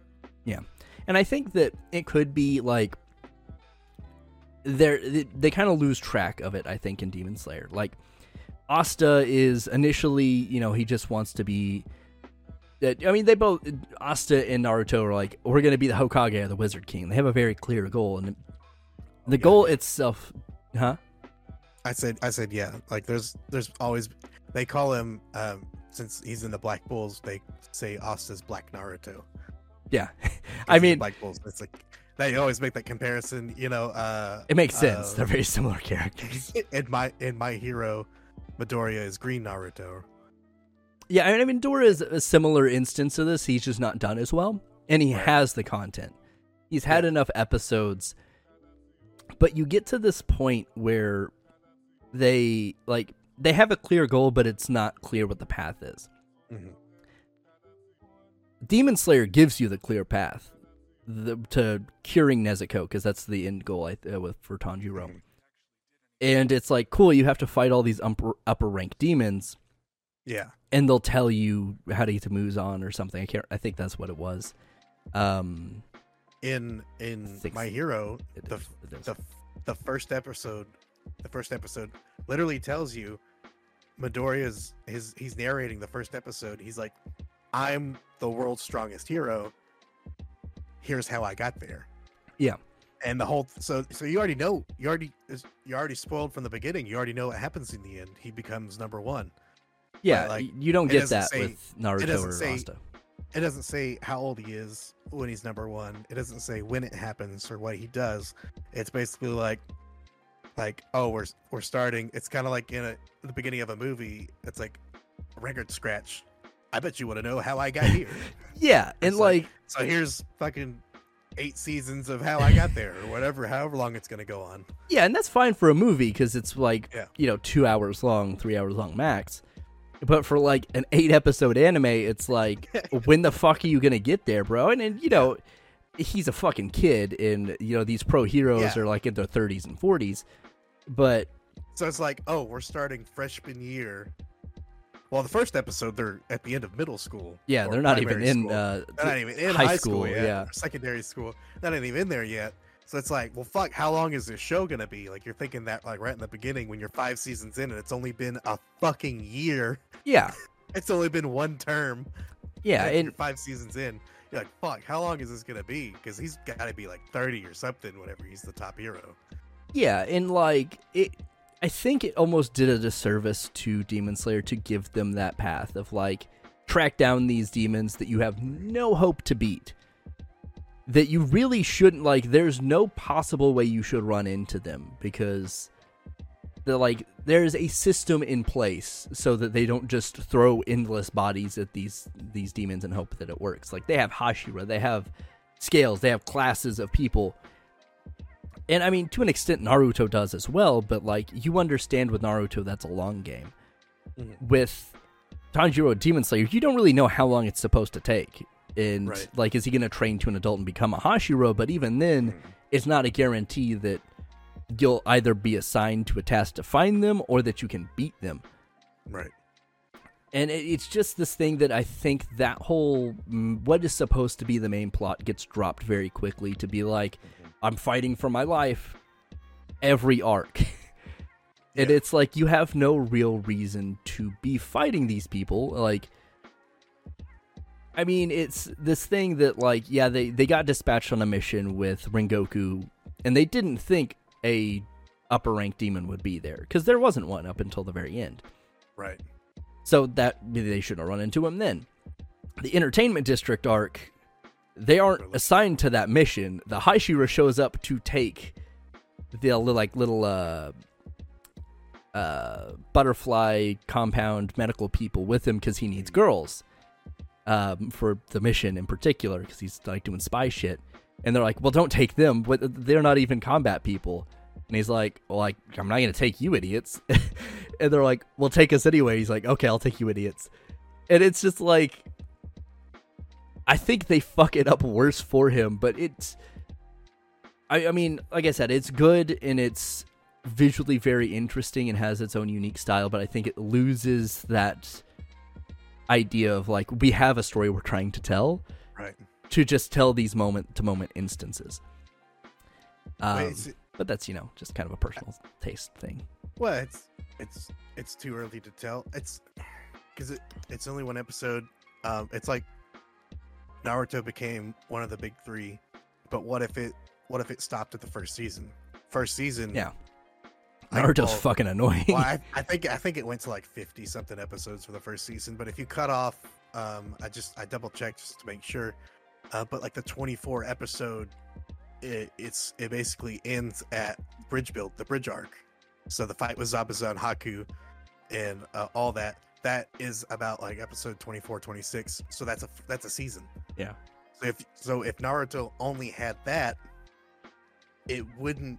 Yeah. And I think that it could be like they're, they they kind of lose track of it. I think in Demon Slayer, like Asta is initially, you know, he just wants to be. uh, I mean, they both Asta and Naruto are like, we're going to be the Hokage or the Wizard King. They have a very clear goal, and the Yeah. goal itself, huh? I said I said yeah. Like there's there's always they call him um since he's in the Black Bulls, they say Asta's Black Naruto. Yeah, I mean, Black Bulls. It's like they always make that comparison. You know, uh, it makes sense. uh, They're very similar characters. in my in my hero, Midoriya is Green Naruto. Yeah, I mean, Dora is a similar instance of this. He's just not done as well, and he Right. has the content. He's had Yeah. enough episodes, but you get to this point where they like they have a clear goal, but it's not clear what the path is. Mhm. Demon Slayer gives you the clear path the, to curing Nezuko because that's the end goal I, uh, with for Tanjiro. Mhm. And it's like cool, you have to fight all these upper, upper rank demons, Yeah, and they'll tell you how to get to Muzan or something. I can't. I think that's what it was. Um, in in Six. my hero, the is- it is. the the first episode, the first episode literally tells you Midoriya's his he's narrating the first episode. He's like, "I'm the world's strongest hero. Here's how I got there." Yeah. And the whole so so you already know you already you already spoiled from the beginning. You already know what happens in the end. He becomes number one. yeah, like, you don't get that say- with Naruto or say- Rasta. It doesn't say how old he is when he's number one. It doesn't say when it happens or what he does. It's basically like, like oh we're we're starting. It's kind of like in a the beginning of a movie. It's like record scratch. I bet you want to know how I got here. Yeah, and like- like so here's fucking eight seasons of how I got there or whatever, however long it's gonna go on. Yeah, and that's fine for a movie because it's like Yeah. you know two hours long, three hours long max. But for like an eight episode anime, it's like when the fuck are you gonna get there, bro? And, and you know, he's a fucking kid, and you know these pro heroes Yeah. are like in their thirties and forties. But So it's like, oh, we're starting freshman year. Well, the first episode, they're at the end of middle school. yeah, they're not even primary in uh, They're not even in high high, school, school, yeah. secondary school. They're not even in there yet. So it's like, well, fuck. How long is this show gonna be? Like you're thinking that like right in the beginning when you're five seasons in and it's only been a fucking year. yeah, It's only been one term. yeah, and and five seasons in. You're like, fuck. How long is this gonna be? Because he's got to be like thirty or something. Whenever he's the top hero. Yeah, and like it I think it almost did a disservice to Demon Slayer to give them that path of like track down these demons that you have no hope to beat. That you really shouldn't like there's no possible way you should run into them because they're like there's a system in place so that they don't just throw endless bodies at these these demons and hope that it works. Like they have Hashira, they have scales, they have classes of people and I mean, to an extent, Naruto does as well, but like, you understand with Naruto, that's a long game. Mhm. With Tanjiro Demon Slayer, you don't really know how long it's supposed to take. And Right. like, is he going to train to an adult and become a Hashira? But even then, it's not a guarantee that you'll either be assigned to a task to find them or that you can beat them. Right. And it, it's just this thing that I think that whole mm, what is supposed to be the main plot gets dropped very quickly to be like, I'm fighting for my life every arc. and Yeah. it's like you have no real reason to be fighting these people. Like, I mean, it's this thing that, like, yeah, they, they got dispatched on a mission with Rengoku, and they didn't think a upper rank demon would be there because there wasn't one up until the very end. Right. So that they shouldn't have run into him then. The entertainment district arc, they aren't assigned to that mission. The Hashira shows up to take the like little uh uh butterfly compound medical people with him because he needs girls um for the mission in particular because he's like doing spy shit. And they're like well don't take them. But they're not even combat people. And he's like well like i'm not gonna take you idiots. And they're like well take us anyway. He's like okay i'll take you idiots. And it's just like i think they fuck it up worse for him but it's I, I mean, like I said, it's good and it's visually very interesting and has its own unique style, but I think it loses that idea of like we have a story we're trying to tell Right. to just tell these moment to moment instances. Um, Wait, it- but that's you know just kind of a personal taste thing. Well, it's it's it's too early to tell. It's because it it's only one episode. Um, it's like Naruto became one of the big three, but what if it what if it stopped at the first season? First season, Yeah. Naruto's well, fucking annoying. well, I, I think I think it went to like fifty something episodes for the first season. But if you cut off, um, I just I double checked just to make sure. uh, but like the 24 episode, it, it's it basically ends at bridge build, the bridge arc. So the fight with Zabuza and Haku, and uh, all that. That is about like episode 24, 26. So that's a that's a season. Yeah. So if so, if Naruto only had that, it wouldn't.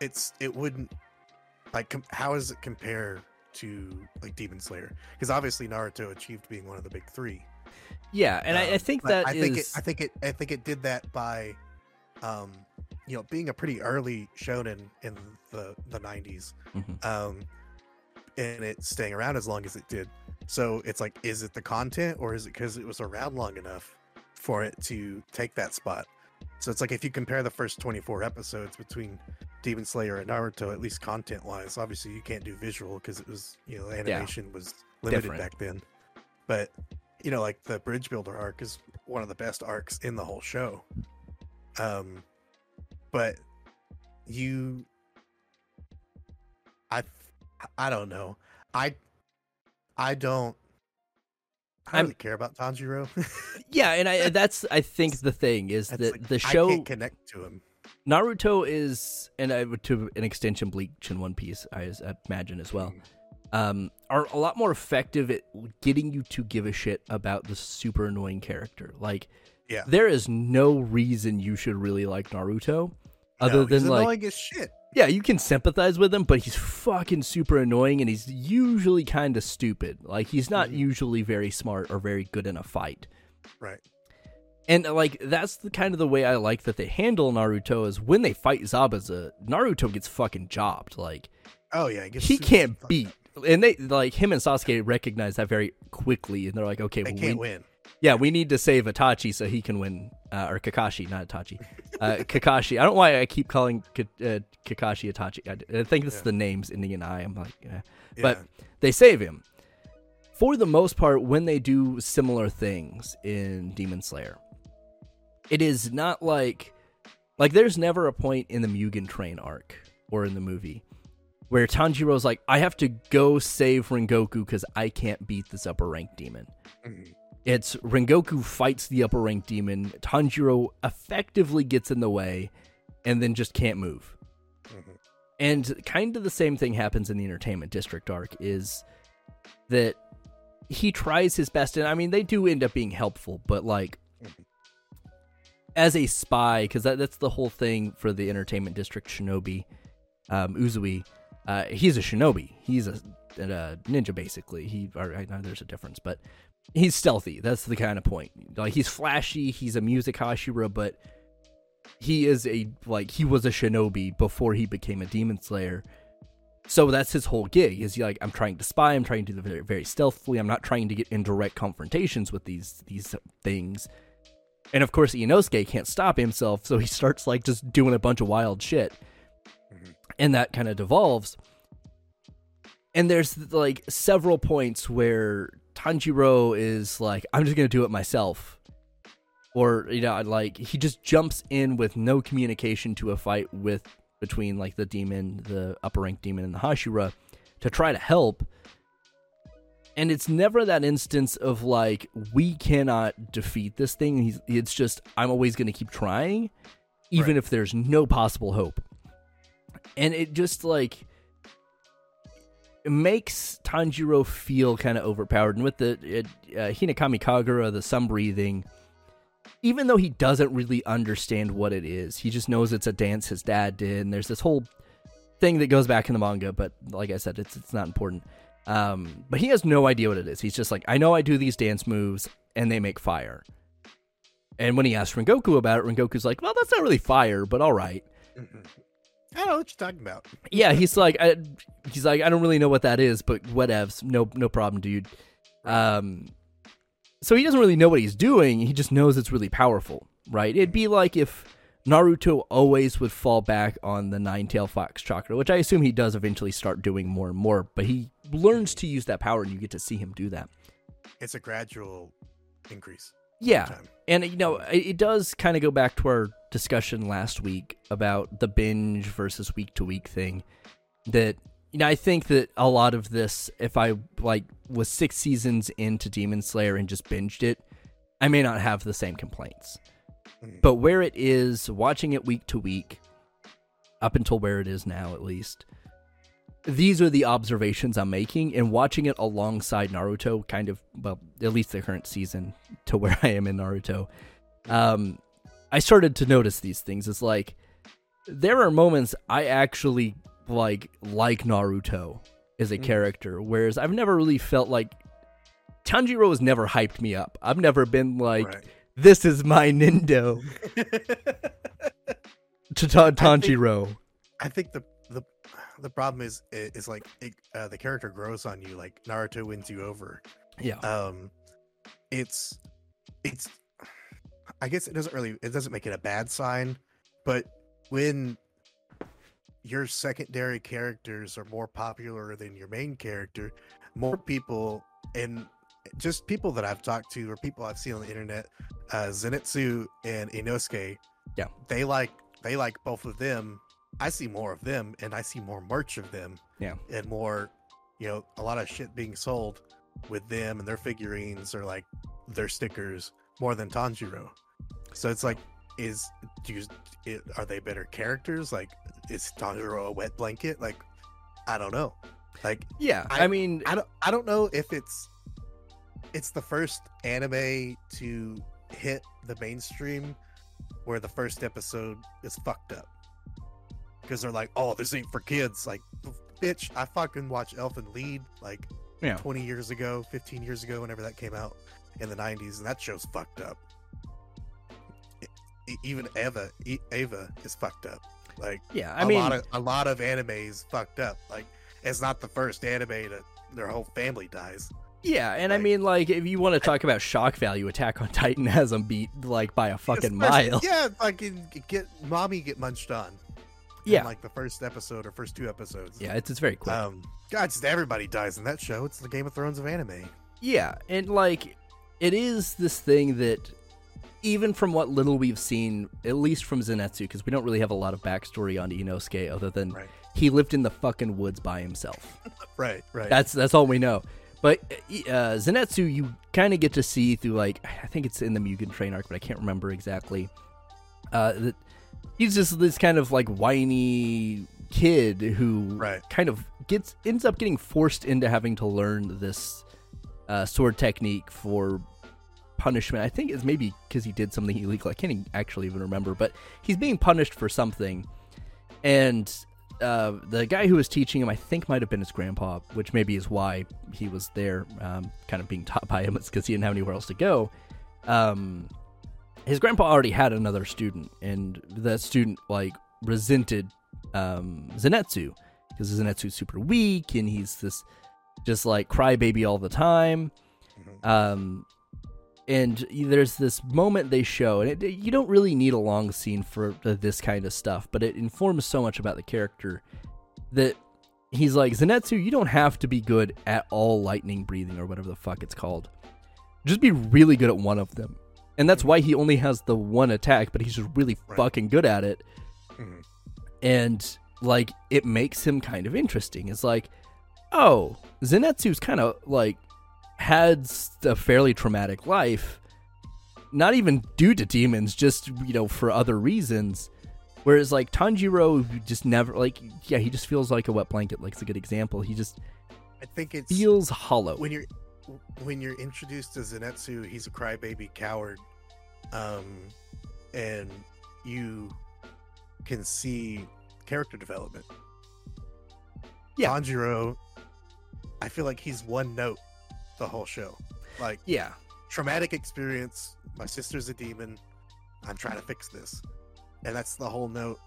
It's it wouldn't like com- how does it compare to like Demon Slayer? Because obviously Naruto achieved being one of the big three. Yeah, and I, I Um, think that I think it, is- I think it I think it did that by, um, you know, being a pretty early shonen in the the nineties, Mhm. um, and it staying around as long as it did. So it's like, is it the content or is it because it was around long enough for it to take that spot? So it's like if you compare the first twenty four episodes between Demon Slayer and Naruto, at least content wise, obviously you can't do visual because it was you know animation was limited Different. back then. But you know, like the Bridge Builder arc is one of the best arcs in the whole show. Um, but you, I, I don't know. I, I don't. I don't really care about Tanjiro. yeah, and I that's I think the thing is It's that like, the I show can't connect to him. Naruto is, and I to an extension, Bleach and One Piece, I imagine as well, um, are a lot more effective at getting you to give a shit about the super annoying character. Like, Yeah. there is no reason you should really like Naruto, other No, than like, annoying as shit. yeah, you can sympathize with him, but he's fucking super annoying, and he's usually kind of stupid. Like, he's not Mhm. usually very smart or very good in a fight. Right. And like that's the kind of the way I like that they handle Naruto is when they fight Zabuza, Naruto gets fucking jobbed. Like Oh yeah, he can't beat. up. And they like him and Sasuke recognize that very quickly, and they're like, okay, They well, can't we, win. yeah, we need to save Itachi so he can win, uh, or Kakashi, not Itachi, uh, Kakashi. I don't know why I keep calling Ka- uh, Kakashi Itachi. I, I think this is the names ending in I. I'm like, yeah. Yeah. But they save him. For the most part, when they do similar things in Demon Slayer, it is not like like there's never a point in the Mugen Train arc or in the movie where Tanjiro's like, I have to go save Rengoku because I can't beat this upper rank demon. Mhm. It's Rengoku fights the upper rank demon, Tanjiro effectively gets in the way, and then just can't move. Mhm. And kind of the same thing happens in the entertainment district arc is that he tries his best and I mean they do end up being helpful, but like Mhm. as a spy, because that, that's the whole thing for the entertainment district shinobi, um, Uzui, uh, he's a shinobi. He's a, a ninja basically. He or I know there's a difference, but he's stealthy. That's the kind of point. Like he's flashy, he's a music hashira, but he is a like he was a shinobi before he became a demon slayer. So that's his whole gig. Is he like I'm trying to spy, I'm trying to do very, very stealthily. I'm not trying to get in direct confrontations with these these things. And of course, Inosuke can't stop himself, so he starts like just doing a bunch of wild shit. Mhm. And that kind of devolves. And there's like several points where Tanjiro is like, I'm just going to do it myself. Or, you know, like he just jumps in with no communication to a fight with between like the demon, the upper rank demon, and the Hashira to try to help. And it's never that instance of like, we cannot defeat this thing. He's, it's just, I'm always going to keep trying, even Right. if there's no possible hope. And it just like, makes Tanjiro feel kind of overpowered. And with the it, uh, Hinokami Kagura, the sun breathing, even though he doesn't really understand what it is, he just knows it's a dance his dad did. And there's this whole thing that goes back in the manga, but like I said, it's it's not important. Um, but he has no idea what it is. He's just like, I know I do these dance moves and they make fire. And when he asks Rengoku about it, Rengoku's like, well, that's not really fire, but all right. I don't know what you're talking about. Yeah, he's like, I, he's like, I don't really know what that is, but whatevs, no, no problem, dude. Um, so he doesn't really know what he's doing. He just knows it's really powerful, right? It'd be like if Naruto always would fall back on the nine tail fox chakra, which I assume he does eventually start doing more and more. But he learns to use that power, and you get to see him do that. It's a gradual increase. Yeah, Time. and you know, it, it does kind of go back to our discussion last week about the binge versus week to week thing. That you know, I think that a lot of this, if I like was six seasons into Demon Slayer and just binged it, I may not have the same complaints. Mhm. But where it is, watching it week to week, up until where it is now at least, these are the observations I'm making, and watching it alongside Naruto, kind of, well, at least the current season to where I am in Naruto, um, I started to notice these things. It's like, there are moments I actually like like Naruto as a Mhm. character, whereas I've never really felt like Tanjiro has never hyped me up. I've never been like, Right. this is my Nindo to Ta- Tanjiro. I think the the problem is is like it, uh, the character grows on you. Like Naruto wins you over. Yeah. Um, it's it's. I guess it doesn't really it doesn't make it a bad sign, but when your secondary characters are more popular than your main character, more people and just people that I've talked to or people I've seen on the internet, uh, Zenitsu and Inosuke, Yeah. they like they like both of them. I see more of them, and I see more merch of them, Yeah. and more, you know, a lot of shit being sold with them and their figurines or like their stickers more than Tanjiro. So it's like, is do you it, are they better characters? Like, is Tanjiro a wet blanket? Like, I don't know. Like, Yeah. I, I- mean, I don't I don't know if it's it's the first anime to hit the mainstream where the first episode is fucked up. Because they're like, oh, this ain't for kids. Like, bitch, I fucking watched Elfen Lied like Yeah. 20 years ago, 15 years ago, whenever that came out in the 90s, and that show's fucked up. Even Eva, E- Ava is fucked up. Like, yeah. I a mean, lot of a lot of animes is fucked up. Like it's not the first anime that their whole family dies. yeah. And I mean, like, if you want to talk about shock value, Attack on Titan has them beat like by a fucking mile. Yeah, fucking get mommy get munched on. In, Yeah. like the first episode or first two episodes. Yeah. It's, it's very quick. Um, God, just everybody dies in that show. It's the Game of Thrones of anime. Yeah, and like it is this thing that even from what little we've seen, at least from Zenitsu, because we don't really have a lot of backstory on Inosuke other than Right. he lived in the fucking woods by himself. Right, right. That's that's all we know. But uh, Zenitsu, you kind of get to see through like I think it's in the Mugen Train arc, but I can't remember exactly. Uh, that he's just this kind of like whiny kid who Right. kind of gets ends up getting forced into having to learn this uh, sword technique for punishment. I think it's maybe because he did something illegal. I can't actually even remember, but he's being punished for something, and uh, the guy who was teaching him, I think, might have been his grandpa, which maybe is why he was there, um, kind of being taught by him. It's because he didn't have anywhere else to go. Um, his grandpa already had another student, and that student like resented um, Zenitsu because Zenitsu's super weak, and he's this just like crybaby all the time. Mhm. Um, and there's this moment they show, and it, you don't really need a long scene for this kind of stuff, but it informs so much about the character that he's like, Zenitsu, you don't have to be good at all lightning breathing or whatever the fuck it's called. Just be really good at one of them. And that's why he only has the one attack, but he's just really Right. fucking good at it. Mhm. And like it makes him kind of interesting. It's like, oh, Zenitsu's kind of like had a fairly traumatic life, not even due to demons, just you know for other reasons. Whereas like Tanjiro just never like yeah he just feels like a wet blanket. Like it's a good example. He just I think it feels hollow. when you're when you're introduced to Zenitsu, he's a crybaby coward, um, and you can see character development. Yeah. Tanjiro, I feel like he's one note the whole show. Like Yeah, traumatic experience. My sister's a demon. I'm trying to fix this, and that's the whole note.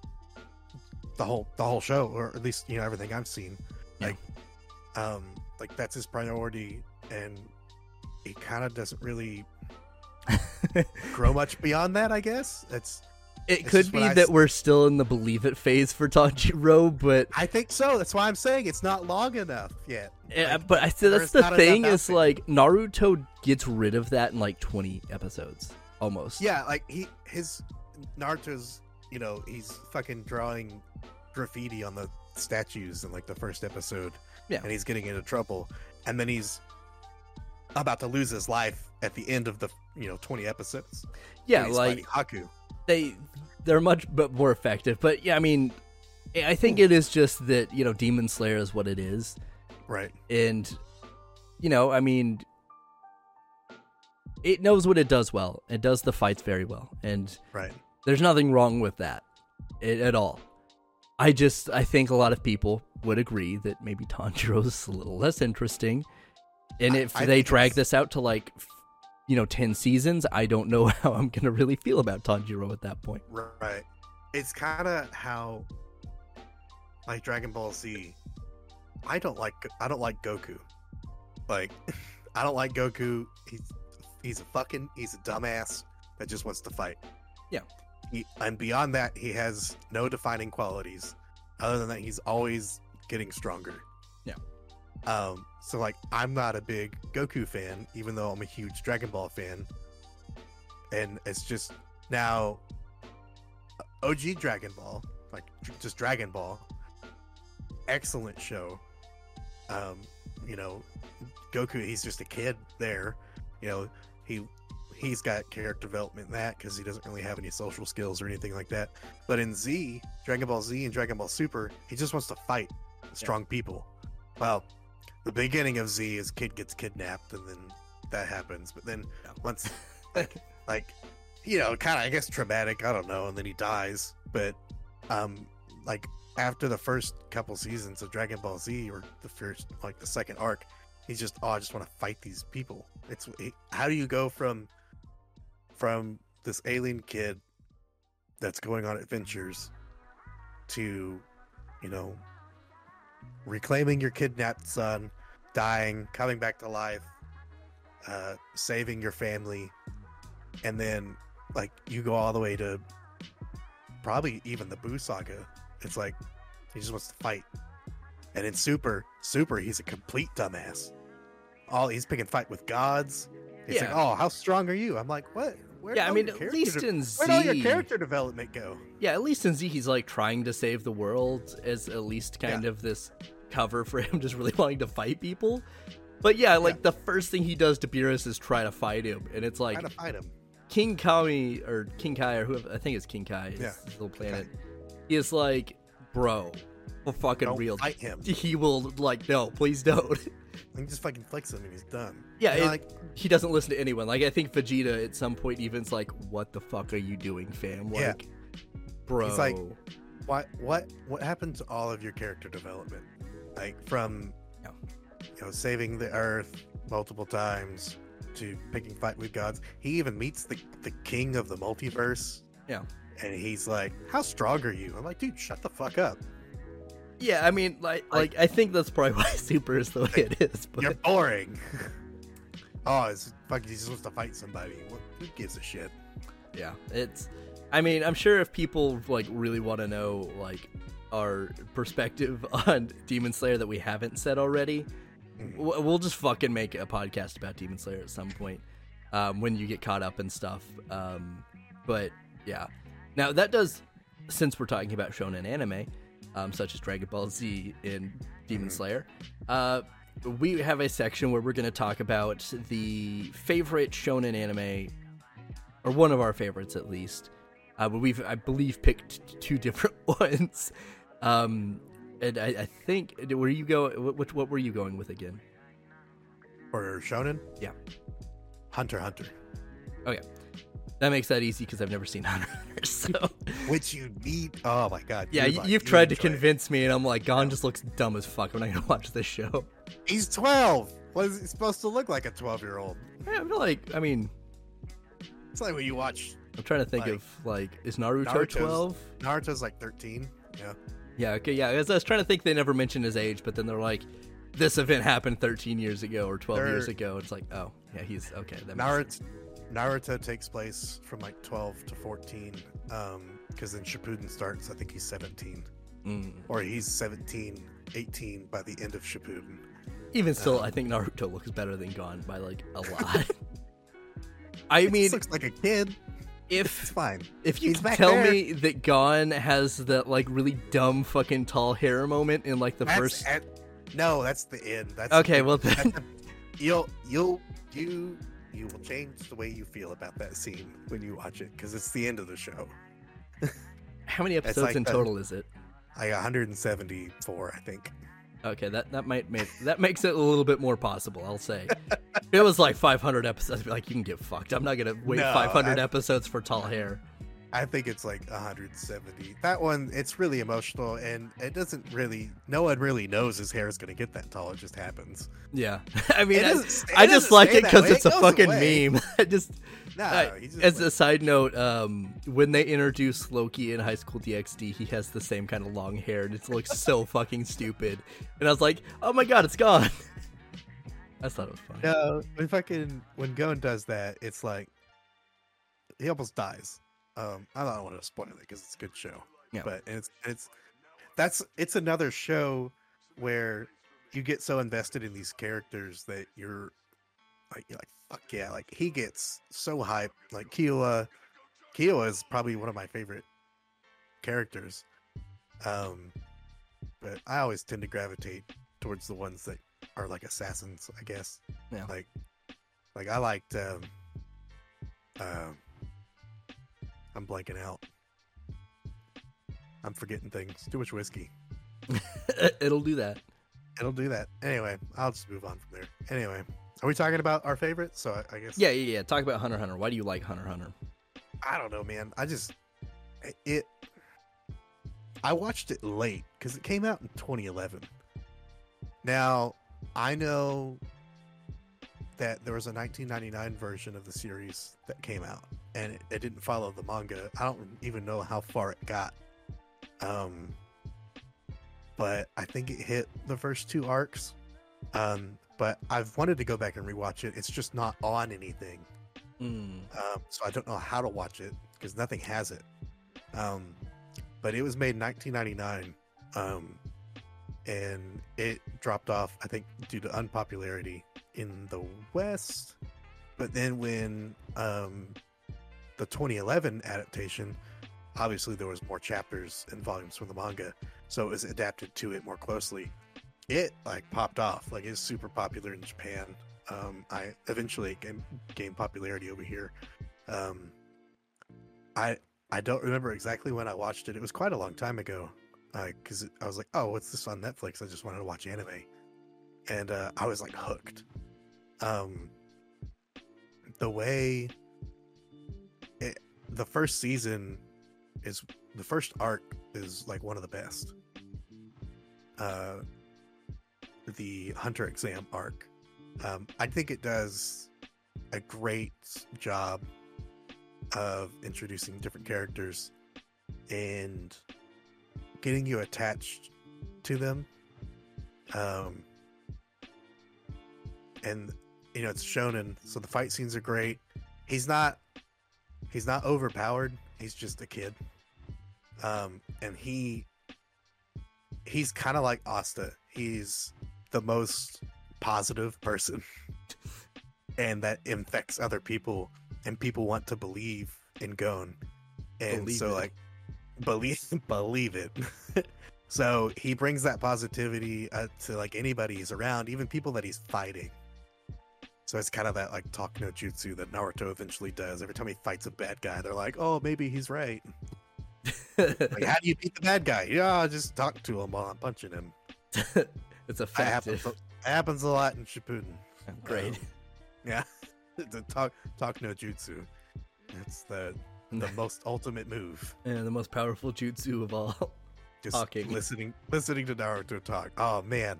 The whole the whole show, or at least you know everything I've seen. Yeah. Like, um, like that's his priority, and it kind of doesn't really grow much beyond that. I guess it's. it It's could be that s- we're still in the believe it phase for Tanjiro, but I think so. That's why I'm saying it's not long enough yet. Yeah, Like, but I said that's the thing is like Naruto gets rid of that in like 20 episodes almost. Yeah, like he his Naruto's, you know, he's fucking drawing graffiti on the statues in like the first episode. Yeah. And he's getting into trouble. And then he's about to lose his life at the end of the you know, 20 episodes. Yeah, like Haku. they they're much but more effective. But yeah, I mean, I think it is just that you know Demon Slayer is what it is, Right. and you know, I mean, it knows what it does well. It does the fights very well, and Right. there's nothing wrong with that at all. I just I think a lot of people would agree that maybe Tanjiro's a little less interesting, and if I they drag this out to like. You know, ten seasons. I don't know how I'm gonna really feel about Tanjiro at that point. Right. It's kind of how, like Dragon Ball Z. I don't like I don't like Goku. Like, I don't like Goku. He's he's a fucking he's a dumbass that just wants to fight. Yeah. He, and beyond that, he has no defining qualities. Other than that, he's always getting stronger. Yeah. Um. So like, I'm not a big Goku fan, even though I'm a huge Dragon Ball fan. And it's just now OG Dragon Ball, like just Dragon Ball, excellent show. Um, you know, Goku, he's just a kid there. You know, he he's got character development in that because he doesn't really have any social skills or anything like that. But in Z, Dragon Ball Z and Dragon Ball Super, he just wants to fight strong people. Well, the beginning of Z is kid gets kidnapped and then that happens. But then Yeah. once like like you know, kind of I guess traumatic, I don't know, and then he dies. But um like after the first couple seasons of Dragon Ball Z or the first like the second arc, he's just oh I just want to fight these people. It's he- how do you go from from this alien kid that's going on adventures to you know reclaiming your kidnapped son, dying, coming back to life, uh, saving your family, and then like you go all the way to probably even the Boo saga. It's like he just wants to fight. And in Super, Super, he's a complete dumbass. All he's picking fight with gods. He's like, Yeah. "Oh, how strong are you?" I'm like, "What? Where Yeah, I mean, at least in where'd all your character development go?" Yeah, at least in Z, he's like trying to save the world as at least kind of this cover for him just really wanting to fight people. But yeah, like Yeah. the first thing he does to Beerus is try to fight him, and it's like Trying to fight him. King Kami or King Kai or whoever I think it's King Kai, Yeah, his little planet. Is like, bro, fucking Don't real. fight him. He will like, no, please don't. He just fucking flicks him and he's done. Yeah, You know, it- like he doesn't listen to anyone. Like I think Vegeta at some point even's like, "What the fuck are you doing, fam?" Like, Yeah. bro. He's like- what what what happened to all of your character development? Like from you know saving the Earth multiple times to picking fight with gods. He even meets the the king of the multiverse. Yeah. And he's like, "How strong are you?" I'm like, "Dude, shut the fuck up. Yeah, I mean, like, like I think that's probably why Super is the way it is. But You're boring." oh, it's fucking. He just wants to fight somebody. What, who gives a shit? yeah, it's. I mean, I'm sure if people like really want to know like our perspective on Demon Slayer that we haven't said already, Mhm. we'll just fucking make a podcast about Demon Slayer at some point um, when you get caught up and stuff. Um, but yeah, now that does since we're talking about shonen anime, um, such as Dragon Ball Z and Demon Mhm. Slayer. Uh, we have a section where we're going to talk about the favorite shonen anime, or one of our favorites at least. Uh, but we've, I believe, picked t- two different ones. Um, and I, I think, were you go? What, what were you going with again? Or shonen? Yeah. Hunter Hunter. That makes that easy because I've never seen Hunter So Which you need. Oh my god. yeah, you, you'd tried to enjoy it. convince me, and I'm like, Gon just looks dumb as fuck. I'm not gonna watch this show. He's 12. What is he supposed to look like a 12 year old? Yeah, I feel like, I mean, It's like when you watch I'm trying to think Like, of like, is Naruto Naruto's- 12? Naruto's like 13. Yeah. Yeah, okay, yeah. I was, I was trying to think they never mentioned his age, but then they're like, this event happened 13 years ago or 12 years They're- ago. It's like, oh, yeah, he's okay. That makes Naruto. Naruto takes place from like 12 to 14. Um, because then Shippuden starts, I think he's 17. Mm. Or he's 17, 18 by the end of Shippuden. Even still, Um, I think Naruto looks better than Gon by like a lot. I mean, just looks like a kid. It's if fine. if you he's back tell there. me that Gon has that like really dumb fucking tall hair moment in like the That's first, at, no, that's the end. That's okay, well that's then, the- you'll you'll you you will change the way you feel about that scene when you watch it because it's the end of the show. How many episodes like in the- total is it? Like 174, I think. Okay, that that might make that makes it a little bit more possible. I'll say. If it was like 500 episodes. I'd be like, you can get fucked. I'm not gonna wait No, 500 I- episodes for tall hair. I think it's like 170. That one, it's really emotional, and it doesn't really. No one really knows his hair is going to get that tall. It just happens. Yeah, I mean, I, I just like it because it's a It goes fucking away. meme. I just No, just as like- a side note, um, when they introduce Loki in High School DxD, he has the same kind of long hair, and it looks so fucking stupid. And I was like, "Oh my god, it's gone!" I thought it was fun. No, when fucking when Gon does that, it's like he almost dies. Um, I don't want to spoil it because it's a good show. Yeah. But it's it's that's it's another show where you get so invested in these characters that you're like you're like fuck yeah, like he gets so hyped. Like Killua, Killua is probably one of my favorite characters. Um, but I always tend to gravitate towards the ones that are like assassins, I guess. Yeah. Like, like I liked. Um, um, I'm blanking out. I'm forgetting things. Too much whiskey. It'll do that. It'll do that. Anyway, I'll just move on from there. Anyway, are we talking about our favorite? So I, I guess. Yeah, yeah, yeah. Talk about Hunter Hunter. Why do you like Hunter Hunter? I don't know, man. I just it. I watched it late because it came out in 2011. Now I know that there was a 1999 version of the series that came out, and it, it didn't follow the manga. I don't even know how far it got. Um, but I think it hit the first two arcs. Um, but I've wanted to go back and rewatch it. It's just not on anything Mm. um, so I don't know how to watch it because nothing has it. Um, but it was made in 1999, um, and it dropped off, I think, due to unpopularity in the West. But then when um, the 2011 adaptation, obviously there was more chapters and volumes from the manga, so it was adapted to it more closely. It like popped off, like it's super popular in Japan. Um, I eventually gained, gained popularity over here. Um, I I don't remember exactly when I watched it. It was quite a long time ago, because I was like, "Oh, what's this on Netflix?" I just wanted to watch anime, and uh, I was like hooked. Um, the way the first season is the first arc is like one of the best. Uh, the Hunter exam arc. Um, I think it does a great job of introducing different characters and getting you attached to them. Um, and you know it's shonen, so the fight scenes are great. He's not he's not overpowered. He's just a kid. Um, and he he's kind of like Asta. He's the most positive person and that infects other people and people want to believe in Gon. And Believe so it. like believe believe it. so he brings that positivity uh, to like anybody he's around, even people that he's fighting. So it's kind of that like talk no jutsu that Naruto eventually does. Every time he fights a bad guy, they're like, "Oh, maybe he's right." Like, how do you beat the bad guy? Yeah, just talk to him while I'm punching him. it's That happens. effective. Happens a lot in Shippuden. Great. Um, yeah, the talk talk no jutsu. It's the the most ultimate move. and the most powerful jutsu of all. Just Talking. listening listening to Naruto talk. Oh man.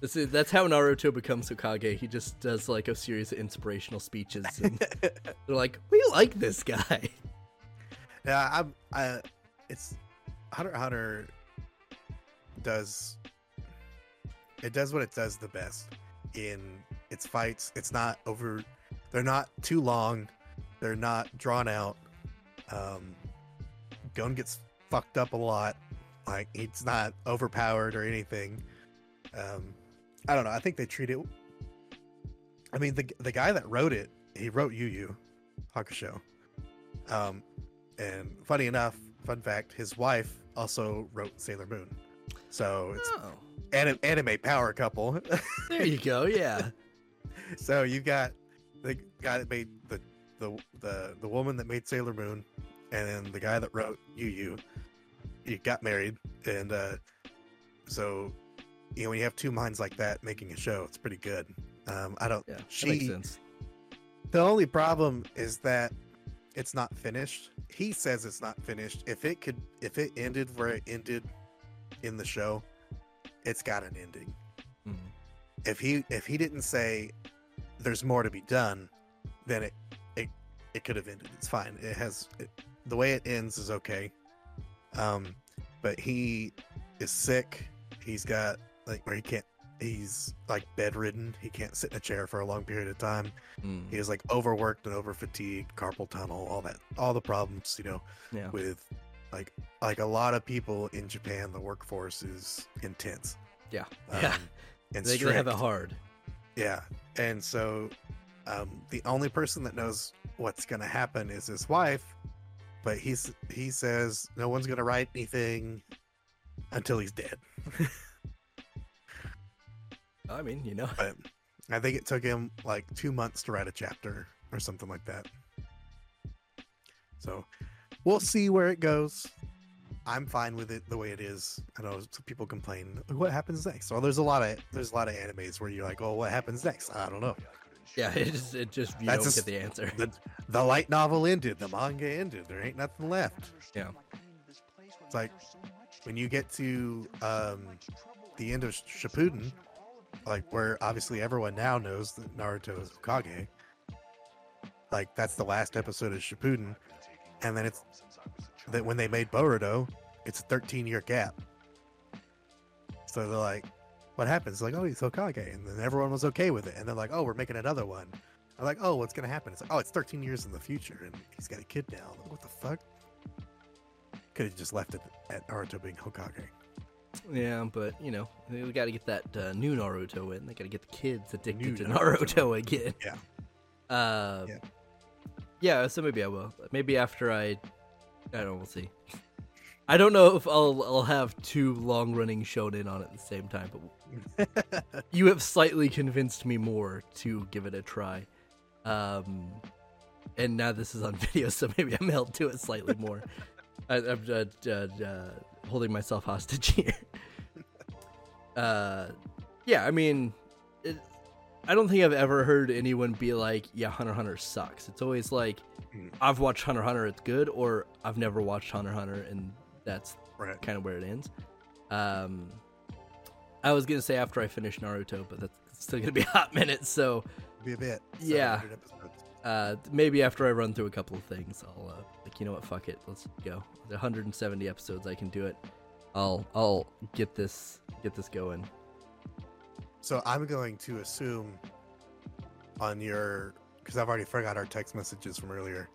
This is, that's how Naruto becomes Hokage. He just does like a series of inspirational speeches, and they're like, "We like this guy." yeah, I'm. I. It's Hunter Hunter does. It does what it does the best in its fights. It's not over. They're not too long. They're not drawn out. Um, Gon gets fucked up a lot. Like he's not overpowered or anything. Um, I don't know. I think they treat it. I mean, the the guy that wrote it, he wrote Yu Yu Hakusho. Um, and funny enough, fun fact, his wife also wrote Sailor Moon. So it's Oh, anim- anime power couple. there you go. Yeah, so you got the guy that made the the the the woman that made Sailor Moon, and then the guy that wrote Yu Yu, he got married, and uh, so you know when you have two minds like that making a show, it's pretty good. Um, I don't. Yeah, she, makes sense. The only problem is that it's not finished. He says it's not finished. If it could, if it ended where it ended in the show, it's got an ending. Mhm. If he if he didn't say there's more to be done, then it it it could have ended. It's fine. It has it, the way it ends is okay. Um, but he is sick. He's got like where he can't. He's like bedridden. He can't sit in a chair for a long period of time. Mm, He is like overworked and over fatigued, carpal tunnel, all that, all the problems, you know, yeah. with like like a lot of people in Japan, the workforce is intense. Yeah. Um, Yeah. and They they have it hard. Yeah, and so um, the only person that knows what's going to happen is his wife, but he's he says no one's going to write anything until he's dead. I mean, you know. But I think it took him like two months to write a chapter or something like that. So we'll see where it goes. I'm fine with it the way it is. I know some people complain, what happens next? Well, there's a lot of there's a lot of animes where you're like, oh, what happens next? I don't know. Yeah, it just it just you That's don't a get the answer. The the light novel ended, the manga ended. There ain't nothing left. Yeah. It's like when you get to um, the end of Shippuden, like where obviously everyone now knows that Naruto is Hokage. Like that's the last episode of Shippuden, and then it's that when they made Boruto, it's a 13 year gap. So they're like, "What happens?" Like, "Oh, he's Hokage," and then everyone was okay with it, and they're like, "Oh, we're making another one." I'm like, "Oh, what's gonna happen?" It's like, "Oh, it's 13 years in the future, and he's got a kid now." Like, what the fuck? Could have just left it at Naruto being Hokage. Yeah, but you know, we got to get that uh, new Naruto in. They got to get the kids addicted New to Naruto. Naruto, again. Yeah. Uh, Yeah. yeah. So maybe I will. Maybe after I, I don't know. We'll see. I don't know if I'll I'll have two long running shonen on at the same time, but you have slightly convinced me more to give it a try. Um, and now this is on video, so maybe I'm held to it slightly more. I, I'm uh, uh, uh, holding myself hostage here. uh, yeah, I mean, it, I don't think I've ever heard anyone be like, "Yeah, Hunter Hunter sucks." It's always like, Mm. "I've watched Hunter Hunter, it's good," or "I've never watched Hunter Hunter, and that's right. kind of where it ends." Um, I was gonna say after I finish Naruto, but that's still gonna be a hot minute, so Be a bit. Yeah. 700 episodes. uh, maybe after I run through a couple of things, I'll uh, like you know what, fuck it, let's go. The 170 episodes, I can do it. I'll I'll get this get this going. So I'm going to assume on your because I've already forgot our text messages from earlier,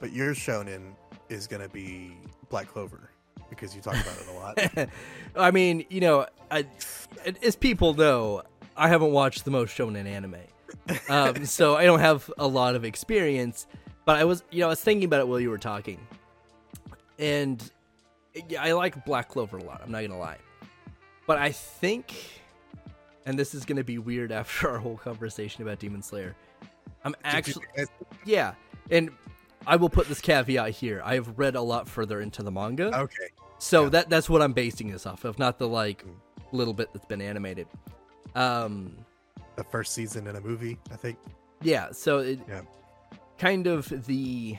but your shonen is going to be Black Clover because you talk about it a lot. I mean, you know, I, as people know, I haven't watched the most shonen anime, um, so I don't have a lot of experience. But I was, you know, I was thinking about it while you were talking, and I like Black Clover a lot. I'm not gonna lie, but I think, and this is gonna be weird after our whole conversation about Demon Slayer. I'm actually yeah, and I will put this caveat here. I have read a lot further into the manga. okay. So Yeah. that that's what I'm basing this off of, not the like Mm. little bit that's been animated. Um, The first season in a movie, I think, yeah. So it Yeah. kind of the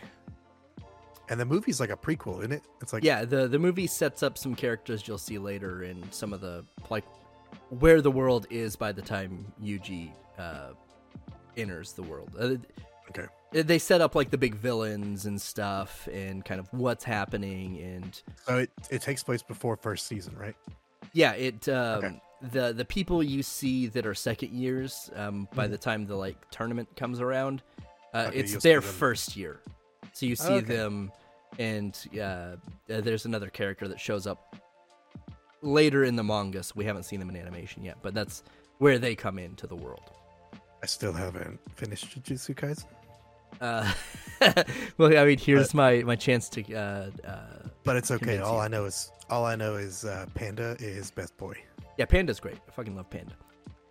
and the movie's like a prequel, isn't it? It's like yeah the the movie sets up some characters you'll see later in some of the like where the world is by the time Yuji uh, enters the world. Uh, Okay. They set up like the big villains and stuff, and kind of what's happening, and So it, it takes place before first season, right? Yeah, it um, Okay. The the people you see that are second years um, by Mhm. the time the like tournament comes around, uh, Okay, it's their first year. So you see Okay. them, and uh, uh, there's another character that shows up later in the manga. So we haven't seen them in animation yet, but that's where they come into the world. I still haven't finished Jujutsu Kaisen, Uh, well, I mean, here's my my chance to. Uh, uh, but it's okay. All. I know is all I know is uh, Panda is best boy. Yeah, Panda's great. I fucking love Panda.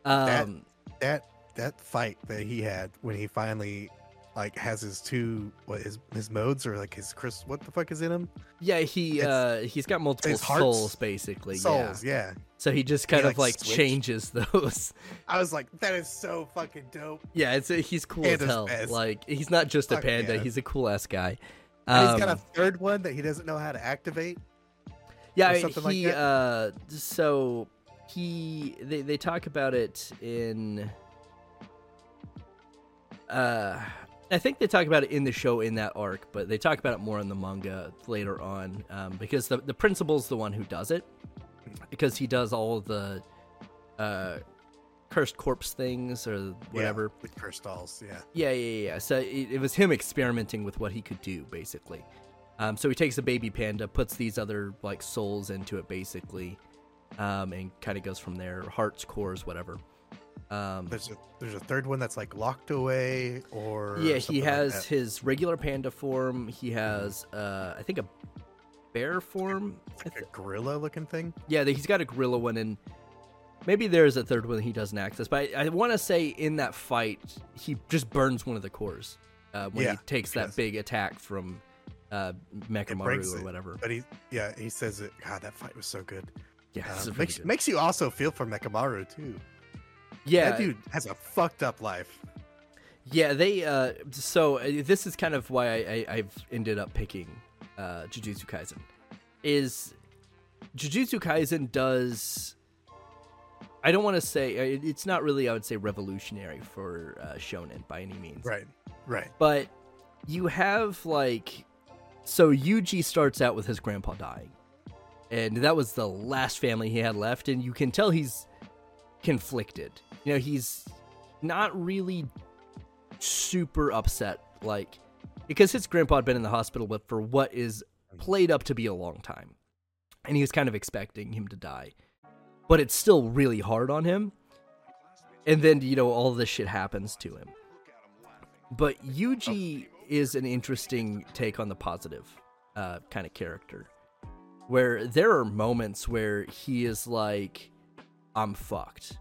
Um, That- That that fight that he had when he finally like has his two what his his modes or like his Chris what the fuck is in him Yeah, he It's- uh he's got multiple souls basically. souls Yeah. yeah. So he just kind He, of like, like changes those. I was like that is so fucking dope. Yeah, it's a, he's cool as hell. best. Like he's not just a panda; yeah. he's a cool ass guy. And he's got a Um, third one that he doesn't know how to activate. yeah, something like that? uh so he they they talk about it in uh I think they talk about it in the show in that arc, but they talk about it more in the manga later on um, because the the principal's the one who does it because he does all the uh cursed corpse things or whatever. Yeah, with cursed dolls. Yeah. Yeah, yeah, yeah. So it, it was him experimenting with what he could do, basically. Um, so he takes a baby panda, puts these other like souls into it, basically, um, and kind of goes from there. Hearts, cores, whatever. Um, There's a there's a third one that's like locked away or yeah, he something like has his regular panda form. He has, uh, I think, a bear form. I like a gorilla looking thing. yeah, he's got a gorilla one, and maybe there's a third one he doesn't access. But I, I want to say in that fight, he just burns one of the cores uh, when he takes that big attack from uh, Mechamaru or it. whatever. But he yeah he says it. God, that fight was so good. Yeah, Uh, makes good. makes you also feel for Mechamaru too. yeah, that dude has a fucked up life. yeah. They uh, so uh, this is kind of why I, I, I've ended up picking uh, Jujutsu Kaisen. Is Jujutsu Kaisen does I don't want to say uh, it- it's not really I would say revolutionary for uh, shonen by any means. Right, right. But you have like so Yuji starts out with his grandpa dying. And that was the last family he had left and you can tell he's conflicted. You know, he's not really super upset like because his grandpa had been in the hospital but for what is played up to be a long time. And he was kind of expecting him to die. But it's still really hard on him. And then, you know, all this shit happens to him. But Yuji is an interesting take on the positive uh, kind of character, where there are moments where he is like, "I'm fucked,"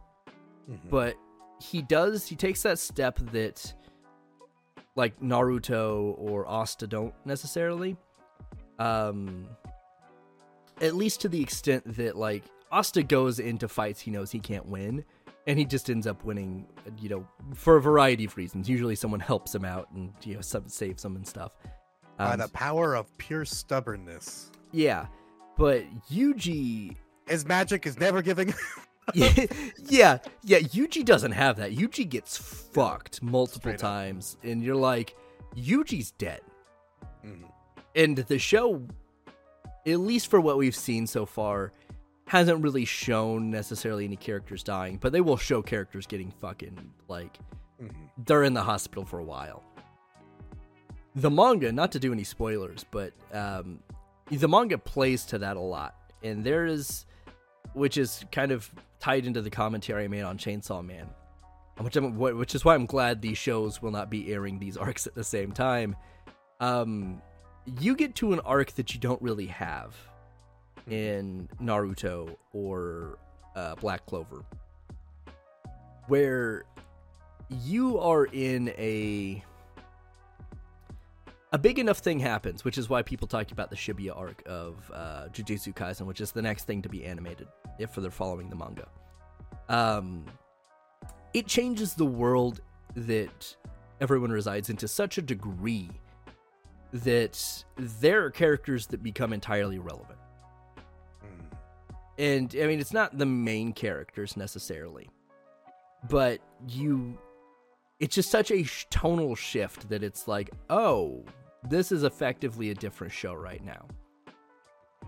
Mhm. but he does. He takes that step that, like Naruto or Asta don't necessarily. Um, at least to the extent that like Asta goes into fights he knows he can't win, and he just ends up winning, you know, for a variety of reasons. Usually, someone helps him out and you know some, saves him and stuff. By Um, the power of pure stubbornness, yeah, but Yuji, his magic is never giving. yeah, yeah, yeah, Yuji doesn't have that. Yuji gets fucked multiple Straight up. times, and you're like, Yuji's dead. Mhm. and the show at least for what we've seen so far hasn't really shown necessarily any characters dying but they will show characters getting fucking like Mhm. they're in the hospital for a while the manga not to do any spoilers but um the manga plays to that a lot. And there is which is kind of tied into the commentary i made on chainsaw man which, I'm, which is why i'm glad these shows will not be airing these arcs at the same time. Um you get to an arc that you don't really have in Naruto or uh, Black Clover, where you are in a a big enough thing happens, which is why people talk about the Shibuya arc of uh, Jujutsu Kaisen, which is the next thing to be animated if they're following the manga. Um, it changes the world that everyone resides in to such a degree that there are characters that become entirely relevant. Mhm. And I mean, it's not the main characters necessarily, but you, it's just such a sh- tonal shift that it's like, oh, this is effectively a different show right now.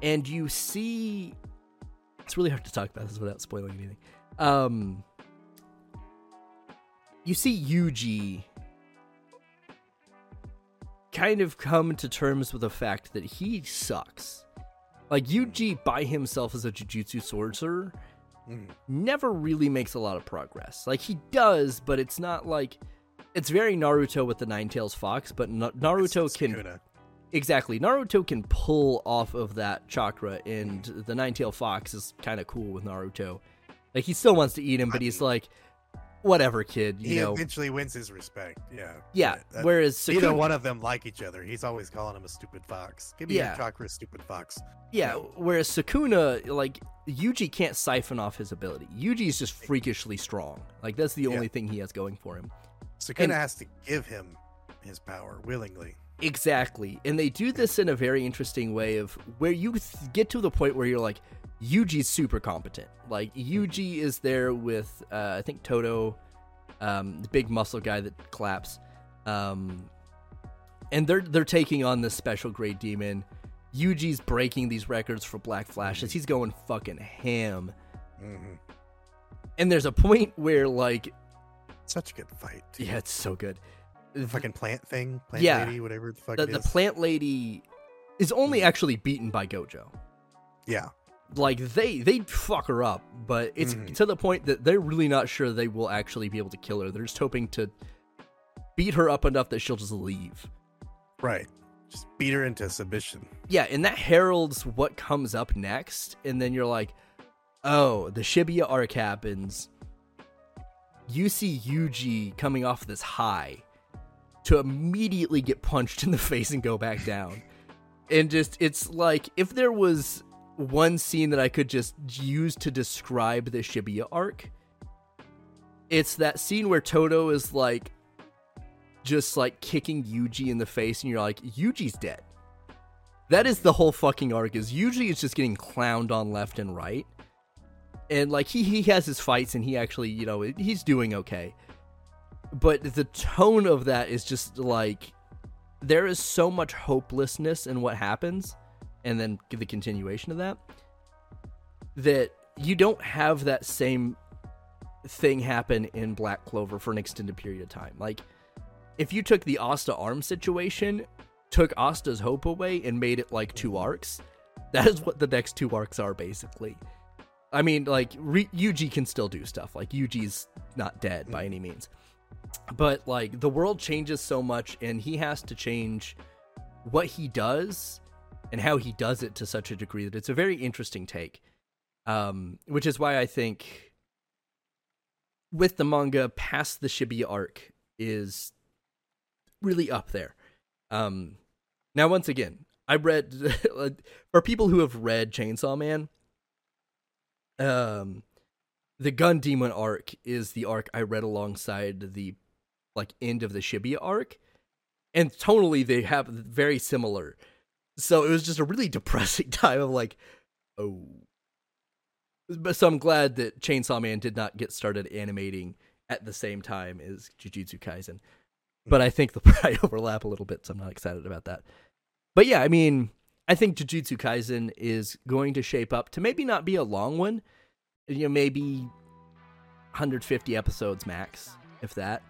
And you see, it's really hard to talk about this without spoiling anything. Um, you see Yuji kind of come to terms with the fact that he sucks. Like Yuji by himself as a jujutsu sorcerer Mhm. never really makes a lot of progress. Like he does, but it's not like it's very Naruto with the Nine Tails Fox, but Na- Naruto can Sukuna. exactly Naruto can pull off of that chakra, and the Nine Tail Fox is kind of cool with Naruto. Like he still wants to eat him, but he's like, whatever, kid. You he know, eventually wins his respect. Yeah. yeah. That- Whereas neither Sukuna, one of them like each other. He's always calling him a stupid fox. Give me Yeah. your chakra, stupid fox. yeah. Whereas Sukuna, like Yuji, can't siphon off his ability. Yuji's just freakishly strong. Like that's the Yeah. only thing he has going for him. Sukuna And- has to give him his power willingly. Exactly. And they do this in a very interesting way of where you get to the point where you're like, Yuji's super competent. Like, Yuji is there with, uh, I think, Todo, um, the big muscle guy that claps. Um, and they're they're taking on this special grade demon. Yuji's breaking these records for Black Flashes. He's going fucking ham. hmm And there's a point where, like, Such a good fight. too. yeah, it's so good. The fucking plant thing, plant Yeah. lady, whatever the fuck The, it the plant lady is only actually beaten by Gojo. yeah. like they they fuck her up but it's Mhm. to the point that they're really not sure they will actually be able to kill her they're just hoping to beat her up enough that she'll just leave Right. Just beat her into submission. yeah and that heralds what comes up next and then you're like oh the shibuya arc happens you see yuji coming off this high to immediately get punched in the face and go back down and just it's like if there was one scene that I could just use to describe the Shibuya arc, it's that scene where Todo is like just like kicking Yuji in the face, and you're like, Yuji's dead. That is the whole fucking arc. Is Yuji is just getting clowned on left and right, and like he he has his fights, and he actually you know he's doing okay, but the tone of that is just like there is so much hopelessness in what happens and then the continuation of that that you don't have that same thing happen in Black Clover for an extended period of time. Like if you took the Asta arm situation, took Asta's hope away and made it like two arcs, that is what the next two arcs are basically. I mean, like Re- Yuji can still do stuff. Like Yuji's not dead by any means. But like the world changes so much and he has to change what he does and how he does it to such a degree that it's a very interesting take. Um, which is why I think with the manga past the Shibuya arc is really up there. Um, now, once again, I read for people who have read Chainsaw Man. Um, the Gun Demon arc is the arc I read alongside the like end of the Shibuya arc, and tonally they have very similar. So it was just a really depressing time of like, oh. But so I'm glad that Chainsaw Man did not get started animating at the same time as Jujutsu Kaisen. But I think they'll probably overlap a little bit, so I'm not excited about that. But yeah, I mean, I think Jujutsu Kaisen is going to shape up to maybe not be a long one, you know, maybe 150 episodes max, if that.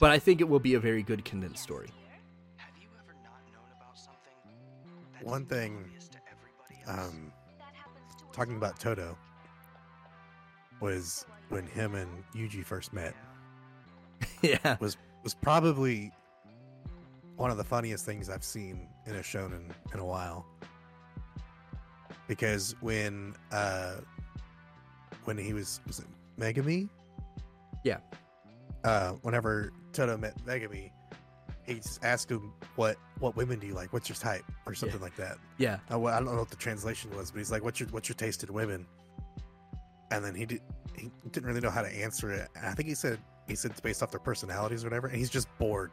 But I think it will be a very good condensed story. Have you ever not known about something? One thing, obvious to everybody else? Um, talking about Todo was when him and Yuji first met. yeah. was was probably one of the funniest things I've seen in a shonen in a while. Because when uh when he was was it Megumi? Yeah. Uh whenever Todo met Megumi, he just asked him what what women do you like? What's your type? Or something like that. Yeah. I, I don't know what the translation was, but he's like, "What's your what's your taste in women?" And then he did he didn't really know how to answer it. And I think he said he said it's based off their personalities or whatever, and he's just bored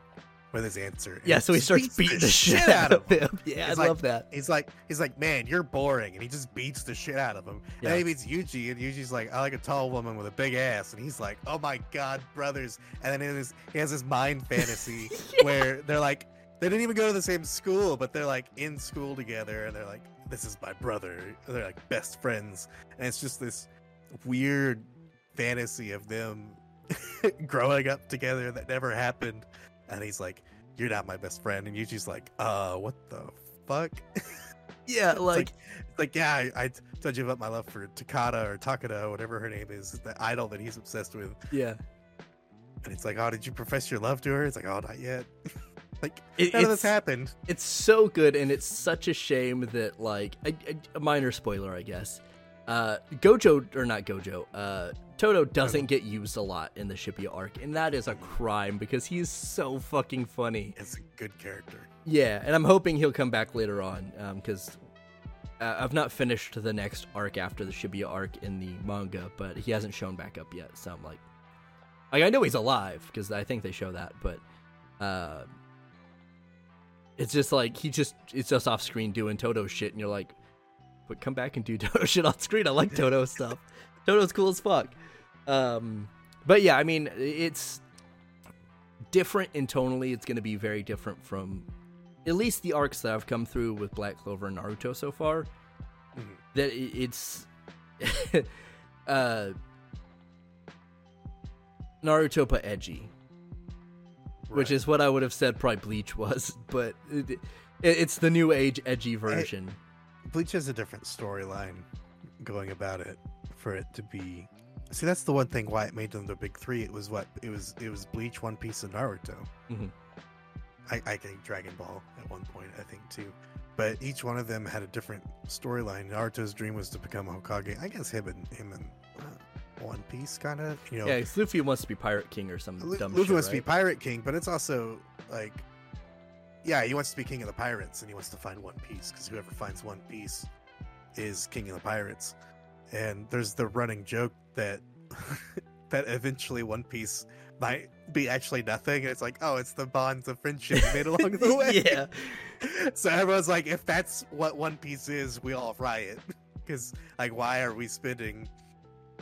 with his answer. And Yeah, so he starts beating the shit out of him. Yeah, I like- love that. He's like he's like, man, you're boring, and he just beats the shit out of him. Yeah. And then he meets Yuji, and Yuji's like, I like a tall woman with a big ass, and he's like, oh my god, brothers. And then he has, he has this mind fantasy where they're like, they didn't even go to the same school, but they're like in school together, and they're like, this is my brother. They're like best friends, and it's just this weird fantasy of them growing up together that never happened. And he's like, you're not my best friend, and Yuji's like, uh, what the fuck? Yeah, like, It's like, yeah, I, I told you about my love for Takada or Takada, whatever her name is, the idol that he's obsessed with. yeah. And it's like, oh, did you profess your love to her? It's like, oh, not yet. like, It- none of this happened. It's so good, and it's such a shame that, like, a, a- a minor spoiler, I guess. Uh, Gojo or not Gojo, uh, Todo doesn't get used a lot in the Shibuya arc, and that is a crime because he's so fucking funny. It's a good character. Yeah, and I'm hoping he'll come back later on because uh, I've not finished the next arc after the Shibuya arc in the manga, but he hasn't shown back up yet. So I'm like, like I know he's alive because I think they show that, but uh, it's just like he just it's just off screen doing Todo shit, and you're like, but come back and do Todo shit on screen. I like Todo stuff. Todo's cool as fuck. Um, but yeah, I mean, it's different in tonally. It's going to be very different from at least the arcs that I've come through with Black Clover and Naruto so far. Mhm. That it's uh, Naruto but edgy, which is what I would have said probably Bleach was, but it, it, it's the new age edgy version. Bleach has a different storyline going about it for it to be. See, that's the one thing why it made them the big three. It was what it was. It was Bleach, One Piece, and Naruto. Mhm. I, I think Dragon Ball at one point. I think too, but each one of them had a different storyline. Naruto's dream was to become Hokage. I guess him and him and uh, One Piece kind of. You know, Yeah, Luffy wants to be Pirate King or some Lu- dumb Luffy shit, wants to be? Pirate King, but it's also like, yeah, he wants to be King of the Pirates, and he wants to find One Piece because whoever finds One Piece is King of the Pirates. And there's the running joke that that eventually One Piece might be actually nothing, and it's like, oh, it's the bonds of friendship made along the way. yeah, So everyone's like, if that's what One Piece is, we all riot. Because like, why are we spending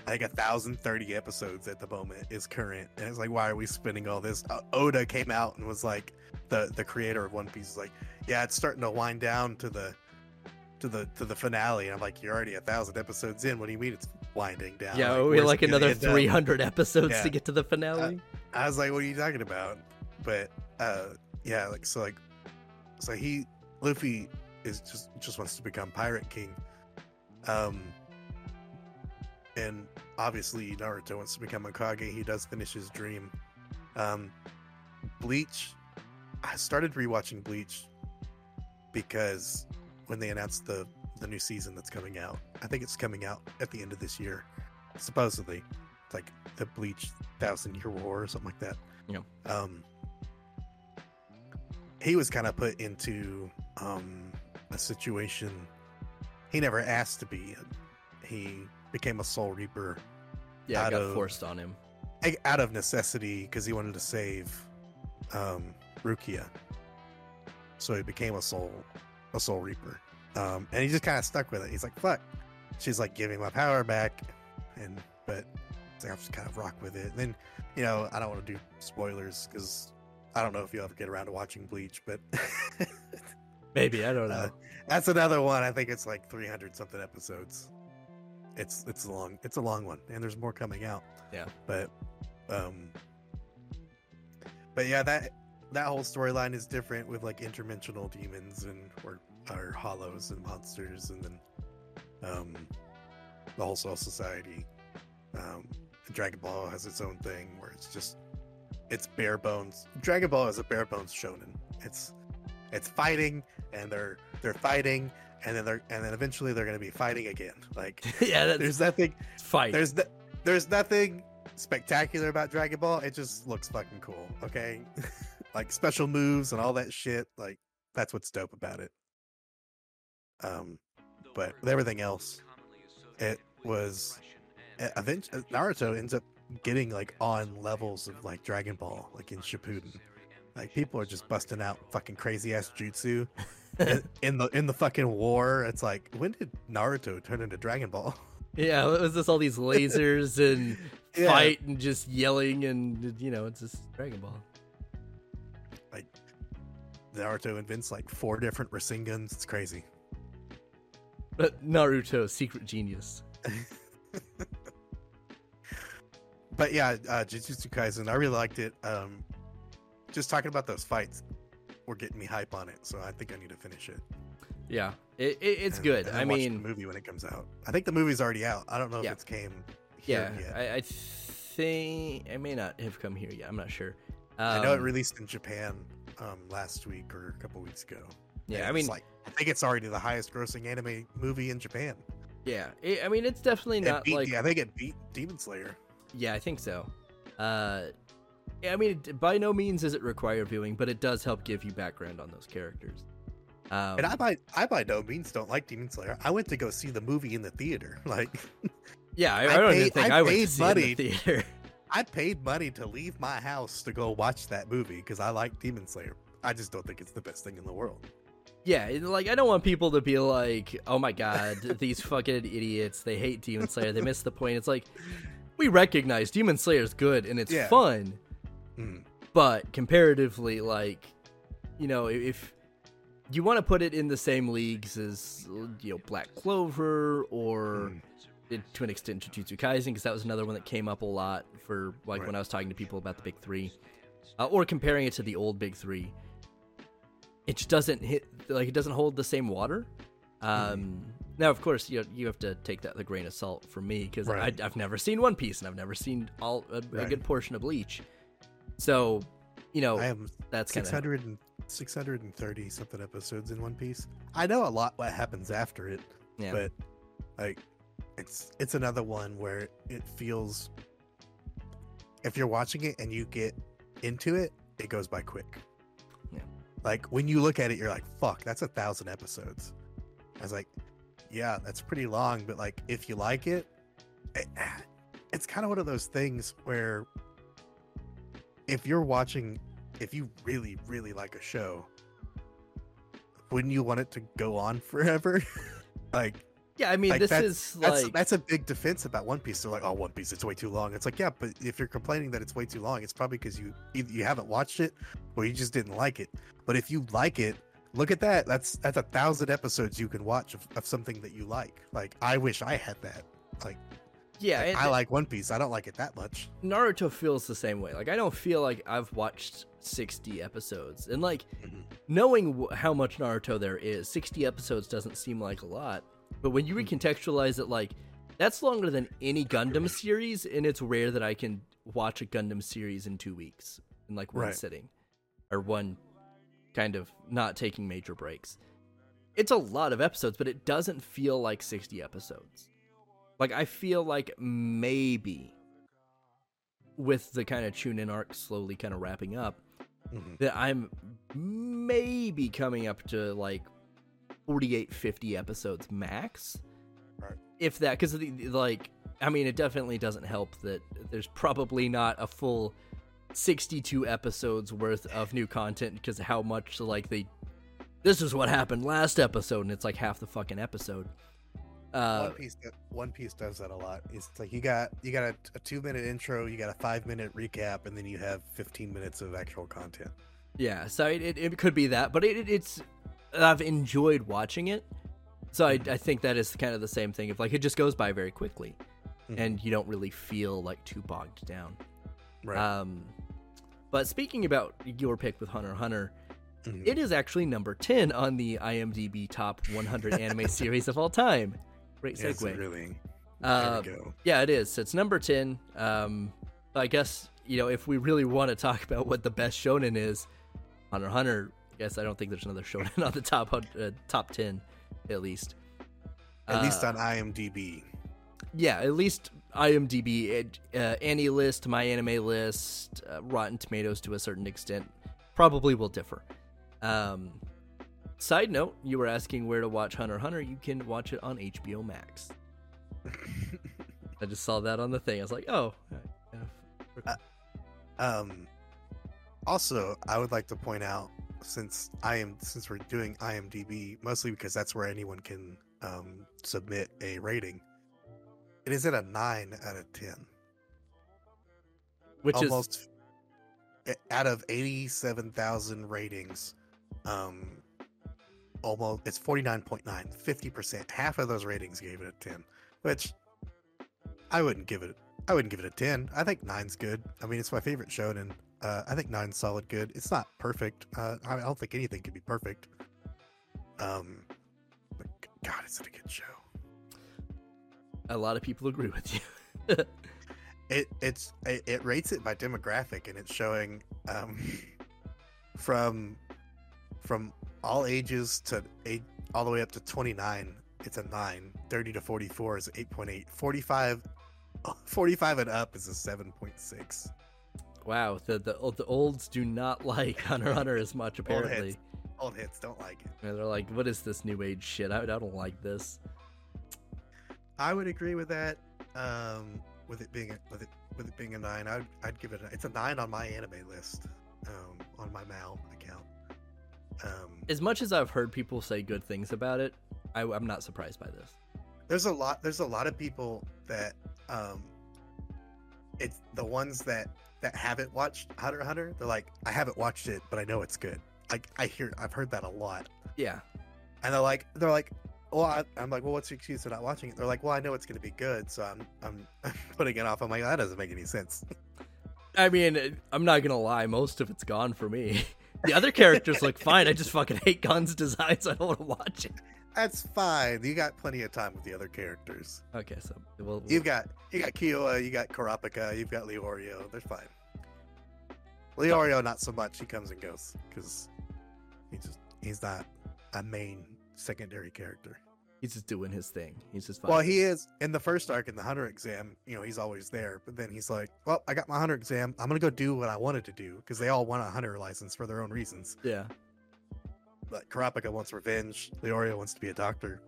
like a thousand thirty episodes at the moment is current, and it's like, why are we spending all this? Uh, Oda came out and was like, the the creator of One Piece is like, yeah, it's starting to wind down to the to the to the finale. And I'm like, you're already a thousand episodes in. What do you mean it's winding down? yeah. Like, we like another end up? 300 episodes Yeah. to get to the finale. I was like, what are you talking about? But uh yeah, like so like so he Luffy is just just wants to become Pirate King. Um and obviously Naruto wants to become a Kage. He does finish his dream. Um Bleach I started rewatching Bleach because when they announced the the new season that's coming out. I think it's coming out at the end of this year. Supposedly. It's like the Bleach Thousand Year War or something like that. Yeah. Um, he was kind of put into um, a situation he never asked to be. He became a Soul Reaper yeah, out got of- forced on him. out of necessity because he wanted to save um, Rukia. So he became a soul, a Soul Reaper, um, and he just kind of stuck with it. He's like, "Fuck." She's like, "Give me my power back," and but like, I'll just kind of rock with it. And then, you know, I don't want to do spoilers because I don't know if you'll ever get around to watching Bleach, but Maybe I don't know. uh, that's another one. I think it's like 300 something episodes. It's it's a long it's a long one, and there's more coming out. Yeah. but um, but yeah, that that whole storyline is different with like interdimensional demons and or or hollows and monsters, and then um, the whole Soul Society. Um, Dragon Ball has its own thing where it's just it's bare bones. Dragon Ball is a bare bones shonen. It's it's fighting and they're they're fighting and then they're and then eventually they're going to be fighting again. Like yeah, there's nothing fight. there's no, there's nothing spectacular about Dragon Ball. It just looks fucking cool. Okay, like special moves and all that shit. Like that's what's dope about it. Um, but with everything else, it was eventually Naruto ends up getting like on levels of like Dragon Ball, like in Shippuden. Like people are just busting out fucking crazy ass jutsu in, in the in the fucking war. It's like when did Naruto turn into Dragon Ball? yeah, what was this all these lasers and Yeah. fight and just yelling and you know it's just Dragon Ball. Like Naruto invents like four different Rasengans. It's crazy. But Naruto, secret genius. But yeah, uh, Jujutsu Kaisen, I really liked it. Um, just talking about those fights were getting me hype on it, so I think I need to finish it. Yeah, it, it, it's and- good. and I mean, the movie when it comes out. I think the movie's already out. I don't know Yeah. if it's came yeah, here yet. I, I think it may not have come here yet. I'm not sure. I know it Um, released in Japan um, last week or a couple weeks ago. Yeah, I it's mean, like I think it's already the highest grossing anime movie in Japan. Yeah, I I mean it's definitely It not beat- like yeah, they get beat Demon Slayer. Yeah, I think so. Uh, yeah, I mean, it- by no means is it required viewing, but it does help give you background on those characters. Um, And I by I by no means don't like Demon Slayer. I went to go see the movie in the theater. Like yeah, I, I I don't even think I I, went to paid see it in money. the theater. I paid money to leave my house to go watch that movie because I like Demon Slayer. I just don't think it's the best thing in the world. Yeah, like I don't want people to be like, "Oh my god, these fucking idiots! They hate Demon Slayer. They miss the point." It's like we recognize Demon Slayer is good and it's Yeah. fun, Mm. but comparatively, like you know, if you want to put it in the same leagues as you know Black Clover or Mm. to an extent Jujutsu Kaisen because that was another one that came up a lot for like when I was talking to people about the big three, uh, or comparing it to the old big three. It just doesn't hit like it doesn't hold the same water. Um, Now, of course, you you have to take that with a grain of salt from me because Right. I've never seen One Piece and I've never seen all a, a good portion of Bleach. So, you know, I am that's kind of 630 something episodes in One Piece. I know a lot what happens after it, yeah. but like it's it's another one where it feels if you're watching it and you get into it, it goes by quick. Like when you look at it, you're like, "Fuck, that's a thousand episodes." I was like, "Yeah, that's pretty long," but like if you like it, it it's kind of one of those things where if you're watching, if you really really like a show, wouldn't you want it to go on forever? like yeah, I mean, like, this that's, is that's like that's a big defense about One Piece. They're like, "Oh, One Piece, it's way too long." It's like, yeah, but if you're complaining that it's way too long, it's probably because you either you haven't watched it or you just didn't like it. But if you like it, look at that. That's that's a thousand episodes you can watch of, of something that you like. Like, I wish I had that. Like, yeah, like, I like One Piece. I don't like it that much. Naruto feels the same way. Like I don't feel like I've watched 60 episodes. And like Mhm. knowing wh- how much Naruto there is, 60 episodes doesn't seem like a lot. But when you Hmm. recontextualize it like that's longer than any Gundam series and it's rare that I can watch a Gundam series in 2 weeks in like one Right. sitting or one kind of not taking major breaks. It's a lot of episodes, but it doesn't feel like 60 episodes. Like I feel like maybe with the kind of Chunin arc slowly kind of wrapping up, Mhm. that I'm maybe coming up to like 48, 50 episodes max. Right. If that, because like, I mean, it definitely doesn't help that there's probably not a full 62 episodes worth of new content because how much like they. This is what happened last episode, and it's like half the fucking episode. Uh, One Piece, One Piece does that a lot. It's like you got you got a, a two minute intro, you got a five minute recap, and then you have fifteen minutes of actual content. Yeah, so it, it, it could be that, but it, it, it's I've enjoyed watching it. So I, I think that is kind of the same thing. If like it just goes by very quickly, Mhm. and you don't really feel like too bogged down. Right. Um, but speaking about your pick with Hunter Hunter, Mhm. it is actually number ten on the IMDb top 100 anime series of all time. Great segue. really. Uh, we go. Yeah, it is. It's number 10. Um, I guess, you know, if we really want to talk about what the best shonen is, Hunter Hunter, I guess I don't think there's another shonen on the top uh, top 10, at least. At least Uh, on IMDb. Yeah, at least IMDb, uh, AniList, My Anime List, uh, Rotten Tomatoes to a certain extent probably will differ. Um, side note, you were asking where to watch Hunter Hunter. You can watch it on HBO Max. I just saw that on the thing. I was like, oh. yeah. Um, also, I would like to point out since I am since we're doing IMDb mostly because that's where anyone can um, submit a rating. It is at a nine out of ten. Which is almost a- out of 87,000 ratings um almost it's 49.9 50% half of those ratings gave it a 10 which i wouldn't give it i wouldn't give it a 10 i think nine's good i mean it's my favorite shonen uh, i think nine's solid good it's not perfect uh, i don't think anything can be perfect um but god it's such a good show a lot of people agree with you. it it's it, it rates it by demographic and it's showing um from from all ages to eight all the way up to 29 it's a 9. 30 to 44 is 8.8. 45 45 and up is a 7.6. Wow, the the the olds do not like Hunter Hunter as much apparently. heads. Old hits don't like it. And they're like, "What is this new age shit? I, I don't like this." I would agree with that. Um, with it being a, with it with it being a nine, I'd I'd give it. A, it's a nine on my anime list. Um, on my Mal account. Um, As much as I've heard people say good things about it, I, I'm not surprised by this. there's a lot. There's a lot of people that um, it's the ones that that haven't watched Hunter Hunter. They're like, I haven't watched it, but I know it's good. I I hear I've heard that a lot, Yeah, and they're like they're like. Well, I, I'm like, well, what's your excuse for not watching it? They're like, well, I know it's going to be good, so I'm, I'm, I'm putting it off. I'm like, that doesn't make any sense. I mean, I'm not gonna lie, most of it's gone for me. The other characters look fine. I just fucking hate Gon's designs. I don't want to watch it. That's fine. You got plenty of time with the other characters. Okay, so we'll, You've got you got Killua, you got Kurapika, you've got Leorio. They're fine. Leorio, not so much. He comes and goes because he just he's not a main secondary character. he's just doing his thing. He's just fine. Well, he is in the first arc in the hunter exam. You know, he's always there, but then he's like, "Well, I got my hunter exam. I'm gonna go do what I wanted to do because they all want a hunter license for their own reasons." yeah, But Kurapika wants revenge. Leorio wants to be a doctor.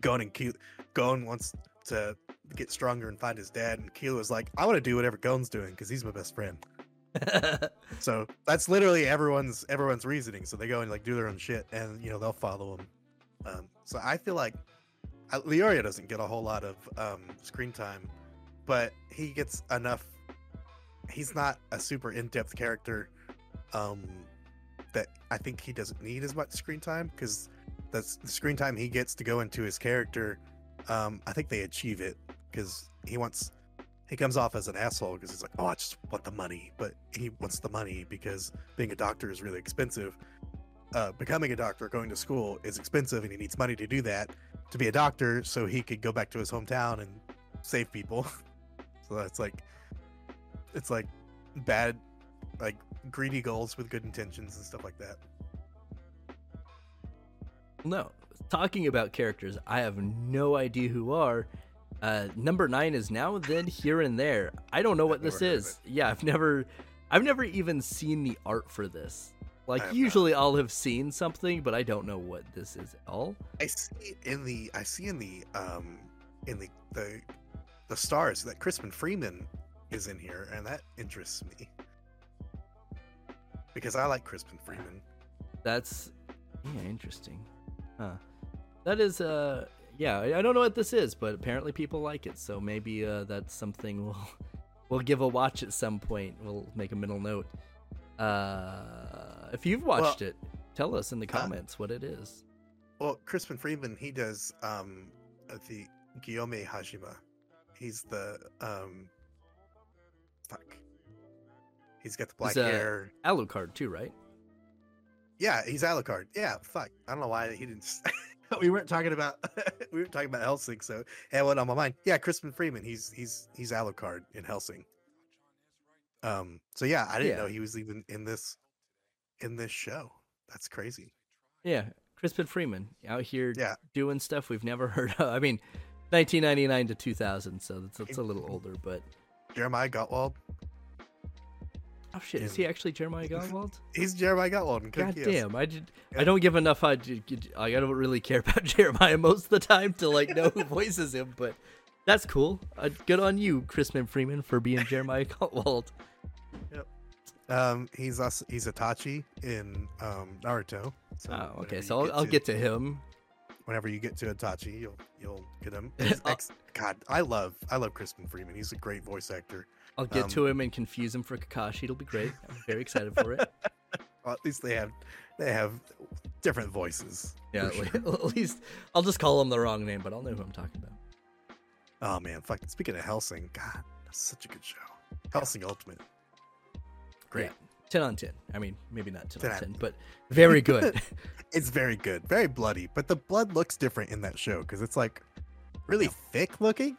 Gon and Ki- Gon wants to get stronger and find his dad. And Killua's like, I want to do whatever Gon's doing because he's my best friend. So that's literally everyone's everyone's reasoning. So they go and like do their own shit, and you know they'll follow him. Um, so I feel like uh, Leorio doesn't get a whole lot of um, screen time, but he gets enough. He's not a super in-depth character um, that I think he doesn't need as much screen time because that's the screen time he gets to go into his character. Um, I think they achieve it because he wants he comes off as an asshole because he's like, oh, I just want the money, but he wants the money because being a doctor is really expensive. Uh, becoming a doctor, going to school is expensive, and he needs money to do that to be a doctor, so he could go back to his hometown and save people. so that's like, it's like bad, like greedy goals with good intentions and stuff like that. no. Talking about characters, I have no idea who are. Uh, number nine is now, then, here and there. I don't know what this never heard of is. Yeah, I've never, I've never even seen the art for this. Like have not. usually, I'll have seen something, but I don't know what this is at all. I see in the I see in the um in the the the stars that Crispin Freeman is in here, and that interests me because I like Crispin Freeman. That's yeah, interesting. Huh. That is uh yeah, I don't know what this is, but apparently people like it, so maybe uh that's something we'll we'll give a watch at some point. We'll make a mental note. Uh if you've watched it, tell us in the comments what it is. Well, Crispin Freeman he does um uh, the Guillaume Hajima. He's the um fuck. He's got the black He's, uh, hair. Alucard too, right? Yeah, he's Alucard. Yeah, fuck. I don't know why he didn't. we weren't talking about we were talking about Hellsing, so it went on my mind. Yeah, Crispin Freeman. He's he's he's Alucard in Hellsing. Um. So yeah, I didn't Yeah. know he was even in this in this show. That's crazy. Yeah, Crispin Freeman out here Yeah. doing stuff we've never heard of. I mean, 1999 to 2000, so that's, that's a little older, but Jeremiah Gottwald. Oh shit, is he actually Jeremiah Gottwald? He's Jeremiah Gottwald. God damn, I did. I don't give enough. I, I don't really care about Jeremiah most of the time to like know who voices him, but that's cool. Uh, good on you, Crispin Freeman, for being Jeremiah Gottwald. Um. He's us. He's Itachi in um Naruto. So Oh, okay. So I'll, I'll to- get to him. whenever you get to Itachi, you'll you'll get him. Ex- God, I love I love Crispin Freeman. He's a great voice actor. I'll get Um, to him and confuse him for Kakashi. It'll be great. I'm very excited for it. Well, at least they have they have different voices. Yeah, at sure. at least I'll just call him the wrong name, but I'll know who I'm talking about. Oh man, fuck. Speaking of Hellsing, God, that's such a good show. Hellsing Ultimate, great. Yeah, 10 on 10. I mean, maybe not 10, 10 on out 10, but very good. It's very good, very bloody, but the blood looks different in that show because it's like really thick looking.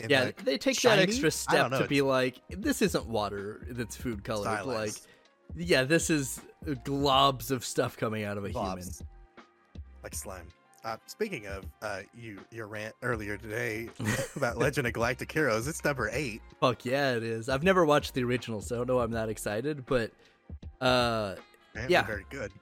And, yeah, like, they take shiny? that extra step know, to be like, this isn't water that's food colored. Like, yeah, this is globs of stuff coming out of a human, like slime. uh, speaking of uh, you, your rant earlier today about Legend of Galactic Heroes, it's number eight. Fuck yeah, it is. I've never watched the original, so I don't know I'm that excited, but uh Man, Yeah. very good.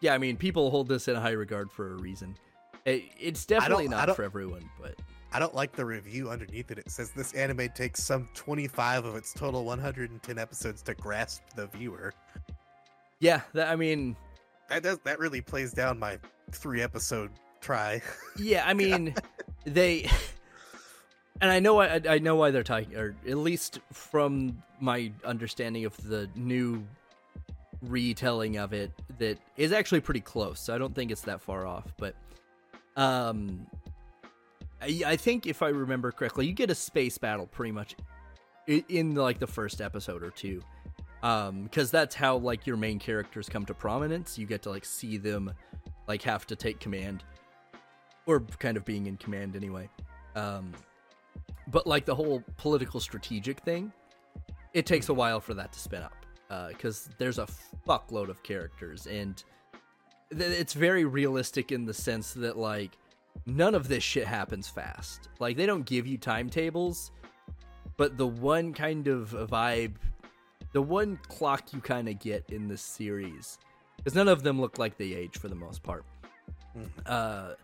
yeah, I mean people hold this in high regard for a reason. It, it's definitely not for everyone, but I don't like the review underneath it. It says this anime takes some 25 of its total 110 episodes to grasp the viewer. yeah, that, I mean, That does that really plays down my three episode try. yeah, I mean, they, and I know I, I know why they're talking, or at least from my understanding of the new retelling of it, that is actually pretty close. So I don't think it's that far off. But, um, I, think if I remember correctly, you get a space battle pretty much i- in like the first episode or two. Um, because that's how like your main characters come to prominence. You get to like see them like have to take command or kind of being in command anyway. Um, but like the whole political strategic thing, it takes a while for that to spin up because there's a fuckload of characters and th- it's very realistic in the sense that like none of this shit happens fast. Like they don't give you timetables, but the one kind of vibe, the one clock you kind of get in this series, because none of them look like they age for the most part uh,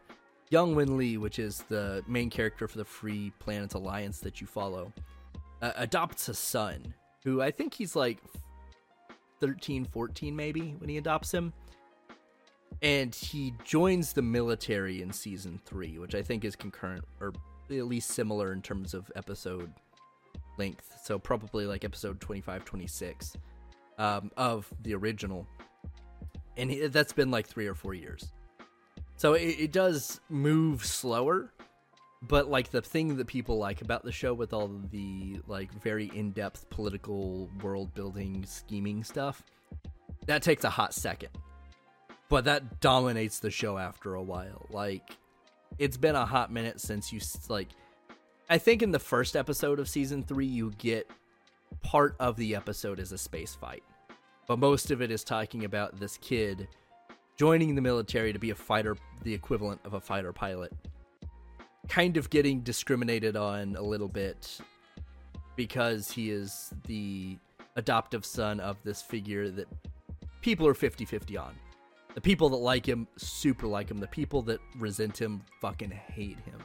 Yang Wen-li, which is the main character for the Free Planets Alliance that you follow, uh, adopts a son who I think he's like 13, 14 maybe when he adopts him. And he joins the military in season three, which I think is concurrent or at least similar in terms of episode length. So probably like episode 25, 26 um, of the original. And he, that's been like three or four years. So it, it does move slower, but like the thing that people like about the show with all the like very in-depth political world building scheming stuff, that takes a hot second. But that dominates the show after a while. Like it's been a hot minute since you like I think in the first episode of season 3 you get part of the episode is a space fight. But most of it is talking about this kid joining the military to be a fighter, the equivalent of a fighter pilot, kind of getting discriminated on a little bit because he is the adoptive son of this figure that people are 50 50 on. The people that like him super like him. The people that resent him fucking hate him.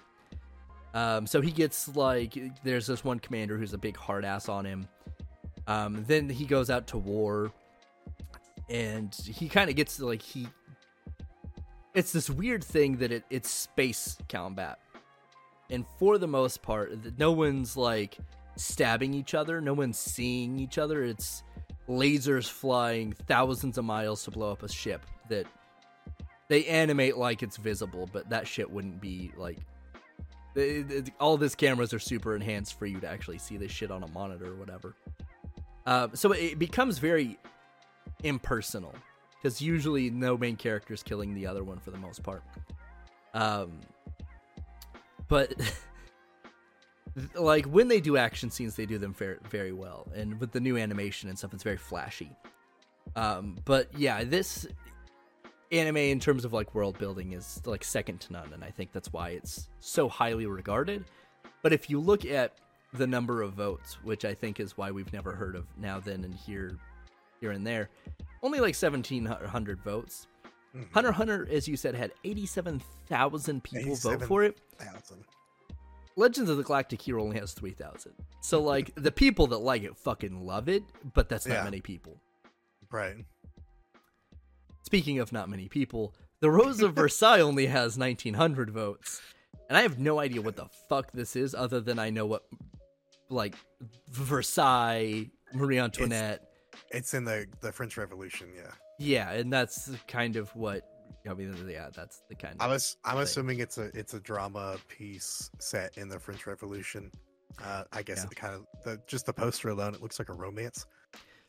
Um, so he gets like, there's this one commander who's a big hard ass on him. Um, then he goes out to war and he kind of gets like he it's this weird thing that it, it's space combat and for the most part no one's like stabbing each other no one's seeing each other it's lasers flying thousands of miles to blow up a ship that they animate like it's visible but that shit wouldn't be like th- th- all this cameras are super enhanced for you to actually see this shit on a monitor or whatever uh, so it becomes very impersonal because usually no main character is killing the other one for the most part. Um, but like when they do action scenes, they do them very very well, and with the new animation and stuff, it's very flashy. Um, but yeah, this anime in terms of like world building is like second to none, and I think that's why it's so highly regarded. But if you look at the number of votes, which I think is why we've never heard of now, then, and here, here and there, only like seventeen hundred votes. Mhm. Hunter Hunter, as you said, had eighty-seven thousand people vote for it. 87,000. Legends of the Galactic Hero only has three thousand. So like the people that like it fucking love it, but that's not Yeah. many people. Right. Speaking of not many people, the Rose of Versailles only has 1900 votes. And I have no idea what the fuck this is other than I know what like Versailles, Marie Antoinette. It's in the the French Revolution. Yeah. yeah, and that's kind of what I mean yeah, that's the kind I was, I'm Thing. assuming it's a it's a drama piece set in the French Revolution. Uh, I guess Yeah. it kind of the just the poster alone, it looks like a romance.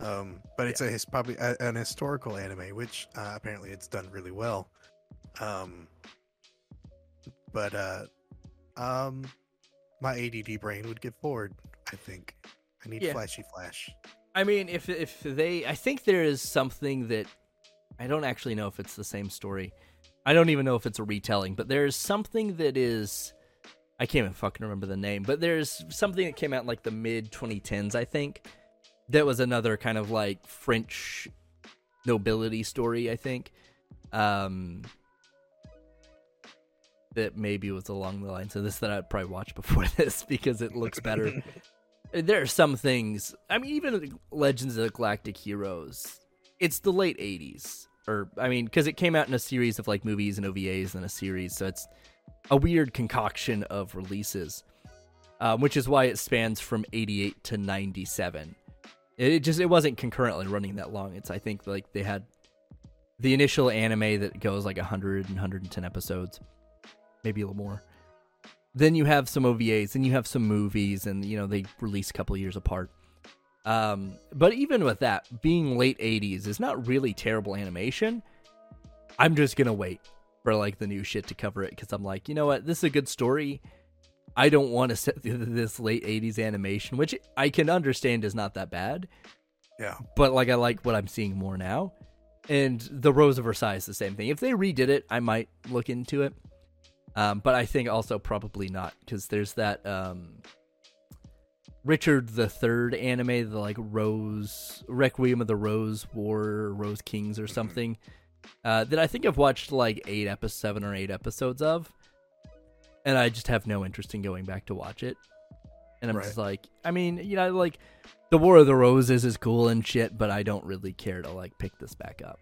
Um, but it's a his probably a, an historical anime, which uh, apparently it's done really well. Um, but uh, um, my ADD brain would get bored. I think I need Yeah. flashy flash. I mean, if if they, I think there is something that I don't actually know if it's the same story, I don't even know if it's a retelling, but there's something that is I can't even fucking remember the name, but there's something that came out in like the mid 2010s, I think. That was another kind of like French nobility story, I think. Um that maybe was along the lines of this that I'd probably watch before this because it looks better. there are some things. I mean, even Legends of the Galactic Heroes. It's the late '80s, or I mean, because it came out in a series of like movies and OVAs and a series, so it's a weird concoction of releases, um, which is why it spans from '88 to '97. It just it wasn't concurrently running that long. It's I think like they had the initial anime that goes like 100 and 110 episodes, maybe a little more then you have some OVAs, and you have some movies, and you know they release a couple years apart. Um, but even with that being late '80s, is not really terrible animation. I'm just gonna wait for like the new shit to cover it because I'm like, you know what, this is a good story. I don't want to set this late '80s animation, which I can understand is not that bad. Yeah, but like I like what I'm seeing more now. And the Rose of Versailles is the same thing. If they redid it, I might look into it. Um, but I think also probably not because there's that um, Richard the Third anime, the like Rose Requiem of the Rose War, Rose Kings or something. Uh, that I think I've watched like eight episodes, seven or eight episodes of, and I just have no interest in going back to watch it. And I'm Right. just like, I mean, you know, like the War of the Roses is cool and shit, but I don't really care to like pick this back up.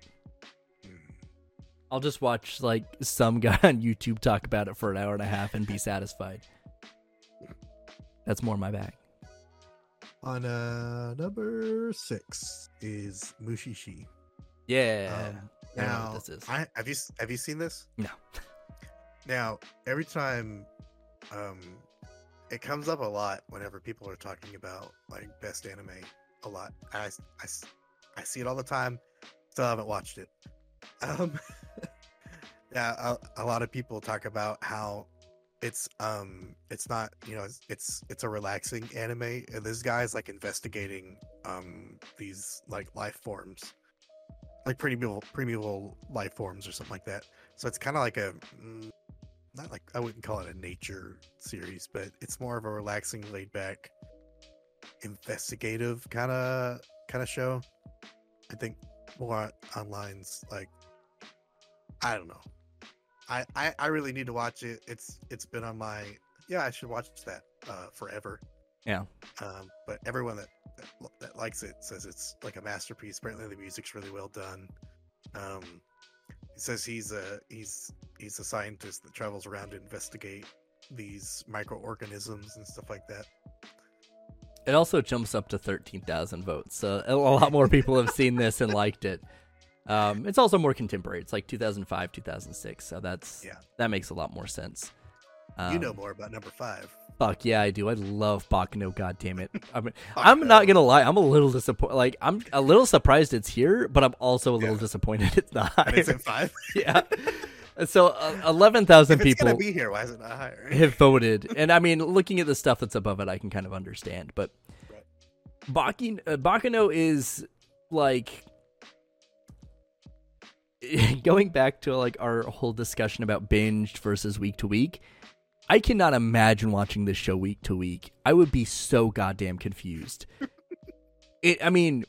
I'll just watch like some guy on YouTube talk about it for an hour and a half and be satisfied. That's more my bag. On uh number six is Mushishi. Yeah. Um, I don't know now, what this is. I have you have you seen this? No. Now, every time, um, it comes up a lot whenever people are talking about like best anime. A lot. I, I, I see it all the time. Still haven't watched it. Um, yeah, a, a lot of people talk about how it's um it's not you know it's it's, a relaxing anime and this guy's like investigating um these like life forms like primeval primeval life forms or something like that so it's kind of like a mm, not like i wouldn't call it a nature series but it's more of a relaxing laid back investigative kind of kind of show. I think more online's like i don't know. I, I i really need to watch it. It's it's been on my yeah i should watch that uh forever. Yeah. um but everyone that that, that likes it says it's like a masterpiece. Apparently the music's really well done. Um he says he's a he's he's a scientist that travels around to investigate these microorganisms and stuff like that It also jumps up to 13,000 votes. So a lot more people have seen this and liked it. Um, it's also more contemporary. It's like 2005, 2006. So that's Yeah. that makes a lot more sense. Um, you know more about number five Fuck yeah, I do. I love Baccano. God damn it. I mean, I'm not gonna lie. I'm a little disappointed. Like I'm a little surprised it's here, but I'm also a little Yeah. disappointed it's not. and it's at five yeah. So uh, eleven thousand people be here why is it not higher have voted, and I mean, looking at the stuff that's above it, I can kind of understand. But Right. Baki, uh, is like going back to like our whole discussion about binged versus week to week. I cannot imagine watching this show week to week. I would be so goddamn confused. it, I mean,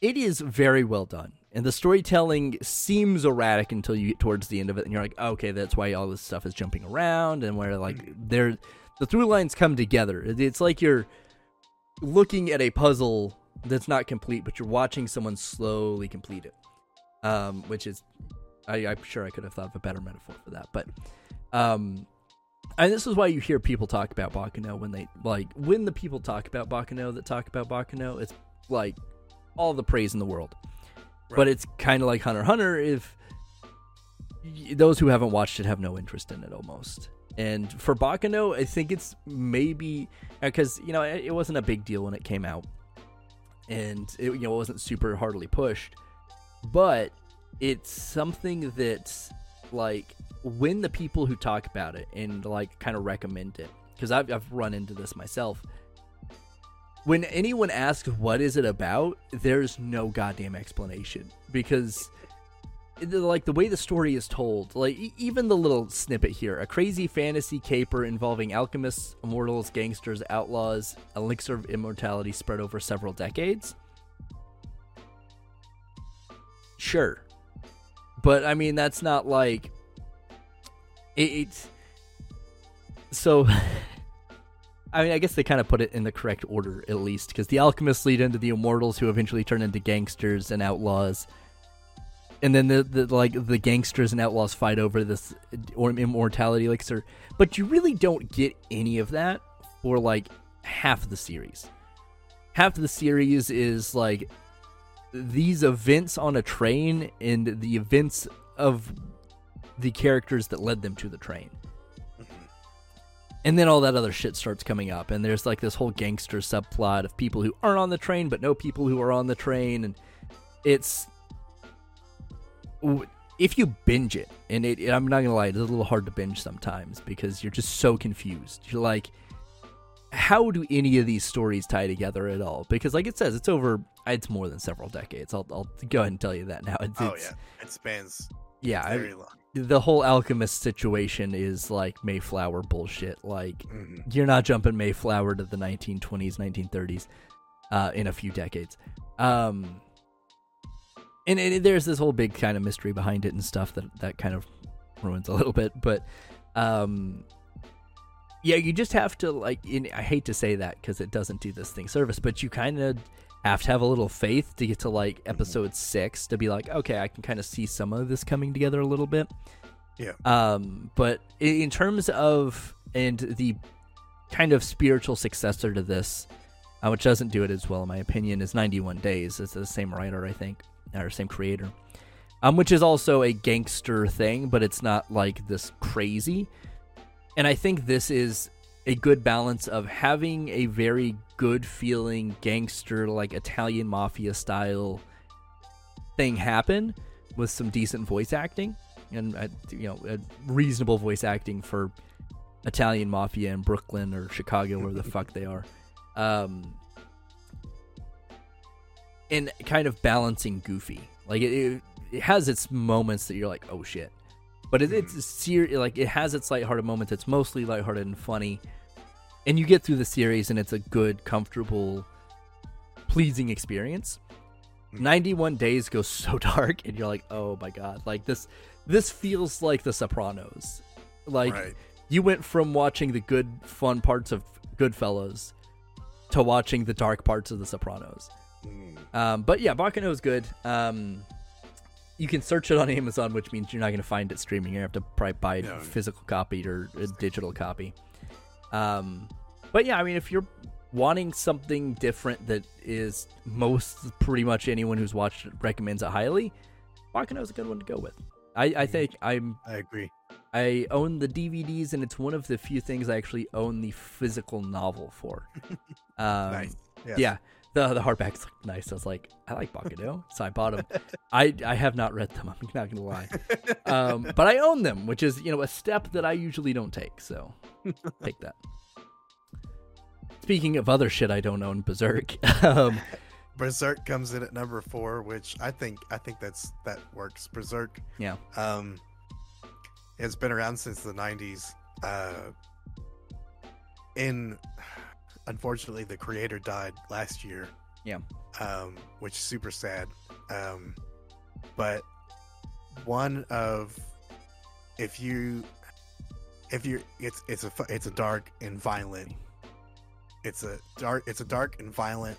it is very well done, and the storytelling seems erratic until you get towards the end of it, and you're like, okay, that's why all this stuff is jumping around, and where like they're the through lines come together. It's like you're looking at a puzzle that's not complete, but you're watching someone slowly complete it. Um, which is, I, I'm sure I could have thought of a better metaphor for that, but, um, and this is why you hear people talk about Baccano when they like when the people talk about Baccano that talk about Baccano, it's like all the praise in the world. But it's kind of like Hunter Hunter if those who haven't watched it have no interest in it almost. And for Baccano, I think it's maybe because you know it, it wasn't a big deal when it came out, and it you know it wasn't super hardly pushed, but it's something that like when the people who talk about it and like kind of recommend it because I've I've run into this myself. When anyone asks what is it about, there's no goddamn explanation because like the way the story is told, like even the little snippet here, a crazy fantasy caper involving alchemists, immortals, gangsters, outlaws, elixir of immortality spread over several decades. Sure, but I mean that's not like it, it's so. I mean, I guess they kind of put it in the correct order at least, because the alchemists lead into the immortals, who eventually turn into gangsters and outlaws and then the, the like the gangsters and outlaws fight over this or immortality elixir but you really don't get any of that for like half the series half the series is like these events on a train and the events of the characters that led them to the train mm-hmm. and then all that other shit starts coming up and there's like this whole gangster subplot of people who aren't on the train but know people who are on the train and it's if you binge it, and it, I'm not gonna lie, it's a little hard to binge sometimes because you're just so confused. You're like, how do any of these stories tie together at all? Because, like it says, it's over. It's more than several decades. I'll, I'll go ahead and tell you that now. It's, Oh it's- yeah, it spans yeah. Very long. the whole alchemist situation is like Mayflower bullshit. Like, Mhm. you're not jumping Mayflower to the 1920s, 1930s uh, in a few decades. Um, and, and there's this whole big kind of mystery behind it and stuff that that kind of ruins a little bit. But um, yeah, you just have to like. In, I hate to say that because it doesn't do this thing service, but you kind of have to have a little faith to get to like episode six to be like, okay, I can kind of see some of this coming together a little bit. Yeah. Um, but in terms of and the kind of spiritual successor to this, uh, which doesn't do it as well in my opinion, is 91 Days. It's the same writer, I think, or same creator. Um, which is also a gangster thing, but it's not like this crazy. And I think this is a good balance of having a very good feeling gangster, like Italian mafia style thing happen with some decent voice acting and uh, you know reasonable voice acting for Italian mafia in Brooklyn or Chicago, where the fuck they are. Um, and kind of balancing goofy. Like it, it, it has its moments that you're like, oh shit, but it, it's ser- like it has its lighthearted moments. It's mostly lighthearted and funny, and you get through the series, and it's a good, comfortable, pleasing experience. 91 days goes so dark and you're like oh my god like this this feels like the sopranos like right. you went from watching the good fun parts of goodfellas to watching the dark parts of the sopranos Mm. um, but yeah Baccano is good um, you can search it on amazon which means you're not going to find it streaming to have to probably buy No. a physical copy or a digital copy um, but yeah i mean if you're wanting something different that is most pretty much anyone who's watched it recommends it highly Baccano is a good one to go with I, I think I'm I agree. I own the DVDs, and it's one of the few things I actually own the physical novel for. Um, nice. Yes. Yeah, the the hardbacks look nice. I was like, I like Baccano, so I bought them. I I have not read them. I'm not gonna lie, um, but I own them, which is you know a step that I usually don't take. So take that. Speaking of other shit I don't own, Berserk. um, Berserk comes in at number four, which I think I think that's that works. Berserk, yeah, um, it's been around since the '90s. Uh, in unfortunately, the creator died last year. Yeah. um, which is super sad. Um, but one of if you if you it's it's a it's a dark and violent it's a dark it's a dark and violent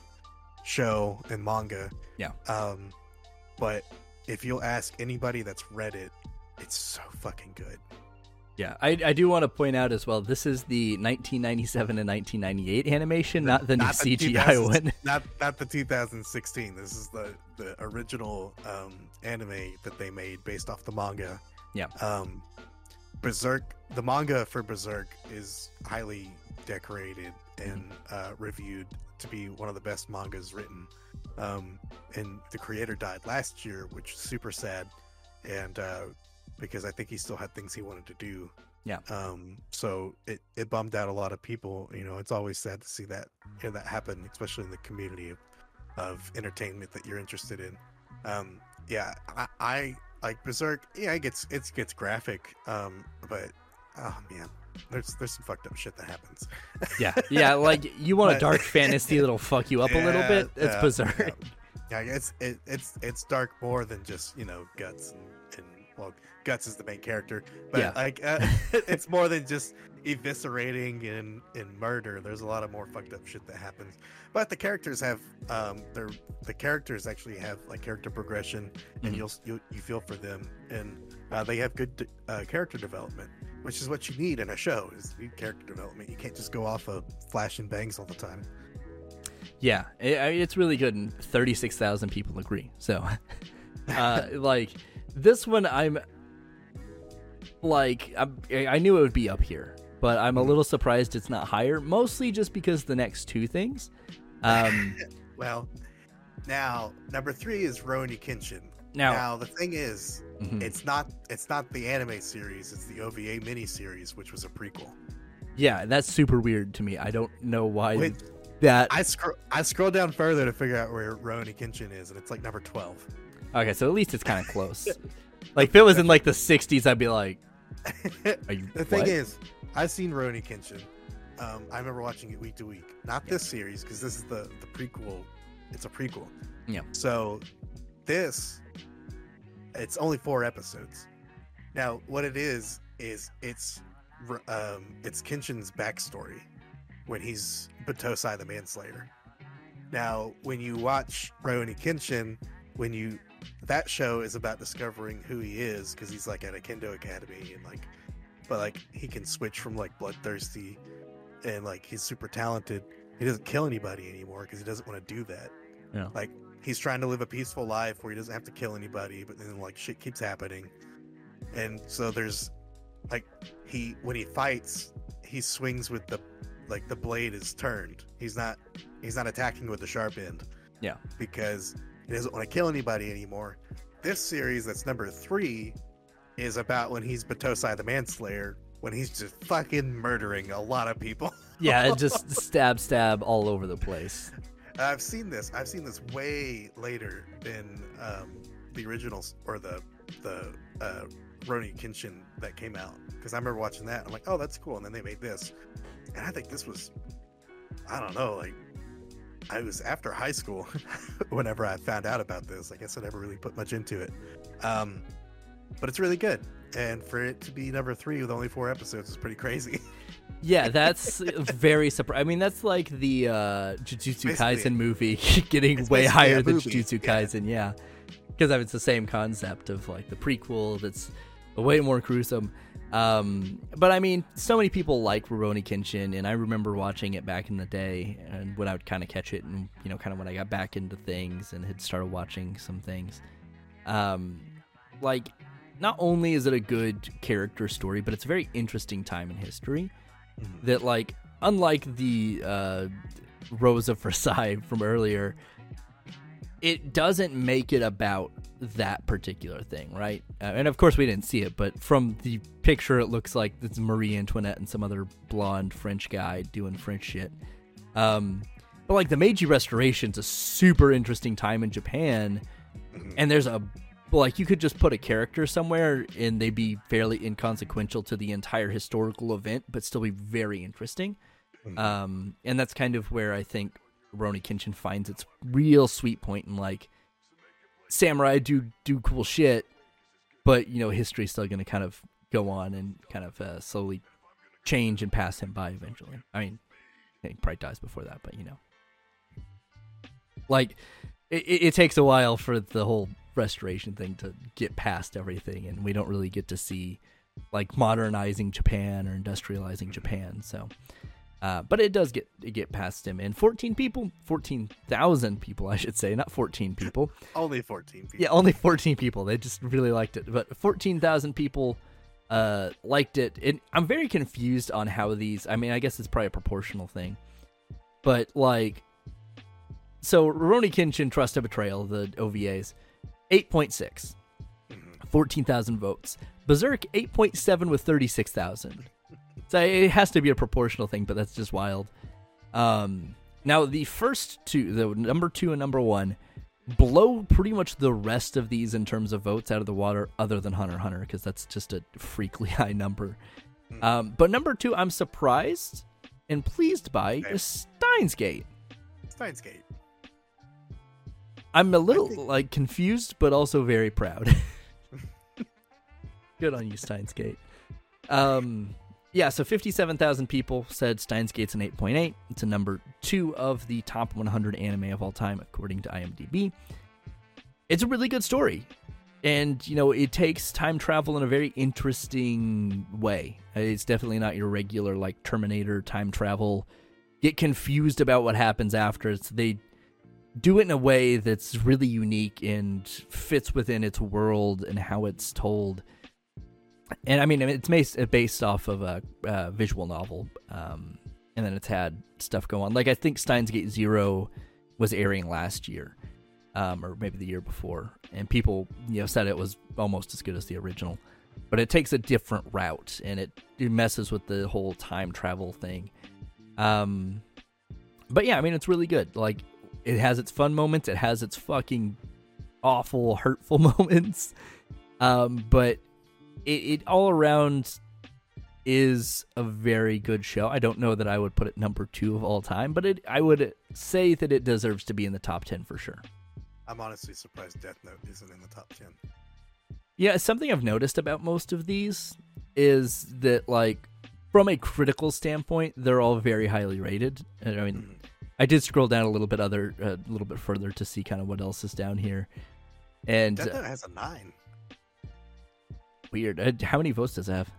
show and manga Yeah. um but if you'll ask anybody that's read it it's so fucking good yeah. I I do want to point out as well. This is the 1997 and 1998 animation, not the new the CGI one. not not the 2016 this is the the original um anime that they made based off the manga Yeah. um berserk the manga for berserk is highly decorated and Mm-hmm. uh reviewed to be one of the best mangas written um and the creator died last year which is super sad and uh because i think he still had things he wanted to do Yeah. um so it it bummed out a lot of people you know it's always sad to see that hear that happen especially in the community of, of entertainment that you're interested in um yeah I, I like Berserk, yeah, it gets it gets graphic, um, but oh man, there's there's some fucked up shit that happens. Yeah, yeah. Like you want a dark fantasy that'll fuck you up a little bit. It's yeah, Berserk. Yeah, Yeah, it's it, it's it's dark more than just you know guts and well, guts is the main character, but Yeah. like uh, it's more than just eviscerating and and murder. There's a lot of more fucked up shit that happens. But the characters have um they're the characters actually have like character progression, and Mhm. you'll you you feel for them, and uh, they have good de- uh, character development. Which is what you need in a show is you need character development. You can't just go off of flash and bangs all the time. Yeah, it, I mean, it's really good, and thirty-six thousand people agree. So, uh, like this one, I'm like I'm, I knew it would be up here, but I'm a Mm-hmm. little surprised it's not higher. Mostly just because the next two things. Um, Well, now number three is Rurouni Kenshin. now, Now the thing is, mhm. it's not it's not the anime series. It's the OVA miniseries, which was a prequel. yeah, that's super weird to me. I don't know why Which that. I scroll I scroll down further to figure out where Rurouni Kenshin is, and it's like number twelve. Okay, so at least it's kind of close. like if it was in like the '60s, I'd be like, "Are you?" The thing what? is, I've seen Rurouni Kenshin. Um, I remember watching it week to week. Not this series because this is the the prequel. It's a prequel. Yeah. So this, it's only four episodes. Now, what it is is it's um it's Kenshin's backstory when he's Battosai the Manslayer. Now, when you watch Rurouni Kenshin, when you that show is about discovering who he is because he's like at a kendo academy and like but like he can switch from like bloodthirsty and like he's super talented. He doesn't kill anybody anymore because he doesn't want to do that. Yeah. like he's trying to live a peaceful life where he doesn't have to kill anybody but then like shit keeps happening. And so there's like he when he fights he swings with the like the blade is turned. He's not he's not attacking with the sharp end. Yeah. because he doesn't want to kill anybody anymore this series that's number three is about when he's Battosai the Manslayer, when he's just fucking murdering a lot of people. yeah, it just stab, stab all over the place. I've seen this. I've seen this way later than um, the originals or the the uh, Rurouni Kenshin that came out because I remember watching that. I'm like, oh, that's cool. And then they made this, and I think this was, I don't know, like I was after high school whenever I found out about this. I guess I never really put much into it, um, but it's really good. And for it to be number three with only four episodes is pretty crazy. Yeah, that's very surprising. I mean, that's like the uh, Jujutsu Kaisen movie getting way higher than Jujutsu yeah. Kaisen. Yeah, because it's the same concept of like the prequel that's way more gruesome. Um, but I mean, so many people like Rurouni Kenshin, and I remember watching it back in the day, and when I would kind of catch it, and you know, kind of when I got back into things and had started watching some things. Um, like, not only is it a good character story, but it's a very interesting time in history that like unlike the uh, Rose of Versailles from earlier, it doesn't make it about that particular thing, right? Uh, and of course, we didn't see it, but from the picture, it looks like it's Marie Antoinette and some other blonde French guy doing French shit. Um, but like the Meiji Restoration's a super interesting time in Japan, and there's a like you could just put a character somewhere and they'd be fairly inconsequential to the entire historical event, but still be very interesting. Mhm. Um, and that's kind of where I think Rurouni Kenshin finds its real sweet point in like samurai do do cool shit, but you know history's still going to kind of go on and kind of uh, slowly change and pass him by eventually. I mean, he probably dies before that, but you know, like it it takes a while for the whole restoration thing to get past everything, and we don't really get to see like modernizing Japan or industrializing Japan. So, uh, but it does get it get past him, and fourteen people, fourteen thousand people, I should say, not fourteen people. Only 14 people. Yeah, only 14 people. They just really liked it. But 14,000 people uh, liked it. And I'm very confused on how these, I mean, I guess it's probably a proportional thing. But, like, so Rurouni Kenshin Trust of Betrayal, the OVAs, 8.6, Mhm. 14,000 votes. Berserk, 8.7 with 36,000. So it has to be a proportional thing, but that's just wild. Um, now, the first two, the number two and number one, blow pretty much the rest of these in terms of votes out of the water, other than Hunter Hunter, because that's just a freakly high number. Hmm. Um, but number two, I'm surprised and pleased by Okay. is Steins Gate. Steins Gate. I'm a little think- like confused, but also very proud. Good on you, Steins Gate. Um, yeah, so 57,000 people said Steins Gate's an 8.8. It's a number two of the top 100 anime of all time, according to IMDb. It's a really good story. And, you know, it takes time travel in a very interesting way. It's definitely not your regular, like, Terminator time travel. Get confused about what happens after. It's, they do it in a way that's really unique and fits within its world and how it's told. And I mean, it's based, off of a, uh visual novel, um, and then it's had stuff go on. Like I think Steins Gate Zero was airing last year, um, or maybe the year before, and people you know said it was almost as good as the original, but it takes a different route and it, it messes with the whole time travel thing. Um, but yeah, I mean, it's really good. Like it has its fun moments, it has its fucking awful, hurtful moments. Um, but it, it all around is a very good show. I don't know that I would put it number two of all time, but it I would say that it deserves to be in the top ten for sure. I'm honestly surprised Death Note isn't in the top ten. Yeah, something I've noticed about most of these is that like from a critical standpoint, they're all very highly rated. I mean, Mhm. I did scroll down a little bit other a little bit further to see kind of what else is down here. And Death uh, Note has a nine. Weird. Uh, how many votes does it have?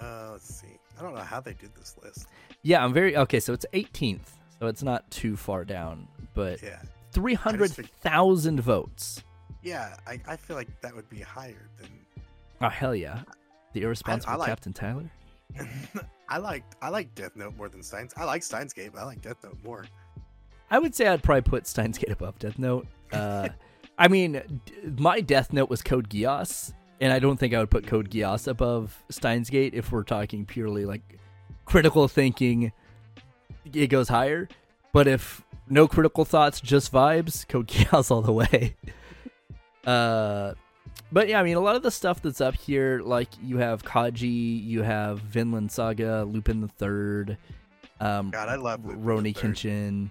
Uh, let's see. I don't know how they did this list. Yeah, I'm very okay. So it's 18th, so it's not too far down, but Yeah, 300,000 votes. yeah. I, I feel like that would be higher than. Oh hell yeah! The irresponsible like- Captain Tylor. I like I like Death Note more than Steins. I like Steins Gate, but I like Death Note more. I would say I'd probably put Steins Gate above Death Note. Uh, I mean, d- my Death Note was Code Geass, and I don't think I would put Code Geass above Steins Gate if we're talking purely like critical thinking. It goes higher, but if no critical thoughts, just vibes, Code Geass all the way. Uh, but yeah, I mean, a lot of the stuff that's up here, like you have Kaji, you have Vinland Saga, Lupin the Third, um, God, I love Lupin Rurouni. Kenshin.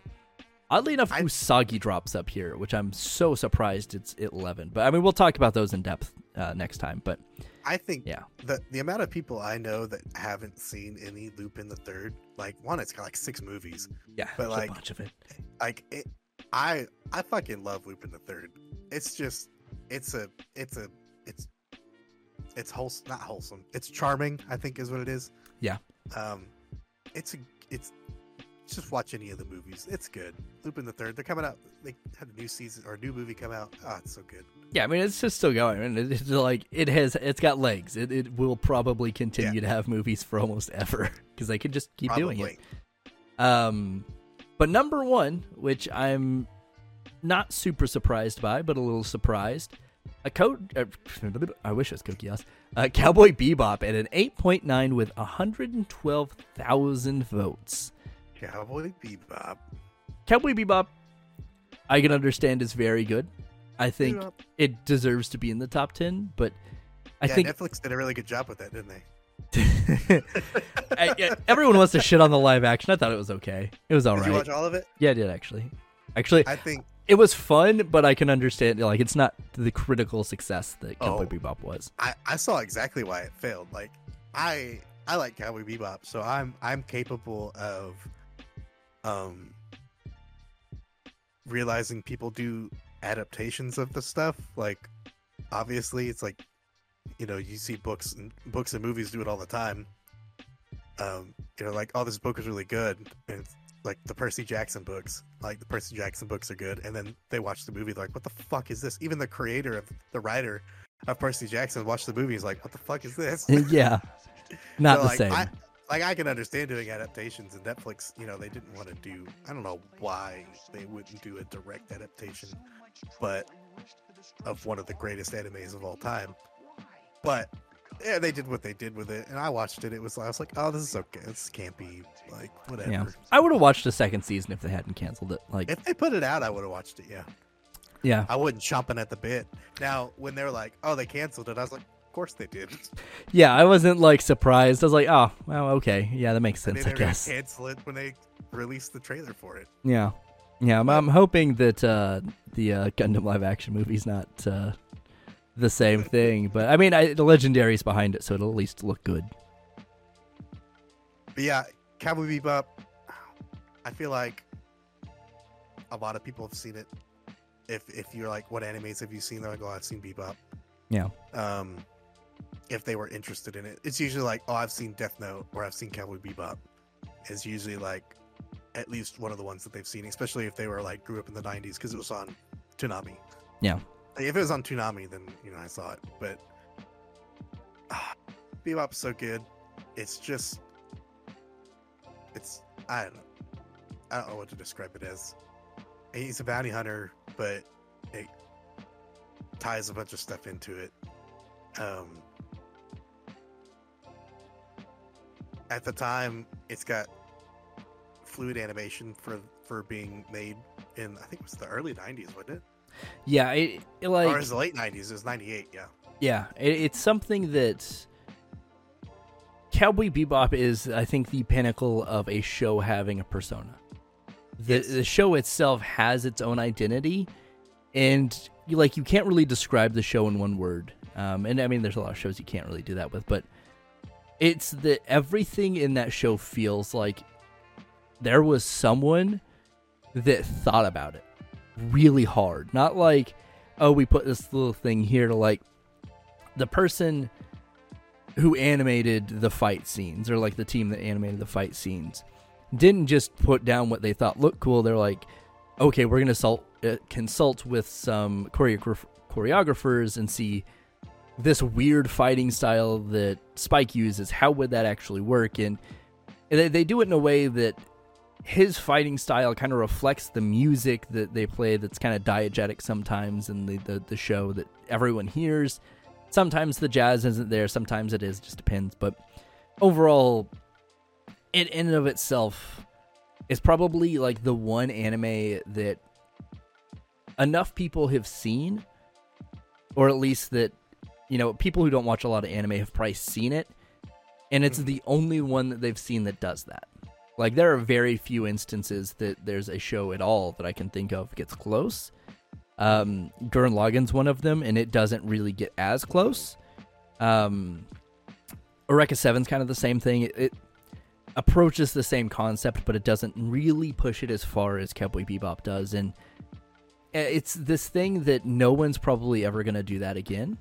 Oddly enough, I- Usagi drops up here, which I'm so surprised it's at 11. But I mean, we'll talk about those in depth uh, next time. But I think yeah, the the amount of people I know that haven't seen any Lupin the Third, like one, it's got like six movies. yeah, But, like, a bunch of it. Like it, I I fucking love Lupin the Third. It's just it's a it's a it's it's wholesome, not wholesome. It's charming. I think is what it is. Yeah. Um, it's a it's just watch any of the movies. It's good. Lupin the Third. They're coming out. They had a new season or a new movie come out. Oh, it's so good. Yeah, I mean, it's just still going, and it- it's like it has, it's got legs. It, it will probably continue to have movies for almost ever because they could just keep doing it. Um, but number one, which I'm not super surprised by, but a little surprised, a code. Uh, I wish it was Geass. Uh, Cowboy Bebop at an 8.9 with 112,000 votes. Cowboy Bebop. Cowboy Bebop, I can understand is very good. I think Bebop. it deserves to be in the top 10, but I yeah, think Netflix did a really good job with that, didn't they? I- yeah, everyone wants to shit on the live action. I thought it was okay. It was all did right. you watch all of it? Yeah, I did actually. Actually, I think it was fun, but I can understand like it's not the critical success that Cowboy Oh. Bebop was. I, I saw exactly why it failed. Like I I like Cowboy Bebop, so I'm I'm capable of um realizing people do adaptations of the stuff. Like obviously it's like you know, you see books and books and movies do it all the time. Um, you know, like, oh this book is really good. And it's like the Percy Jackson books. Like the Percy Jackson books are good, and then they watch the movie, they're like, what the fuck is this? Even the creator of the writer of Percy Jackson watched the movie. He's like, "What the fuck is this?" yeah, not So, the like, same. I, like I can understand doing adaptations, and Netflix, you know, they didn't want to do. I don't know why they wouldn't do a direct adaptation, but of one of the greatest animes of all time. But yeah, they did what they did with it, and I watched it. It was I was like, "Oh, this is okay. This can't be like whatever." yeah, I would have watched the second season if they hadn't canceled it. Like, If they put it out, I would have watched it. Yeah. Yeah. I wasn't chomping at the bit. Now, when they're like, "Oh, they canceled it," I was like, "Of course they did." Yeah, I wasn't like surprised. I was like, oh, well, okay. Yeah, that makes sense, I guess. cancel it when they release the trailer for it. Yeah. Yeah, I'm, I'm hoping that uh, the uh, Gundam live action movie's not uh, the same thing. But I mean, I, the Legendary's behind it, so it'll at least look good. But yeah, Cowboy Bebop. I feel like a lot of people have seen it. If if you're like, what animes have you seen? They're like, oh, I've seen Bebop. Yeah. Um, if they were interested in it, it's usually like, oh, I've seen Death Note or I've seen Cowboy Bebop. Is usually like at least one of the ones that they've seen, especially if they were like grew up in the '90s because it was on Toonami. Yeah. Like, if it was on Toonami, then you know I saw it. But ah, Bebop's so good. It's just, it's I don't know. I don't know what to describe it as. He's a bounty hunter, but it ties a bunch of stuff into it. Um, at the time, it's got fluid animation for for being made in I think it was the early '90s, wasn't it? Yeah, it, it like or it was the late '90s. It was '98. Yeah. Yeah, it, it's something that Cowboy Bebop is, I think, the pinnacle of a show having a persona. The Yes. the show itself has its own identity, and you like you can't really describe the show in one word. Um, and I mean, there's a lot of shows you can't really do that with, but it's that everything in that show feels like there was someone that thought about it really hard. Not like, oh, we put this little thing here to like the person who animated the fight scenes or like the team that animated the fight scenes didn't just put down what they thought looked cool. They're like, okay, we're gonna consult, uh, consult with some choreograph- choreographers and see this weird fighting style that Spike uses. How would that actually work? And they, they do it in a way that his fighting style kind of reflects the music that they play that's kind of diegetic sometimes in the, the, the show that everyone hears. Sometimes the jazz isn't there, sometimes it is, just depends. But overall, it in and of itself is probably like the one anime that enough people have seen, or at least that, you know, people who don't watch a lot of anime have probably seen it. And it's the only one that they've seen that does that. Like there are very few instances that there's a show at all that I can think of gets close. Um, Gurren Lagann's one of them, and it doesn't really get as close. Um, Eureka Seven's kind of the same thing. It, it approaches the same concept, but it doesn't really push it as far as Cowboy Bebop does, and uh, it's this thing that no one's probably ever gonna do that again.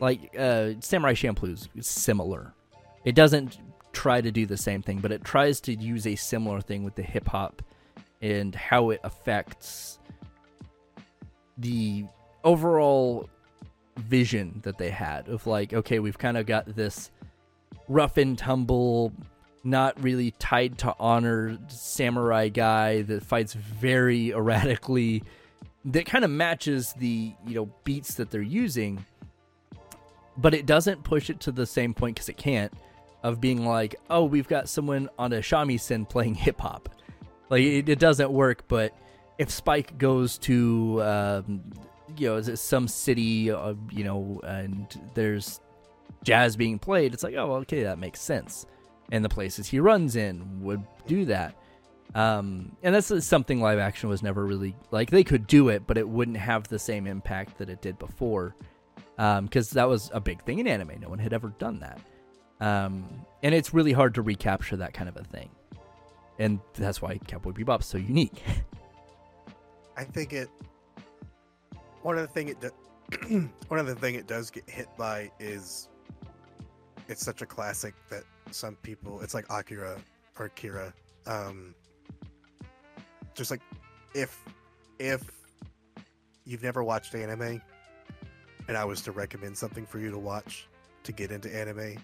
Like uh, Samurai Champloo's similar. It doesn't try to do the same thing, but it tries to use a similar thing with the hip hop and how it affects the overall vision that they had of like, okay, we've kind of got this rough and tumble, not really tied to honor samurai guy that fights very erratically, that kind of matches the you know beats that they're using, but it doesn't push it to the same point because it can't of being like, oh, we've got someone on a shamisen playing hip hop. Like it, it doesn't work. But if Spike goes to, um, you know, is it some city, uh, you know, and there's jazz being played, it's like, oh, okay, that makes sense. And the places he runs in would do that. Um, and that's something live action was never really like. They could do it, but it wouldn't have the same impact that it did before. Because that was a big thing in anime. No one had ever done that. Um, and it's really hard to recapture that kind of a thing. And that's why Cowboy Bebop's so unique. I think it. One of the thing it do, one of the thing it does get hit by is it's such a classic that some people it's like Akira or Akira. Um, just like if if you've never watched anime and I was to recommend something for you to watch to get into anime,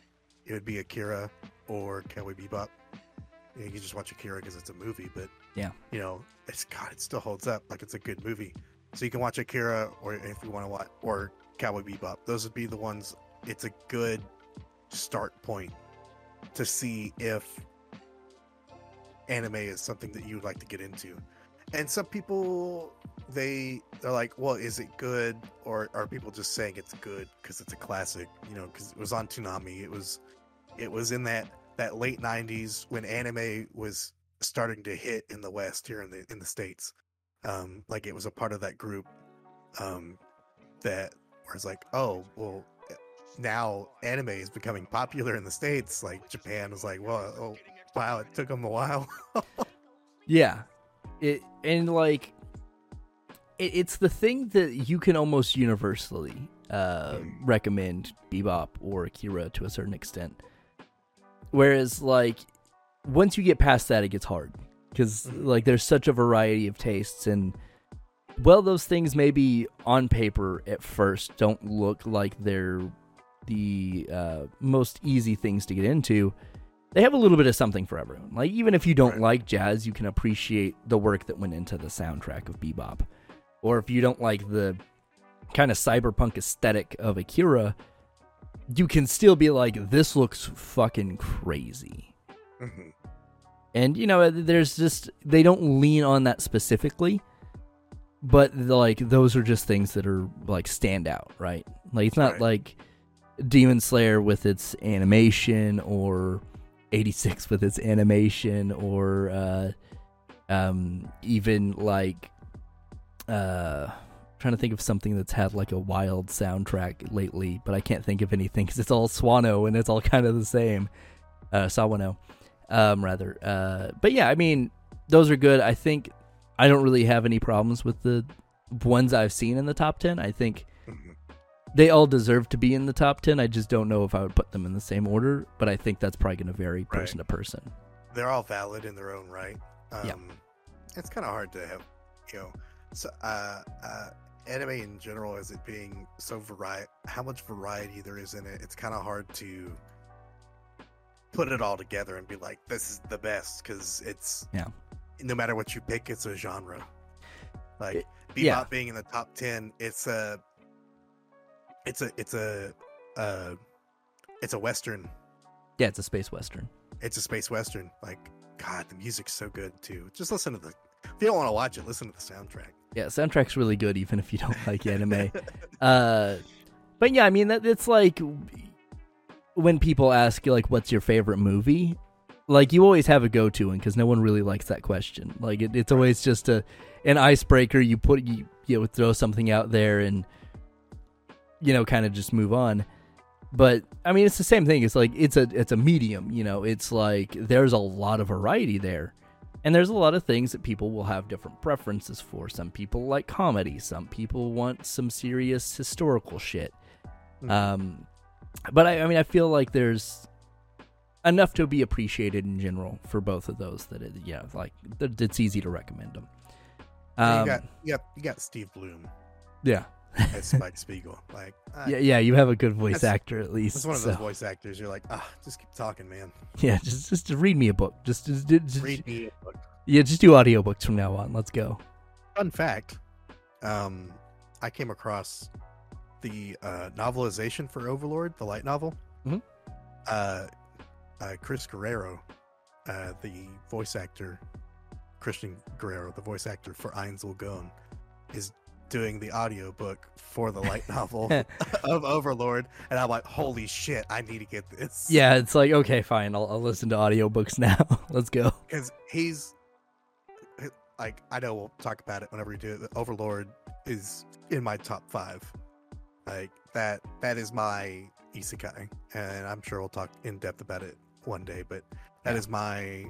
it would be Akira or Cowboy Bebop. You, know, you can just watch Akira because it's a movie, but Yeah. you know, it's God, it still holds up. Like it's a good movie. So you can watch Akira, or if you want to watch, or Cowboy Bebop. Those would be the ones. It's a good start point to see if anime is something that you would like to get into. And some people they they're like, well, is it good, or are people just saying it's good because it's a classic? You know, because it was on Toonami. It was it was in that that late '90s when anime was starting to hit in the West here in the in the states. Um, like it was a part of that group um, that was like, oh, well, now anime is becoming popular in the states. Like Japan was like, well, oh, wow, it took them a while. Yeah, it and like it, it's the thing that you can almost universally uh, recommend Bebop or Akira to a certain extent. Whereas like once you get past that, it gets hard because like there's such a variety of tastes and well those things maybe on paper at first don't look like they're the uh, most easy things to get into they have a little bit of something for everyone. Like even if you don't Right. like jazz, you can appreciate the work that went into the soundtrack of Bebop. Or if you don't like the kind of cyberpunk aesthetic of Akira, you can still be like this looks fucking crazy. Mhm. And you know, there's just they don't lean on that specifically, but like those are just things that are like stand out, right? Like it's not Right. like Demon Slayer with its animation or 86 with its animation or uh um even like uh trying to think of something that's had like a wild soundtrack lately, but I can't think of anything cuz it's all Swano and it's all kind of the same. Uh Sawano um rather. Uh but yeah, I mean those are good. I think I don't really have any problems with the ones I've seen in the top 10. I think. They all deserve to be in the top 10. I just don't know if I would put them in the same order, but I think that's probably going to vary person to person. They're all valid in their own right. Um, Yeah. It's kind of hard to have, you know, so, uh, uh, anime in general, as it being so variety, how much variety there is in it, it's kind of hard to put it all together and be like, this is the best because it's, Yeah. no matter what you pick, it's a genre. Like, Bebop yeah. being in the top 10, it's a, it's a, it's a, uh, it's a Western Yeah, it's a space western. it's a space western. Like, God, the music's so good too. Just listen to the. If you don't want to watch it, listen to the soundtrack. Yeah, soundtrack's really good even if you don't like anime. Uh but yeah, I mean that it's like when people ask you like what's your favorite movie? Like you always have a go-to one cuz no one really likes that question. Like it, it's always just a an icebreaker you put you you know throw something out there and you know kind of just move on. But I mean it's the same thing. It's like it's a it's a medium, you know. It's like there's a lot of variety there. And there's a lot of things that people will have different preferences for. Some people like comedy, some people want some serious historical shit. Mhm. Um, but I, I mean, I feel like there's enough to be appreciated in general for both of those that it, yeah, like it's easy to recommend them. Um, you got you got you got Steve Blum yeah, as Spike Spiegel. Like, uh, yeah, yeah. You have a good voice actor at least. That's one of so- those voice actors. You're like, ah, just keep talking, man. Yeah, just just read me a book. Just just, just Read me. a book. yeah, just do audiobooks from now on. Let's go. Fun fact: um, I came across the uh, novelization for Overlord, the light novel. Mhm. Uh, uh, Chris Guerrero, uh, the voice actor, Christian Guerrero, the voice actor for Ainz Ooal Gown, is doing the audiobook for the light novel of Overlord, and I'm like, holy shit, I need to get this. Yeah, it's like okay, fine. I'll, I'll listen to audiobooks now. Let's go. because he's like I know we'll talk about it whenever we do it. Overlord is in my top five. Like that that is my isekai, and I'm sure we'll talk in depth about it one day. But that Yeah. is my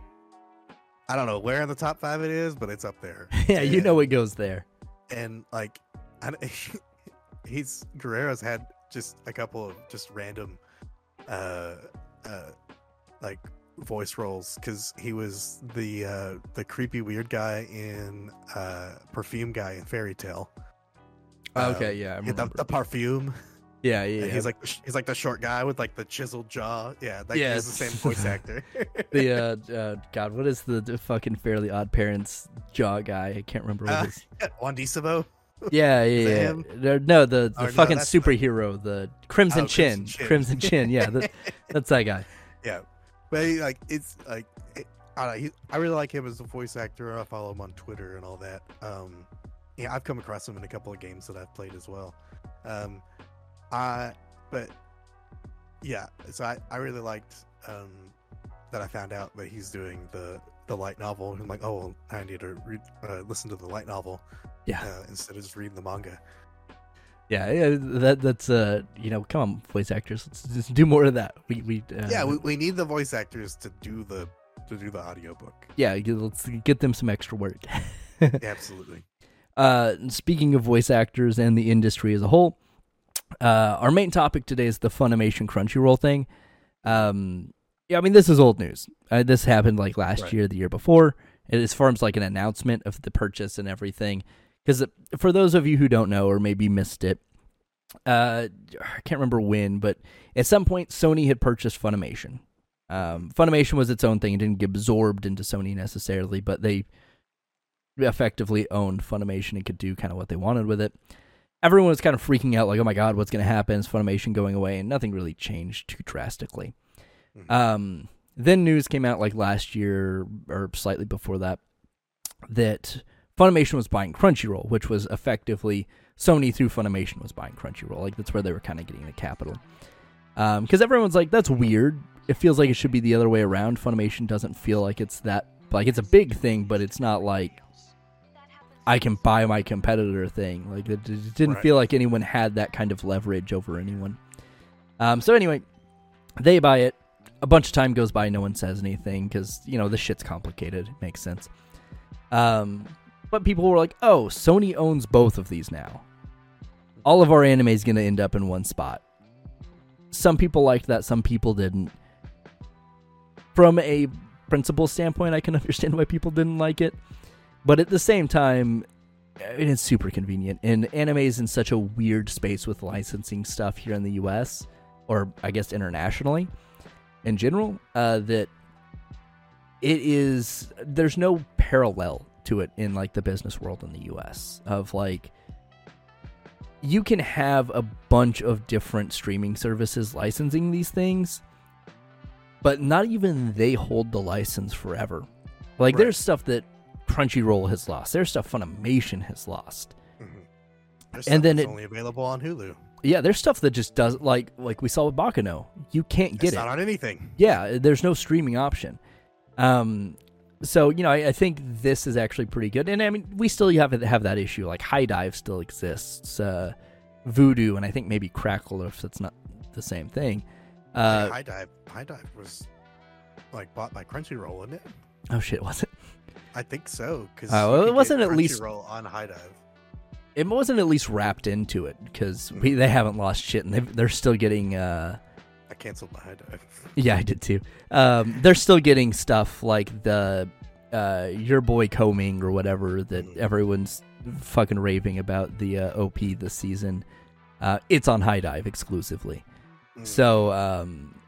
I don't know where in the top five it is, but it's up there. yeah, you know it goes there. And like I, he's Guerrero's had just a couple of just random uh uh like voice roles because he was the uh the creepy weird guy in uh perfume guy in Fairy Tail. Okay, yeah, I yeah, the, the perfume yeah, yeah, And he's like he's like the short guy with like the chiseled jaw yeah like Yeah, he's the same voice actor the uh, uh, God, what is the, the fucking Fairly Odd Parents jaw guy? I can't remember what Uh, his. Wandy Sabo Yeah, yeah, that yeah. No, No, the, the Or no, fucking the- superhero, the Crimson Oh, Chin, Crimson Chin. Crimson Chin. Yeah, that, that's that guy. Yeah, but he, like it's like it, I, don't know, he, I really like him as a voice actor. I follow him on Twitter and all that. Um, yeah, I've come across him in a couple of games that I've played as well. Um, I, but yeah, so I, I really liked um, that I found out that he's doing the the light novel. I'm like, oh, well, I need to read, uh, listen to the light novel, Yeah. uh, instead of just reading the manga. Yeah, yeah, that that's uh, you know, come on, voice actors, let's just do more of that. We we uh, yeah, we, we need the voice actors to do the to do the audiobook. yeah, let's get them some extra work. Absolutely. Uh, speaking of voice actors and the industry as a whole, uh, our main topic today is the Funimation Crunchyroll thing. Um, yeah, I mean this is old news. Uh, this happened like last Right. year, the year before. It is forms like an announcement of the purchase and everything. Because for those of you who don't know or maybe missed it, uh, I can't remember when, but at some point Sony had purchased Funimation. Um, Funimation was its own thing; it didn't get absorbed into Sony necessarily, but they effectively owned Funimation and could do kind of what they wanted with it. Everyone was kind of freaking out, like, "Oh my god, what's going to happen? Is Funimation going away?" And nothing really changed too drastically. Mhm. Um, then news came out like last year or slightly before that that Funimation was buying Crunchyroll, which was effectively Sony through Funimation was buying Crunchyroll. Like that's where they were kind of getting the capital. Because everyone's like, that's weird. It feels like it should be the other way around. Funimation doesn't feel like it's that like it's a big thing, but it's not like I can buy my competitor thing. Like it, it didn't Right. feel like anyone had that kind of leverage over anyone. Um, so anyway, they buy it. A bunch of time goes by, no one says anything because you know this shit's complicated. It makes sense. Um, but people were like, "Oh, Sony owns both of these now. All of our anime is going to end up in one spot." Some people liked that, some people didn't. From a principle standpoint, I can understand why people didn't like it, but at the same time, it is super convenient. And anime is in such a weird space with licensing stuff here in the U.S. or I guess internationally in general uh, that it is there's no parallel to it in like the business world in the US of like you can have a bunch of different streaming services licensing these things but not even they hold the license forever like Right. there's stuff that Crunchyroll has lost there's stuff Funimation has lost Mhm. There's And then it's only available on Hulu. yeah there's stuff that just doesn't like like we saw with Baccano you can't get it's it not on anything. yeah there's no streaming option um so you know I, I think this is actually pretty good and i mean we still have have that issue like HIDIVE still exists uh Vudu and i think maybe crackle if that's not the same thing uh High Dive, HIDIVE was like bought by Crunchyroll, wasn't it? oh shit was it I think so. Because Oh, well, it wasn't at least- Crunchyroll on HIDIVE. it wasn't at least wrapped into it because we they haven't lost shit and they're still getting uh I canceled my HIDIVE. Yeah, I did too. Um, they're still getting stuff like the uh, your boy Coming or whatever that Mhm. everyone's fucking raving about the uh, OP this season. Uh, it's on HIDIVE exclusively. Mm. So,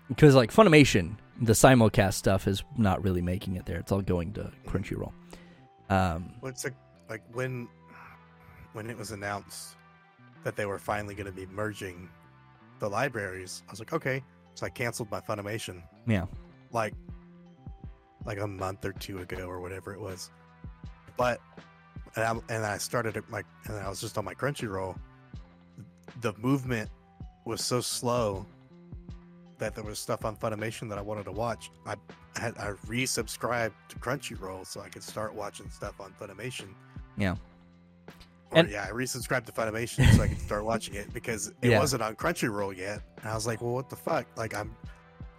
because like Funimation, the simulcast stuff is not really making it there. It's all going to Crunchyroll. Um, Well, it's like like when when it was announced that they were finally going to be merging the libraries, I was like, okay. So I canceled my Funimation yeah, like like a month or two ago or whatever it was. But and I, and I started at my and I was just on my Crunchyroll. The movement was so slow that there was stuff on Funimation that I wanted to watch. I had I resubscribed to Crunchyroll so I could start watching stuff on Funimation. Yeah. Or, And- yeah, I resubscribed to Funimation so I could start watching it because it Yeah. wasn't on Crunchyroll yet. And I was like, well, what the fuck? Like I'm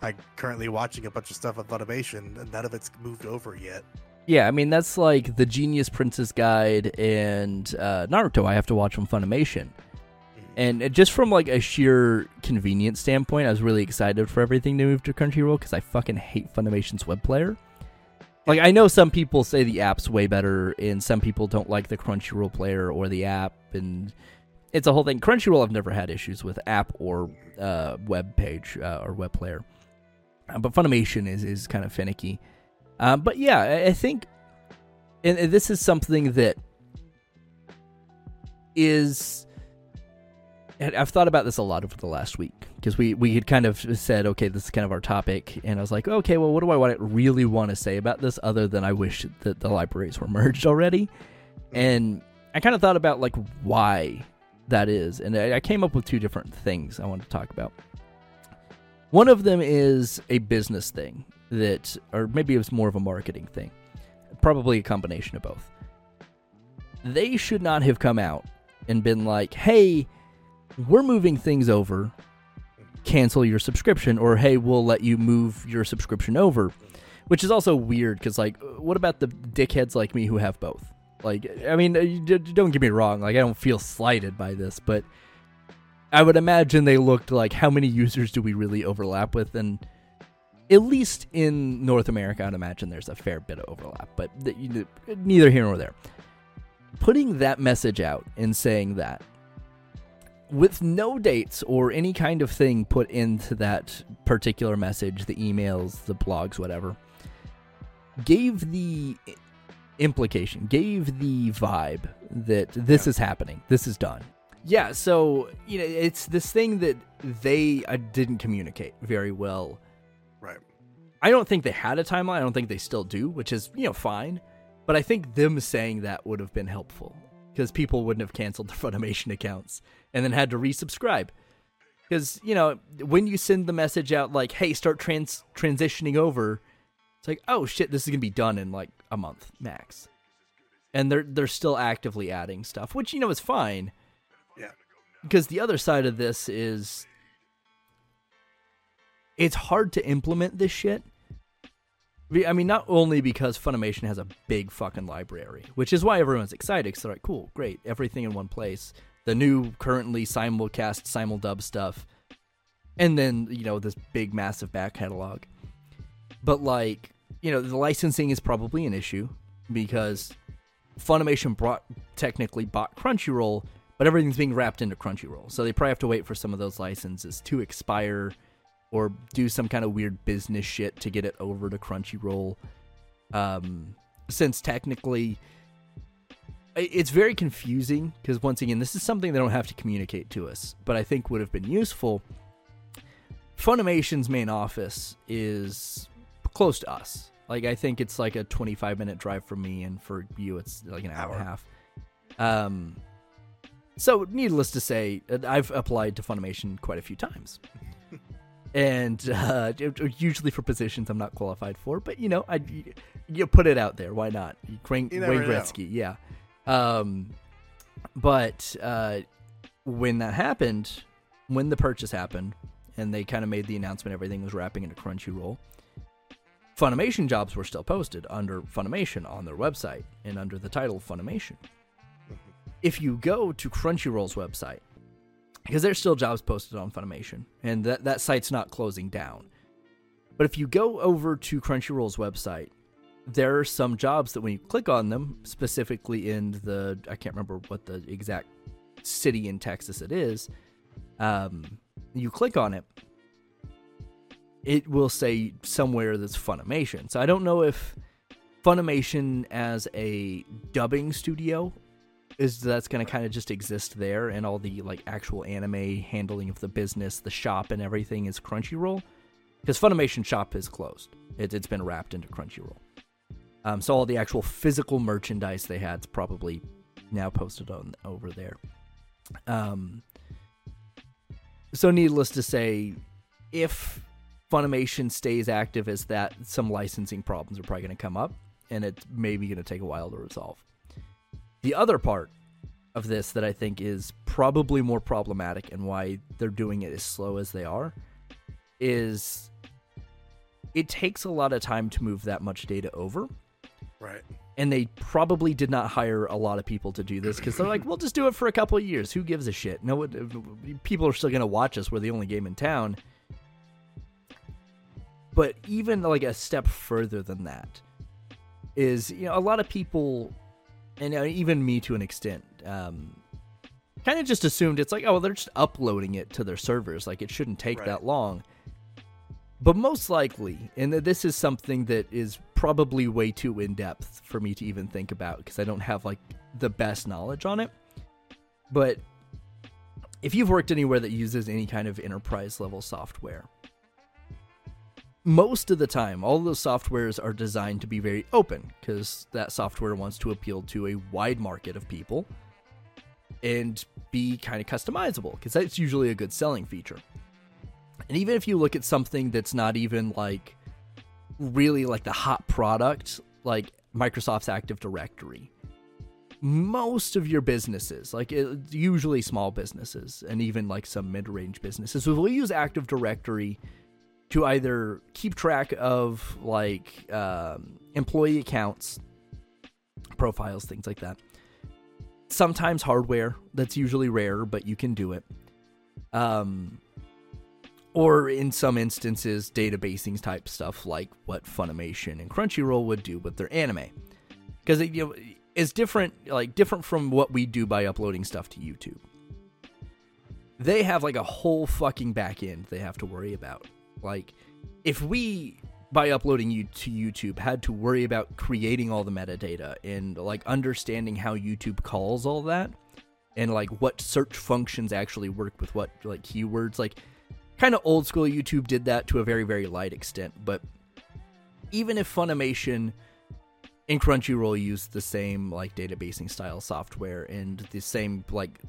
I'm currently watching a bunch of stuff on Funimation, and none of it's moved over yet. yeah. I mean, that's like the Genius Prince's Guide and uh, Naruto. I have to watch on Funimation. And it- just from like a sheer convenience standpoint, I was really excited for everything to move to Crunchyroll because I fucking hate Funimation's web player. Like I know some people say the app's way better, and some people don't like the Crunchyroll player or the app, and it's a whole thing. Crunchyroll, I've never had issues with app or uh, web page uh, or web player, uh, but Funimation is is kind of finicky. Um, but yeah, I, I think, and, and this is something that is I've thought about this a lot over the last week because we we had kind of said, okay, this is kind of our topic, and I was like, okay, well, what do I want really want to say about this other than I wish that the libraries were merged already, mm. and I kind of thought about like why that is, and I, I came up with two different things I wanted to talk about. One of them is a business thing that, or maybe it was more of a marketing thing, probably a combination of both. They should not have come out and been like, hey, we're moving things over, cancel your subscription, or hey, we'll let you move your subscription over. Which is also weird because, like, what about the dickheads like me who have both? Like, I mean, uh, don't get me wrong, like, I don't feel slighted by this, but I would imagine they looked like how many users do we really overlap with? And at least in North America, I'd imagine there's a fair bit of overlap, but neither here nor there. Putting that message out and saying that with no dates or any kind of thing put into that particular message, the emails, the blogs, whatever, gave the implication, gave the vibe that this Yeah. is happening, this is done. Yeah, so you know, it's this thing that they uh, didn't communicate very well. Right. I don't think they had a timeline. I don't think they still do, which is you know fine. But I think them saying that would have been helpful because people wouldn't have canceled their Funimation accounts and then had to resubscribe. Because you know when you send the message out like, "Hey, start trans transitioning over," it's like, "Oh shit, this is gonna be done in like a month max," and they're they're still actively adding stuff, which you know is fine. Yeah. Because the other side of this is, it's hard to implement this shit. I mean, not only because Funimation has a big fucking library, which is why everyone's excited. Because they're like, cool, great, everything in one place. The new, currently simulcast, simuldub stuff, and then you know this big, massive back catalog. But like, you know, the licensing is probably an issue because Funimation brought technically bought Crunchyroll, but everything's being wrapped into Crunchyroll. So they probably have to wait for some of those licenses to expire or do some kind of weird business shit to get it over to Crunchyroll. Um, since technically, it's very confusing because once again, this is something they don't have to communicate to us, but I think would have been useful. Funimation's main office is close to us. Like I think it's like a 25 minute drive from me, and for you, it's like an hour and a half. Um, so needless to say, I've applied to Funimation quite a few times, and uh, usually for positions I'm not qualified for. But you know, I you put it out there. Why not? Wayne, You never Wayne know. Gretzky, yeah. Um, but uh, when that happened, when the purchase happened, and they kind of made the announcement everything was wrapping into Crunchyroll. Funimation jobs were still posted under Funimation on their website and under the title Funimation. If you go to Crunchyroll's website, because there's still jobs posted on Funimation, and that, that site's not closing down. But if you go over to Crunchyroll's website, there are some jobs that when you click on them, specifically in the, I can't remember what the exact city in Texas it is, um, you click on it, it will say somewhere that's Funimation. So I don't know if Funimation as a dubbing studio is that's going to kind of just exist there, and all the like actual anime handling of the business, the shop, and everything is Crunchyroll. Because Funimation shop is closed; it, it's been wrapped into Crunchyroll. Um, so all the actual physical merchandise they had is probably now posted on over there. Um, so needless to say, if Funimation stays active as that, some licensing problems are probably going to come up, and it's maybe going to take a while to resolve. The other part of this that I think is probably more problematic and why they're doing it as slow as they are is it takes a lot of time to move that much data over Right. and they probably did not hire a lot of people to do this because they're like, we'll just do it for a couple of years. Who gives a shit? No, people are still going to watch us. We're the only game in town. But even like a step further than that is, you know, a lot of people, and uh, even me to an extent, um, kind of just assumed it's like, oh, they're just uploading it to their servers. Like it shouldn't take Right. that long. But most likely, and this is something that is probably way too in depth for me to even think about because I don't have like the best knowledge on it. But if you've worked anywhere that uses any kind of enterprise level software, most of the time, all of those softwares are designed to be very open because that software wants to appeal to a wide market of people and be kind of customizable because that's usually a good selling feature. And even if you look at something that's not even like really like the hot product, like Microsoft's Active Directory, most of your businesses, like usually small businesses and even like some mid range businesses, will use Active Directory to either keep track of like um, employee accounts, profiles, things like that. Sometimes hardware, that's usually rare, but you can do it. Um, or in some instances, databasing type stuff like what Funimation and Crunchyroll would do with their anime, because it you know, is different, like different from what we do by uploading stuff to YouTube. They have like a whole fucking back end they have to worry about. Like, if we by uploading you to YouTube had to worry about creating all the metadata and like understanding how YouTube calls all that and like what search functions actually work with what like keywords like kind of old school YouTube did that to a very very light extent but even if Funimation and Crunchyroll use the same like databasing style software and the same like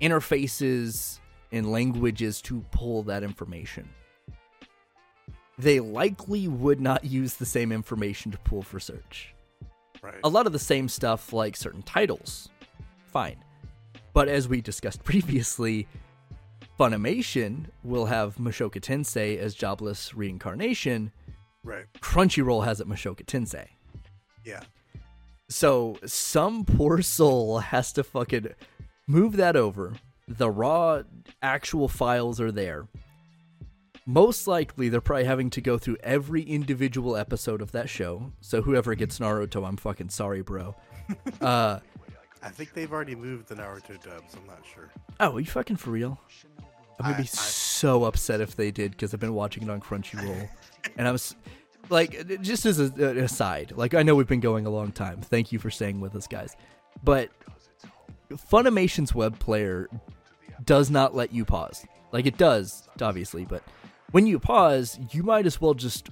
interfaces and languages to pull that information they likely would not use the same information to pull for search. Right. A lot of the same stuff, like certain titles, fine. But as we discussed previously, Funimation will have Mushoku Tensei as jobless reincarnation. Right. Crunchyroll has it Mushoku Tensei. Yeah. So some poor soul has to fucking move that over. The raw actual files are there most likely they're probably having to go through every individual episode of that show. So whoever gets Naruto, I'm fucking sorry, bro. Uh, I think they've already moved the Naruto dubs. I'm not sure. oh, are you fucking for real? I'm gonna I- be I- so upset if they did because I've been watching it on Crunchyroll, and I was like, just as a, an aside, like I know we've been going a long time. Thank you for staying with us, guys. But Funimation's web player does not let you pause. Like it does, obviously, but when you pause, you might as well just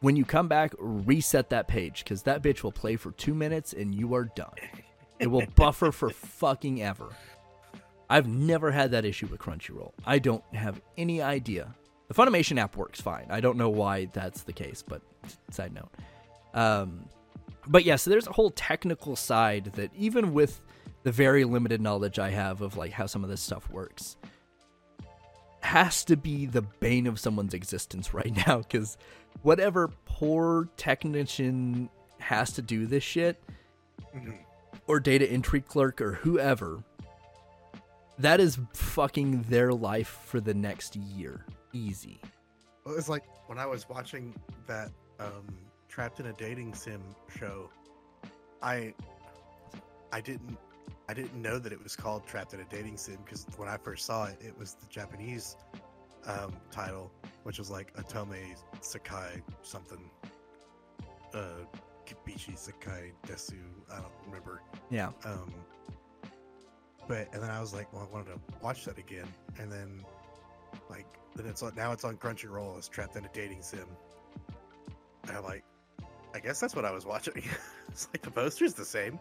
when you come back reset that page because that bitch will play for two minutes and you are done. It will buffer for fucking ever. I've never had that issue with Crunchyroll. I don't have any idea. The Funimation app works fine. I don't know why that's the case, but side note. Um, but yeah, so there's a whole technical side that even with the very limited knowledge I have of like how some of this stuff works, has to be the bane of someone's existence right now because whatever poor technician has to do this shit Mhm. or data entry clerk or whoever that is fucking their life for the next year easy Well, it's like when I was watching that um, Trapped in a Dating Sim show, I I didn't I didn't know that it was called Trapped in a Dating Sim because when I first saw it, it was the Japanese um, title, which was like Otome Sakai something, uh, Kibishi Sakai Desu. I don't remember. yeah Um, but and then I was like, well, I wanted to watch that again, and then like then it's on now it's on Crunchyroll. It's trapped in a dating sim. And I'm like, I guess that's what I was watching. it's like the poster's the same.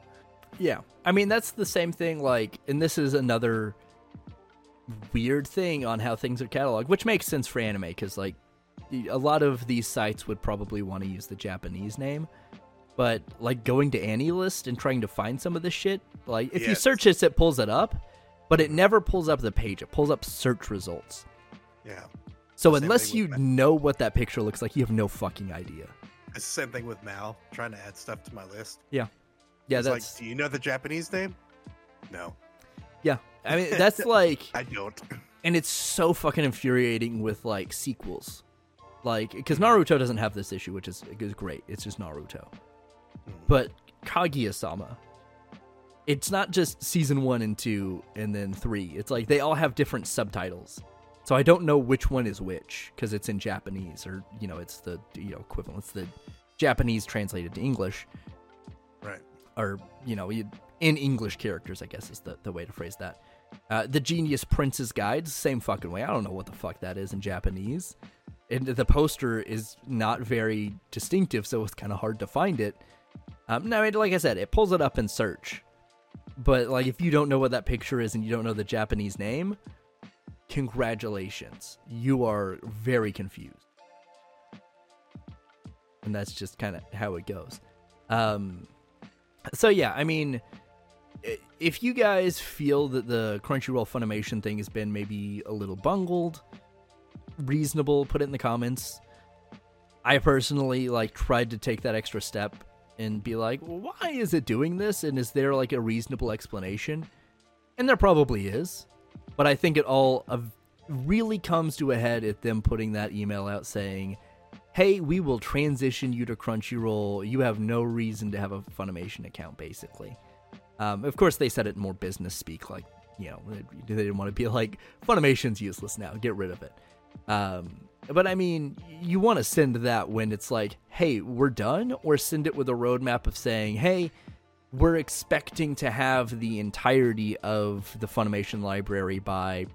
Yeah. I mean, that's the same thing, like, and this is another weird thing on how things are cataloged, which makes sense for anime, because, like, a lot of these sites would probably want to use the Japanese name. But, like, going to AniList and trying to find some of this shit, like, if you search this, it pulls it up, but it never pulls up the page. It pulls up search results. Yeah, So, Same unless you with- know what that picture looks like, you have no fucking idea. it's the same thing with Mal trying to add stuff to my list. Yeah. Yeah, it's that's. like, do you know the Japanese name? No, yeah. I mean, that's like. I don't. and it's so fucking infuriating with like sequels like because naruto doesn't have this issue which is, is great it's just naruto but kaguya-sama it's not just season one and two and then three it's like they all have different subtitles so i don't know which one is which because it's in japanese or you know it's the you know equivalent it's the japanese translated to english right. or you know you- in english characters i guess is the, the way to phrase that Uh, the Genius Prince's Guide, same fucking way. I don't know what the fuck that is in Japanese. And the poster is not very distinctive, so it's kind of hard to find it. Um, no, I like I said, it pulls it up in search. But like, if you don't know what that picture is and you don't know the Japanese name, congratulations, you are very confused. And that's just kind of how it goes. Um, so yeah, I mean, if you guys feel that the Crunchyroll Funimation thing has been maybe a little bungled, reasonable, put it in the comments. I personally like tried to take that extra step and be like, why is it doing this? And is there like a reasonable explanation? And there probably is. But I think it all of really comes to a head at them putting that email out saying, hey, we will transition you to Crunchyroll. You have no reason to have a Funimation account, basically. Um, of course, they said it in more business speak, like, you know, they they didn't want to be like, Funimation's useless now, get rid of it. Um, but I mean, you want to send that when it's like, hey, we're done, or send it with a roadmap of saying, hey, we're expecting to have the entirety of the Funimation library by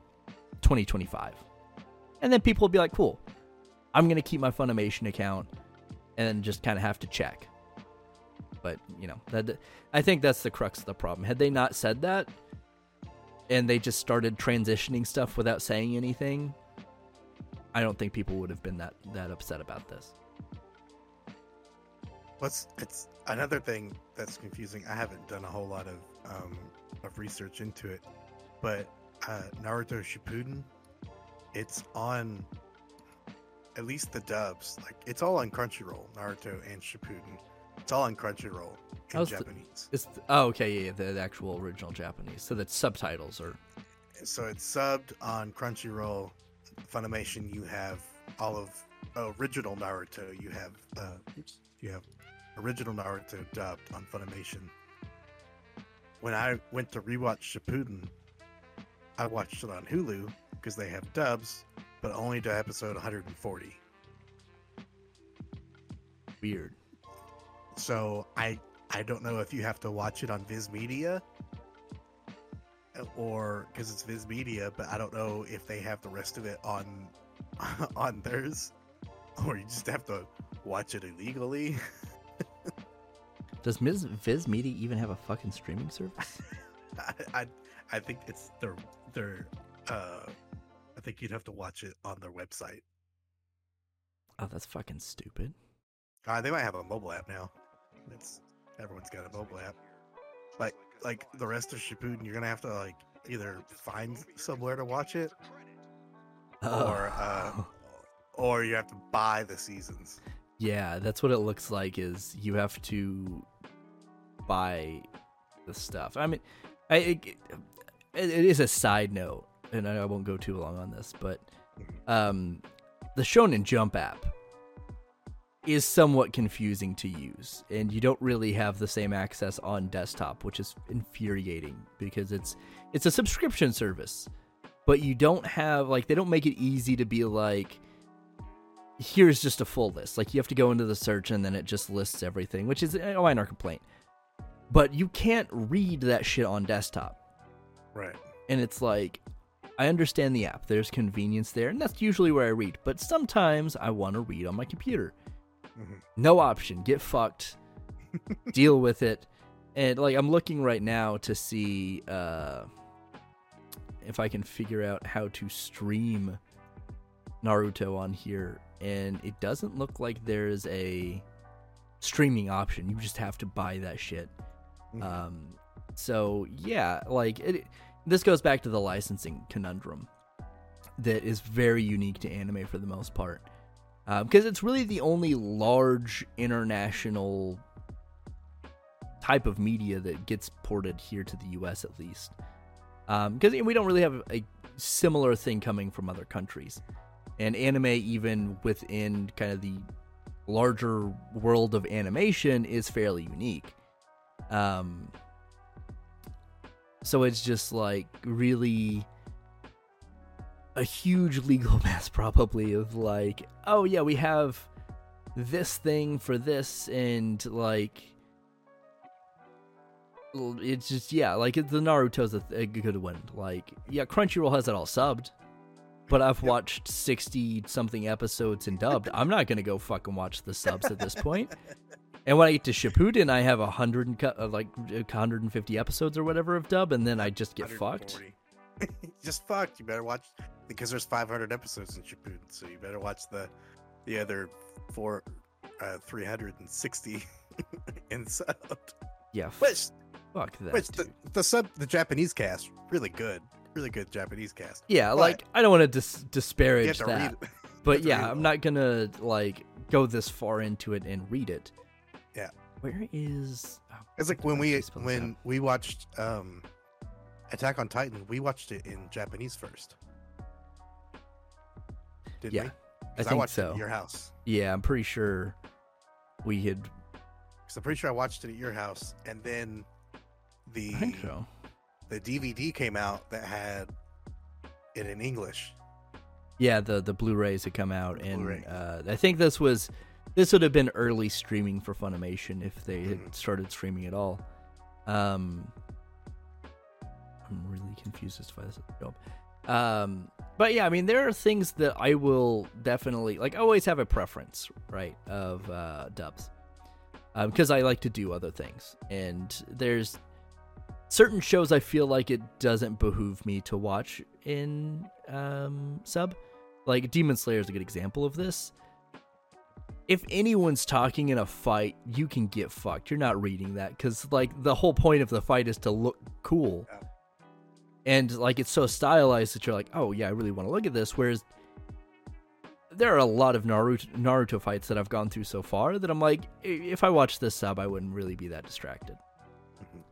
2025. And then people will be like, cool, I'm going to keep my Funimation account and just kind of have to check. But, you know, that I think that's the crux of the problem. Had they not said that and they just started transitioning stuff without saying anything, I don't think people would have been that that upset about this. What's it's another thing that's confusing. I haven't done a whole lot of um, of research into it, but uh, Naruto Shippuden, it's on at least the dubs. Like it's all on Crunchyroll. Naruto and Shippuden, it's all on Crunchyroll in the- Japanese. It's oh okay yeah, yeah the, the actual original Japanese. So that subtitles are So it's subbed on Crunchyroll. Funimation, you have all of original Naruto. You have uh, oops, you have original Naruto dubbed on Funimation. When I went to rewatch Shippuden, I watched it on Hulu because they have dubs, but only to episode 140. weird. So I I don't know if you have to watch it on Viz Media or because it's Viz Media, but I don't know if they have the rest of it on on theirs, or you just have to watch it illegally. Does Ms. Viz Media even have a fucking streaming service? I, I I think it's their their uh I think you'd have to watch it on their website. Oh, that's fucking stupid. Uh, they might have a mobile app now. It's everyone's got a mobile app. Like like the rest of Shippuden, you're gonna have to like either find somewhere to watch it, or uh, or you have to buy the seasons. yeah, that's what it looks like. Is you have to buy the stuff. I mean, I it, it is a side note, and I won't go too long on this, but um, the Shonen Jump app is somewhat confusing to use, and you don't really have the same access on desktop, which is infuriating because it's it's a subscription service, but you don't have like they don't make it easy to be like here's just a full list. Like you have to go into the search and then it just lists everything, which is a minor complaint. But you can't read that shit on desktop. Right. And it's like, I understand the app. There's convenience there, and that's usually where I read. But sometimes I want to read on my computer. Mhm. No option. Get fucked. Deal with it. And like I'm looking right now to see uh if I can figure out how to stream Naruto on here and it doesn't look like there's a streaming option. You just have to buy that shit. Mhm. Um, so yeah, like it, this goes back to the licensing conundrum that is very unique to anime for the most part, because it's really the only large international type of media that gets ported here to the U.S. at least. Because we don't really have a similar thing coming from other countries, and anime even within kind of the larger world of animation is fairly unique. Um, so it's just like really a huge legal mess, probably, of like, oh yeah, we have this thing for this, and like, It's just yeah, like the Naruto's a, a good one. Like yeah, Crunchyroll has it all subbed, but I've watched sixty something episodes in dubbed. I'm not gonna go fucking watch the subs at this point. And when I get to Shippuden, I have a hundred and uh, like hundred and fifty episodes or whatever of dub, and then I just get fucked. just fucked. You better watch because there's 500 episodes in Shippuden, so you better watch the the other four uh 360 in sub. Yeah, Which fuck that. which the, the sub the Japanese cast really good, really good Japanese cast. yeah, but- like I don't want to dis- disparage that. but yeah, I'm not gonna like go this far into it and read it. Yeah. Where is? oh, It's like when we should spell this when we watched um Attack on Titan, we watched it in Japanese first. Didn't Yeah, we? I think watched it so. at your house. Yeah, I'm pretty sure we had. Because I'm pretty sure I watched it at your house, and then the I so. the DVD came out that had it in English. Yeah, the the Blu-rays had come out, The and uh, I think this was this would have been early streaming for Funimation if they had Mhm. started streaming at all. Um, I'm really confused as to why this is a job. Um, but yeah, I mean, there are things that I will definitely like. I always have a preference, right, of uh, dubs, because I like to do other things, and there's certain shows I feel like it doesn't behoove me to watch in um, sub. Like Demon Slayer is a good example of this. If anyone's talking in a fight, you can get fucked. You're not reading that because like the whole point of the fight is to look cool, Yeah. And like it's so stylized that you're like, oh yeah, I really want to look at this. Whereas there are a lot of Naruto Naruto fights that I've gone through so far that I'm like, if I watch this sub, I wouldn't really be that distracted. Mhm.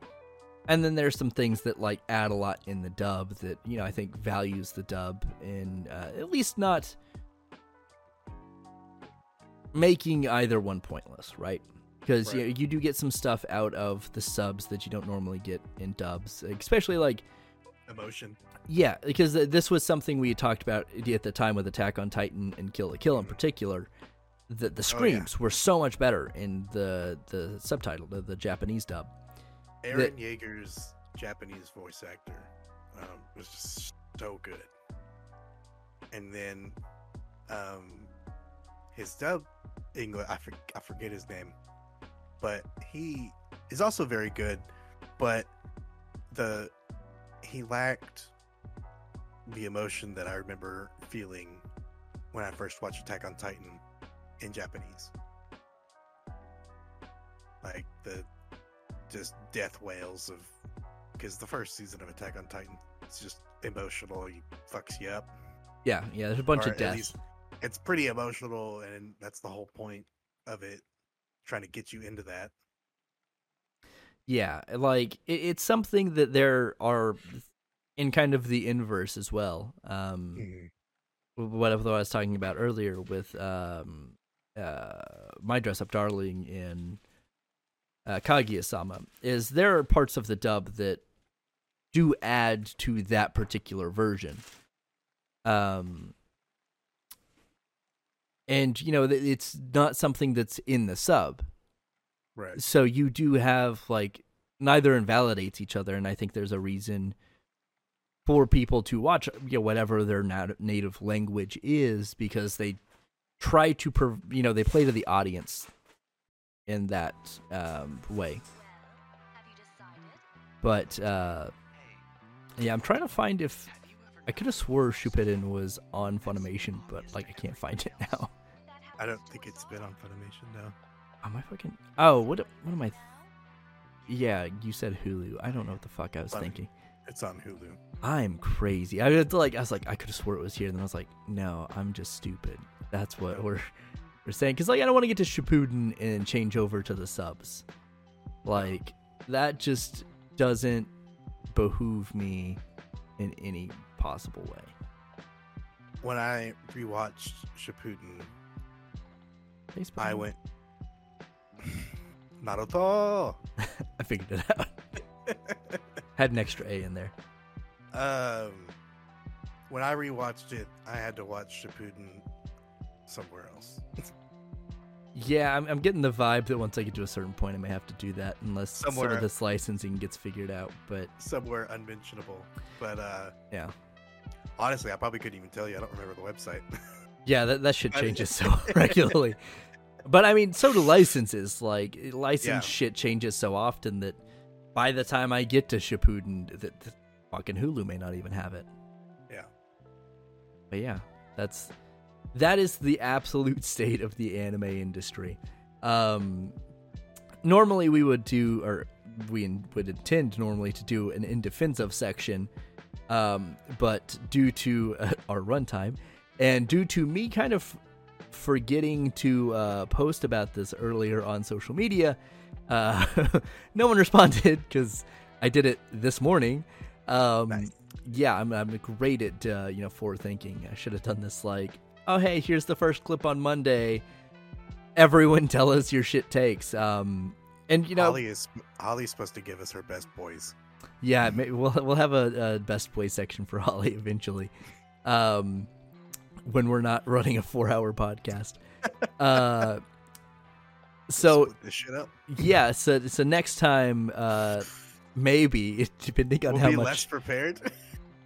And then there's some things that like add a lot in the dub that you know I think values the dub and uh, at least not making either one pointless, right? Because you, Right. you do get some stuff out of the subs that you don't normally get in dubs, especially like Emotion. yeah, because this was something we talked about at the time with Attack on Titan and Kill la Kill in particular. That the Oh, yeah. screams were so much better in the the subtitle, the, the Japanese dub. Eren Yeager's Japanese voice actor um, was just so good. And then um, his dub English, I, for, I forget his name, but he is also very good. But the he lacked the emotion that I remember feeling when I first watched Attack on Titan in Japanese. Like the just death wails of because the first season of Attack on Titan it's just emotional. He fucks you up. Yeah, yeah, there's a bunch Or of deaths. It's pretty emotional, and that's the whole point of it, trying to get you into that. Yeah, like it, it's something that there are in kind of the inverse as well. Um, what I was talking about earlier with um, uh, my dress up darling in uh, Kaguya-sama is there are parts of the dub that do add to that particular version. Um, and you know it's not something that's in the sub Right. so you do have like neither invalidates each other and i think there's a reason for people to watch you know whatever their nat- native language is because they try to prov- you know they play to the audience in that um, way but uh, yeah i'm trying to find if i could have swore Shippuden was on funimation but like i can't find it now I don't think it's been on Funimation though. Am I fucking? Oh, what? What am I? Yeah, you said Hulu. I don't know what the fuck I was Funny. thinking. It's on Hulu. I'm crazy. I was like, I was like, I could have swore it was here. Then I was like, no, I'm just stupid. That's what we're we're saying. Because like, I don't want to get to Shippuden and change over to the subs. Like that just doesn't behoove me in any possible way. When I rewatched Shippuden, Facebook. I went Naruto. I figured it out. Had an extra A in there. Um, when I rewatched it, I had to watch Shippuden somewhere else. Yeah, I'm, I'm getting the vibe that once I get to a certain point, I may have to do that unless some Somewhere- of this licensing gets figured out. But Somewhere unmentionable. But uh yeah, honestly, I probably couldn't even tell you. I don't remember the website. yeah, that that shit changes so regularly. But I mean, so do licenses. Like license Yeah. shit changes so often that by the time I get to Shippuden, that fucking Hulu may not even have it. yeah. But yeah, that's that is the absolute state of the anime industry. Um, normally we would do, or we would intend normally to do an in defense of section, um, but due to uh, our runtime and due to me kind of forgetting to uh, post about this earlier on social media, uh, no one responded because I did it this morning. Um, Nice. Yeah, I'm, I'm great at uh, you know forward thinking. I should have done this like, oh hey, here's the first clip on Monday. Everyone tell us your shit takes. Um, and you know, Holly is Holly's supposed to give us her best boys. yeah, may- we'll we'll have a, a best play section for Holly eventually, um, when we're not running a four-hour podcast. Uh, so this shit up. yeah, so so next time, uh, maybe depending on We'll how much. less prepared.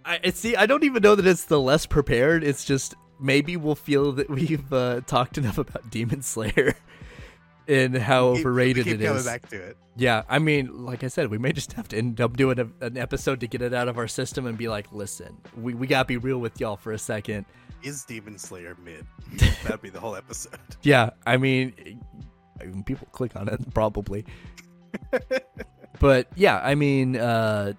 I see. I don't even know that it's the less prepared. It's just maybe we'll feel that we've uh, talked enough about Demon Slayer and how Keep- overrated it is. back to it. Yeah, I mean, like I said, we may just have to end up doing a, an episode to get it out of our system and be like, listen, we, we gotta be real with y'all for a second. Is Demon Slayer mid? That'd be the whole episode. Yeah, I mean, I mean, people click on it probably, but yeah, I mean, uh,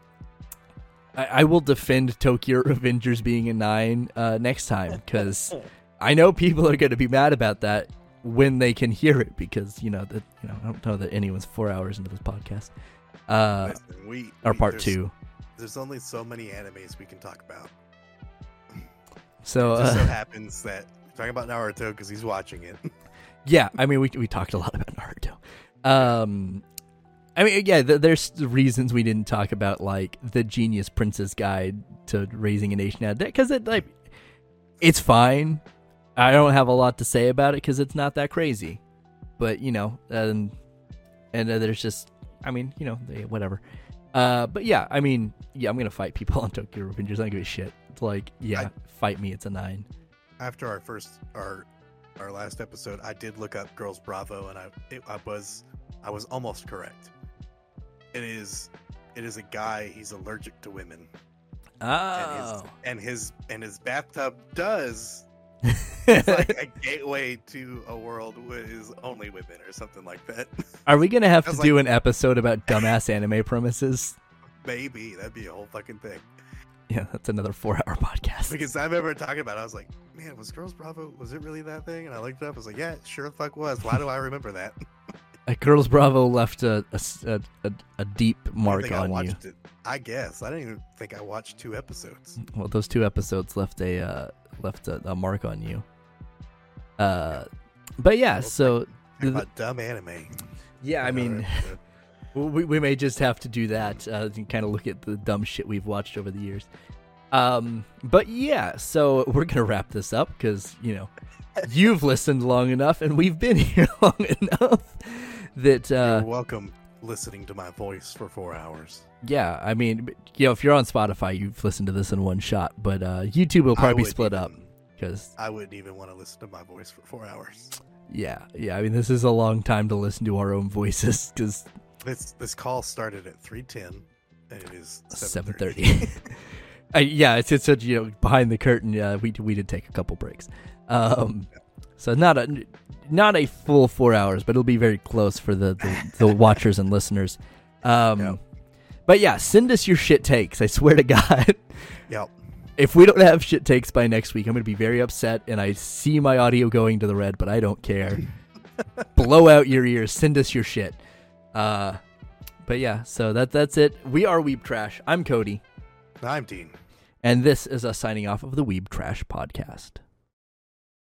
I, I will defend Tokyo Revengers being a nine uh, next time because I know people are going to be mad about that when they can hear it because you know that you know I don't know that anyone's four hours into this podcast. Uh, Listen, we or we- part there's- two. There's only so many animes we can talk about. So It just so uh, happens that we're talking about Naruto because he's watching it. yeah, I mean, we we talked a lot about Naruto. Um, I mean, yeah, th- there's reasons we didn't talk about like the Genius Prince's Guide to Raising a Nation out Debt because it like it's fine. I don't have a lot to say about it because it's not that crazy, but you know, and and uh, there's just, I mean, you know, they, whatever. Uh, but yeah, I mean, yeah, I'm gonna fight people on Tokyo Revengers. I don't give a shit. Like, yeah, I- fight me. It's a nine. After our first our our last episode, I did look up Girls Bravo, and I it, I was I was almost correct. It is it is a guy. He's allergic to women, and Oh, his and his and his bathtub does it's like a gateway to a world with is only women or something like that. Are we gonna have to was do an episode about dumbass anime premises? Maybe that'd be a whole fucking thing. Yeah, that's another four-hour podcast. Because I remember talking about it, I was like, man, was Girls Bravo, was it really that thing? And I looked it up, I was like, yeah, it sure fuck was. Why do I remember that? Girls Bravo left a deep I don't mark think I on you. watched it. I guess. I didn't even think I watched two episodes. Well, those two episodes left a uh, left a, a mark on you. Uh, but yeah, so about dumb anime. yeah, I mean, we we may just have to do that uh, and kind of look at the dumb shit we've watched over the years. Um, but yeah, so we're gonna wrap this up because you know you've listened long enough and we've been here long enough that uh, You're welcome listening to my voice for four hours. yeah, I mean, you know, if you're on Spotify, you've listened to this in one shot, but uh, YouTube will probably be split up because I wouldn't even want to listen to my voice for four hours. yeah, yeah. I mean, this is a long time to listen to our own voices because This this call started at three ten, and it is seven thirty. uh, yeah, it's it's a, you know behind the curtain. Uh, we we did take a couple breaks, um, so not a not a full four hours, but it'll be very close for the the, the watchers and listeners. Um, Yeah. But yeah, send us your shit takes. I swear to God. Yep. if we don't have shit takes by next week, I'm going to be very upset. And I see my audio going to the red, but I don't care. Blow out your ears. Send us your shit. Uh, but yeah, so that that's it. We are Weeb Trash. I'm Cody, I'm Dean. and this is us signing off of the Weeb Trash podcast.